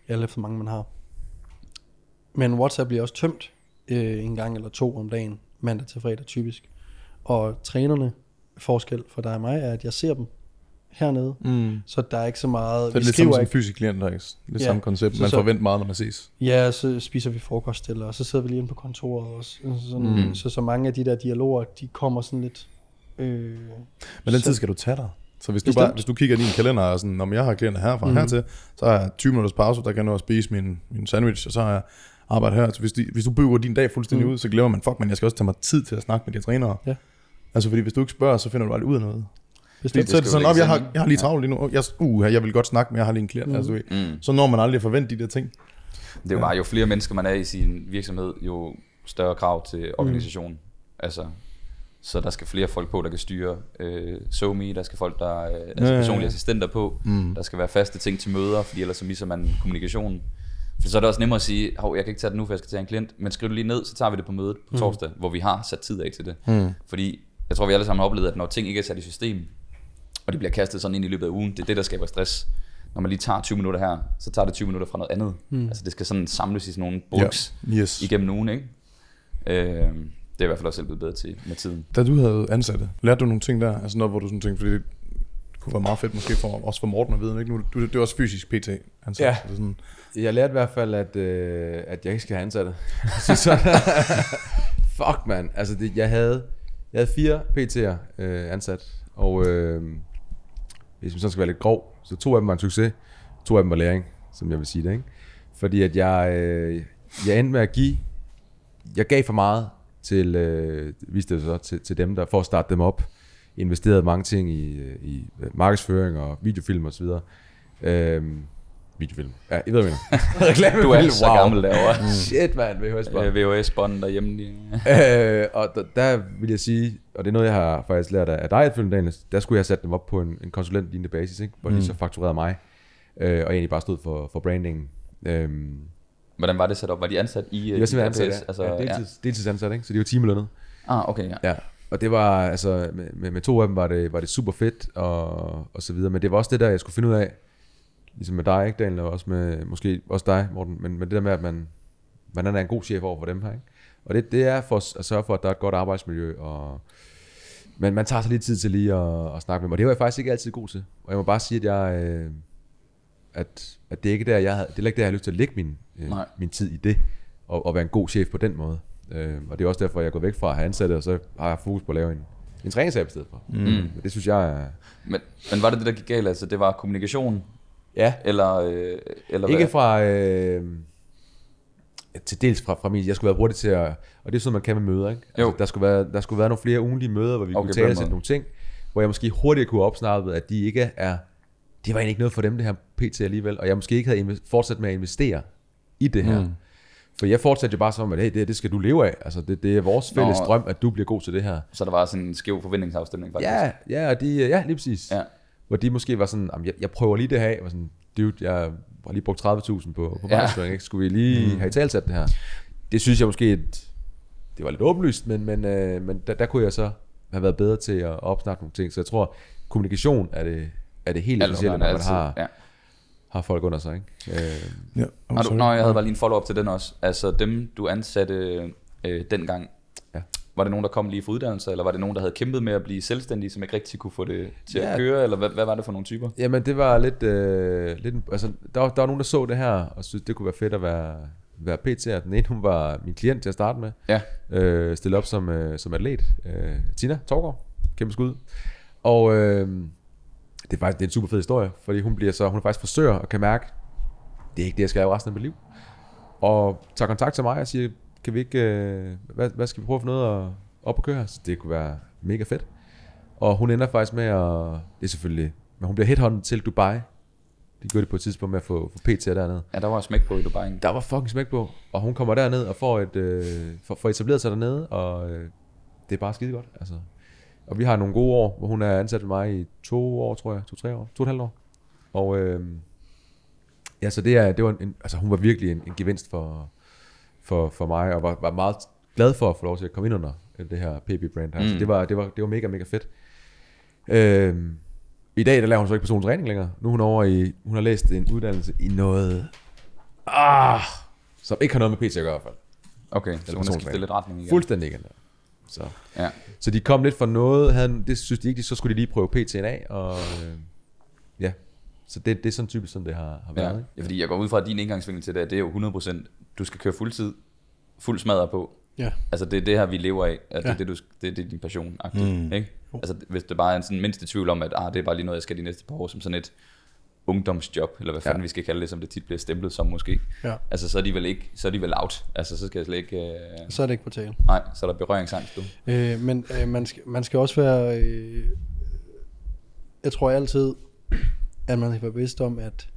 alt efter hvor mange man har. Men WhatsApp bliver også tømt øh, en gang eller to om dagen, mandag til fredag typisk. Og trænerne, forskel for dig og mig, er, at jeg ser dem hernede, Mm. så der er ikke så meget... Så det er lidt skriver som en fysisk klient, der er ikke? Lidt Ja. samme koncept. Man så- forventer meget, når man ses. Ja, så spiser vi frokost eller, og så sidder vi lige inde på kontoret også. Sådan, Mm. så, så mange af de der dialoger, de kommer sådan lidt... Øh, Men den så- tid skal du tage dig. Så hvis du, Bestemt. bare, hvis du kigger i din kalender og sådan, om jeg har klienter herfra mm. hertil, så har jeg 20 minutters pause, der kan jeg nå at spise min, min sandwich, og så har jeg arbejde her. Så hvis, de, hvis du bygger din dag fuldstændig Mm. ud, så glemmer man, fuck man, jeg skal også tage mig tid til at snakke med de trænere. Ja. Altså fordi hvis du ikke spørger, så finder du aldrig ud af noget. Fordi, bestemt. så er det sådan, op, jeg har, jeg har lige travlt lige nu. Jeg, uh, jeg vil godt snakke, men jeg har lige en klient. Mm. Mm. Altså. Mm. så når man aldrig forvente de der ting. Det er jo bare, jo flere mennesker man er i sin virksomhed, jo større krav til organisationen. Mm. Altså, så der skal flere folk på, der kan styre øh, SoMe, der skal folk, der øh, altså Ja, ja, ja. personlige assistenter på, Mm. der skal være faste ting til møder, fordi ellers så misser man kommunikationen. For så er det også nemmere at sige, hov, jeg kan ikke tage det nu, for jeg skal tage en klient, men skriv det lige ned, så tager vi det på mødet på torsdag, hvor vi har sat tid af til det. Mm. Fordi jeg tror, vi alle sammen har oplevet, at når ting ikke er sat i system, og de bliver kastet sådan ind i løbet af ugen, det er det, der skaber stress. Når man lige tager 20 minutter her, så tager det 20 minutter fra noget andet. Mm. Altså det skal sådan samles i sådan nogle bulks Ja. Yes. igennem ugen, ikke? Øh, det det er i hvert fald også selv blevet bedre til med tiden. Da du havde ansatte, lærte du nogle ting der? Altså noget, hvor du sådan tænkte, fordi det kunne være meget fedt måske for, også for Morten at vide, ikke? Nu, du, det er også fysisk PT ansat. Ja. så Det sådan, Jeg lærte i hvert fald, at, øh, at jeg ikke skal have ansatte. så, så, fuck, man. Altså, det, jeg, havde, jeg havde fire PT'er øh, ansat, og øh, hvis man sådan skal være lidt grov, så to af dem var en succes, to af dem var læring, som jeg vil sige det, ikke? Fordi at jeg, øh, jeg endte med at give, jeg gav for meget til, øh, viste det så, til, til dem, der for at starte dem op, investerede mange ting i, øh, i markedsføring og videofilm og så videre. Øhm, videofilm. Ja, I ved, hvad jeg mener. Du er så gammel derovre. Shit, man, VHS bare. Øh, VHS-bånd derhjemme. De, øh, og der, der, vil jeg sige, og det er noget, jeg har faktisk lært af dig, Film Daniels, der skulle jeg have sat dem op på en, en konsulentlignende basis, ikke? hvor mm. de så fakturerede mig, øh, og egentlig bare stod for, for brandingen. Øhm, hvordan var det sat op? Var de ansat i de øh, var simpelthen ansat, ja. ja, deltids, deltidsansat, ikke? så de var timelønnet. Ah, okay, ja. Ja, og det var, altså, med, med, med to af dem var det, var det super fedt, og, og så videre, men det var også det der, jeg skulle finde ud af, ligesom med dig, ikke Daniel, og også med, måske også dig, Morten, men, men det der med, at man, man er en god chef over for dem her, ikke? Og det, det er for at sørge for, at der er et godt arbejdsmiljø, og men man tager sig lidt tid til lige at, at snakke med dem, og det var jeg faktisk ikke altid god til. Og jeg må bare sige, at jeg, øh, at, at det er ikke der, jeg havde, det er ikke der, jeg har lyst til at lægge min, øh, Nej. min tid i det, og, og være en god chef på den måde. Øh, og det er også derfor, jeg gået væk fra at have ansatte, og så har jeg fokus på at lave en, en træningsapp i stedet for. Mm. Men det synes jeg er... Men, men var det det, der gik galt? Altså, det var kommunikation? Ja, Eller, øh, eller ikke hvad? fra... Øh, til dels fra, fra min... Jeg skulle være hurtig til at... Og det er sådan, man kan med møder, ikke? Jo. Altså, der, skulle være, der skulle være nogle flere ugenlige møder, hvor vi Okay, kunne tale til nogle ting, hvor jeg måske hurtigt kunne opsnappe, at de ikke er... Det var egentlig ikke noget for dem, det her PT alligevel, og jeg måske ikke havde fortsat med at investere i det her. Mm. For jeg fortsatte jo bare som, at hey, det, det skal du leve af. Altså, det, det er vores fælles Nå. drøm, at du bliver god til det her. Så der var sådan en skæv forventningsafstemning, faktisk. Ja, ja, de, ja, lige præcis. Ja. Hvor de måske var sådan, "Jamen, jeg, jeg prøver lige det her af. Og sådan, dude, jeg har lige brugt 30.000 på, på Ja. markedsføring, ikke? Skulle vi lige mm. have i talsat det her? Det synes jeg måske, et, det var lidt åbenlyst, men, men, øh, men der, der kunne jeg så have været bedre til at opsnakke nogle ting. Så jeg tror, kommunikation er det, er det helt essentielle, når man altid. har, Ja. har folk under sig. Ikke? Øh, ja, oh, Har du, jeg havde bare lige en follow-up til den også. Altså dem, du ansatte øh, dengang, Ja. Var det nogen, der kom lige fra uddannelse, eller var det nogen, der havde kæmpet med at blive selvstændige, som ikke rigtig kunne få det til Ja. at køre, eller hvad, hvad var det for nogle typer? Jamen, det var lidt... Øh, lidt altså, der, var, der var nogen, der så det her, og synes det kunne være fedt at være, være PT'er. Den ene, hun var min klient til at starte med. Ja. Øh, stille op som, øh, som atlet. Øh, Tina Torgård. Kæmpe skud. Og øh, det er faktisk det er en super fed historie, fordi hun bliver så, hun er faktisk frisør og kan mærke, det er ikke det, jeg skal lave resten af mit liv. Og tager kontakt til mig og siger, kan vi ikke, øh, hvad, hvad skal vi prøve for noget at, op at køre? Så det kunne være mega fedt. Og hun ender faktisk med at, det er selvfølgelig, men hun bliver headhunted til Dubai. De gjorde det på et tidspunkt med at få, få PT dernede. Ja, der var smæk på i Dubai. Der var fucking smæk på, og hun kommer derned og får, et, øh, får, får etableret sig dernede, og øh, det er bare skide godt. Altså. Og vi har nogle gode år, hvor hun er ansat med mig i to år, tror jeg, to-tre år, to og et halvt år. Og øh, ja, så det, er, det var en, altså hun var virkelig en, en gevinst for, for, for mig, og var, var meget glad for at få lov til at komme ind under det her PB-brand her. Mm. Så det var, det, var, det var mega, mega fedt. Øh, I dag, der laver hun så ikke personlig træning længere. Nu er hun over i, hun har læst en uddannelse i noget, ah, som ikke har noget med PT at gøre i hvert fald. Okay, så hun har skiftet lidt retning igen. Fuldstændig igen. Så. Ja. så de kom lidt for noget, havde, det synes de ikke, så skulle de lige prøve PT'en af, og øh, så det, det er sådan typisk, som det har, har været. Ja. ikke? ja, fordi jeg går ud fra, at din indgangsvinkel til det, det er jo 100%, du skal køre fuldtid, fuld smadret på. Ja. Altså det er det her, vi lever af. Altså, Ja. det, er det, du, det, det er din passion mm. ikke? Altså hvis det bare er en sådan mindste tvivl om, at ah, det er bare lige noget, jeg skal de næste par år, som sådan et ungdomsjob, eller hvad fanden Ja. vi skal kalde det, som det tit bliver stemplet som måske. Ja. Altså så er de vel ikke, så er de vel out. Altså så skal jeg slet ikke, øh, Så er det ikke på tale. nej, så er der berøringsangst du. Øh, men øh, man, skal, man skal også være... Øh, jeg tror altid, at man skal være bevidst om, at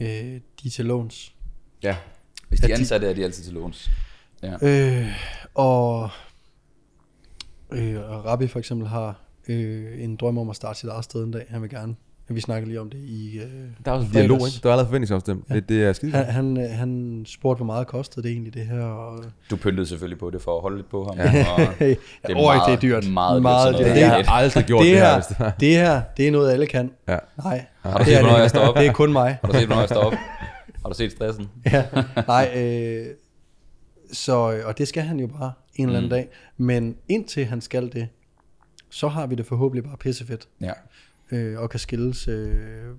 øh, de er til låns. Ja. Hvis de er de- ansatte, er de altid til låns. Ja. Øh, og, øh, Rabbi for eksempel har øh, en drøm om at starte sit eget sted en dag. Han vil gerne. Vi snakker lige om det i... Øh, Der er også en dialog, ikke? Der er allerede forventningsafstemt. Ja. Det, det er skide Han, han, øh, han spurgte, hvor meget kostede det egentlig, det her. Og, Du pyntede selvfølgelig på det for at holde lidt på ham. Ja. Og det er Øj, meget, det er dyrt. Meget, Meget dyrt. dyrt. Det har Det jeg aldrig gjort det, det, her. her, det var. det her, det er noget, alle kan. Ja. Nej, Har du det set, er hvornår det jeg står op? Det er kun mig. Har du set, hvornår jeg står op? Har du set stressen? ja, nej, øh, så, og det skal han jo bare. en eller anden dag. Men indtil han skal det, så har vi det forhåbentlig bare pissefedt. Ja. Øh, og kan skilles øh,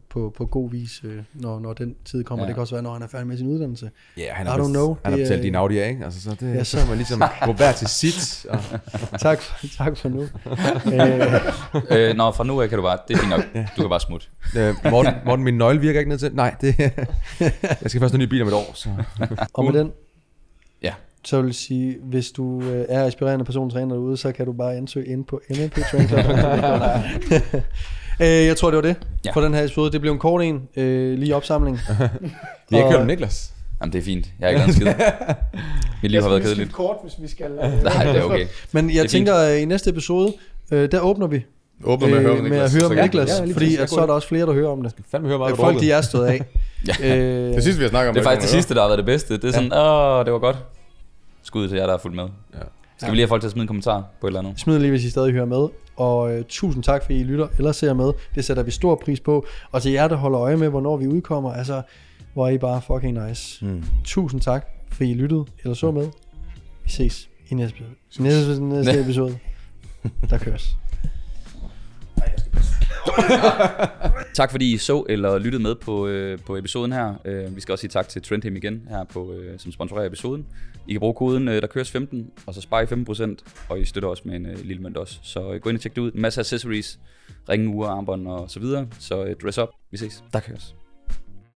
på, på god vis, øh, når, når den tid kommer. Ja. Det kan også være, når han er færdig med sin uddannelse. Ja, han I har, know. Han har Det er- betalt din Audi af, ikke? Altså, så det Ja, så- så man ligesom gå hver til sit. Og, tak, for, tak for nu. øh, øh, nå, fra nu af kan du bare, det er fint nok. Du kan bare smutte. øh, Morten, Morten, min nøgle virker ikke ned til. Nej, det, jeg skal først have en ny bil om et år. Så. og med den, Ja. så vil jeg sige, hvis du øh, er aspirerende persontræner derude, så kan du bare ansøge ind på Club. øh, jeg tror, det var det Ja. for den her episode. Det blev en kort en, øh, lige opsamling. Vi har ikke Og- hørt om Niklas. Jamen, det er fint. Jeg har ikke lavet skid. Mit liv har været kedeligt. kort, hvis vi skal... Nej, det er okay. Men Det er jeg fint. tænker, øh, i næste episode, øh, der åbner vi Åbner med at høre om med Niklas. at høre om Niklas, Ja, fordi at så er der også flere, der hører om det. Fandme høre meget, Øh, Folk, de er stået af. Ja. øh, Det sidste, vi har snakket om. Det er faktisk det sidste, der har været det bedste. Det er sådan, åh, det var godt. Skud til jer, der er fuldt med. Ja. Skal vi lige have folk til at smide en kommentar på et eller andet? Smid lige, hvis I stadig hører med. Og øh, tusind tak, fordi I lytter eller ser med. Det sætter vi stor pris på. Og til jer, der holder øje med, hvornår vi udkommer, altså, hvor er I bare fucking nice. Mm. Tusind tak, fordi I lyttede eller så med. Vi ses i næste episode. Næste, næste episode. Der køres. Tak fordi I så eller lyttede med på, øh, på episoden her. Øh, vi skal også sige tak til Trendham igen her, på, øh, som sponsorerer episoden. I kan bruge koden, øh, der køres 15, og så sparer I 15%, og I støtter også med en øh, lille mønt også. Så øh, gå ind og tjek det ud. Masser af accessories, ringe, ure, armbånd og så videre. Så øh, dress up. Vi ses. Der køres.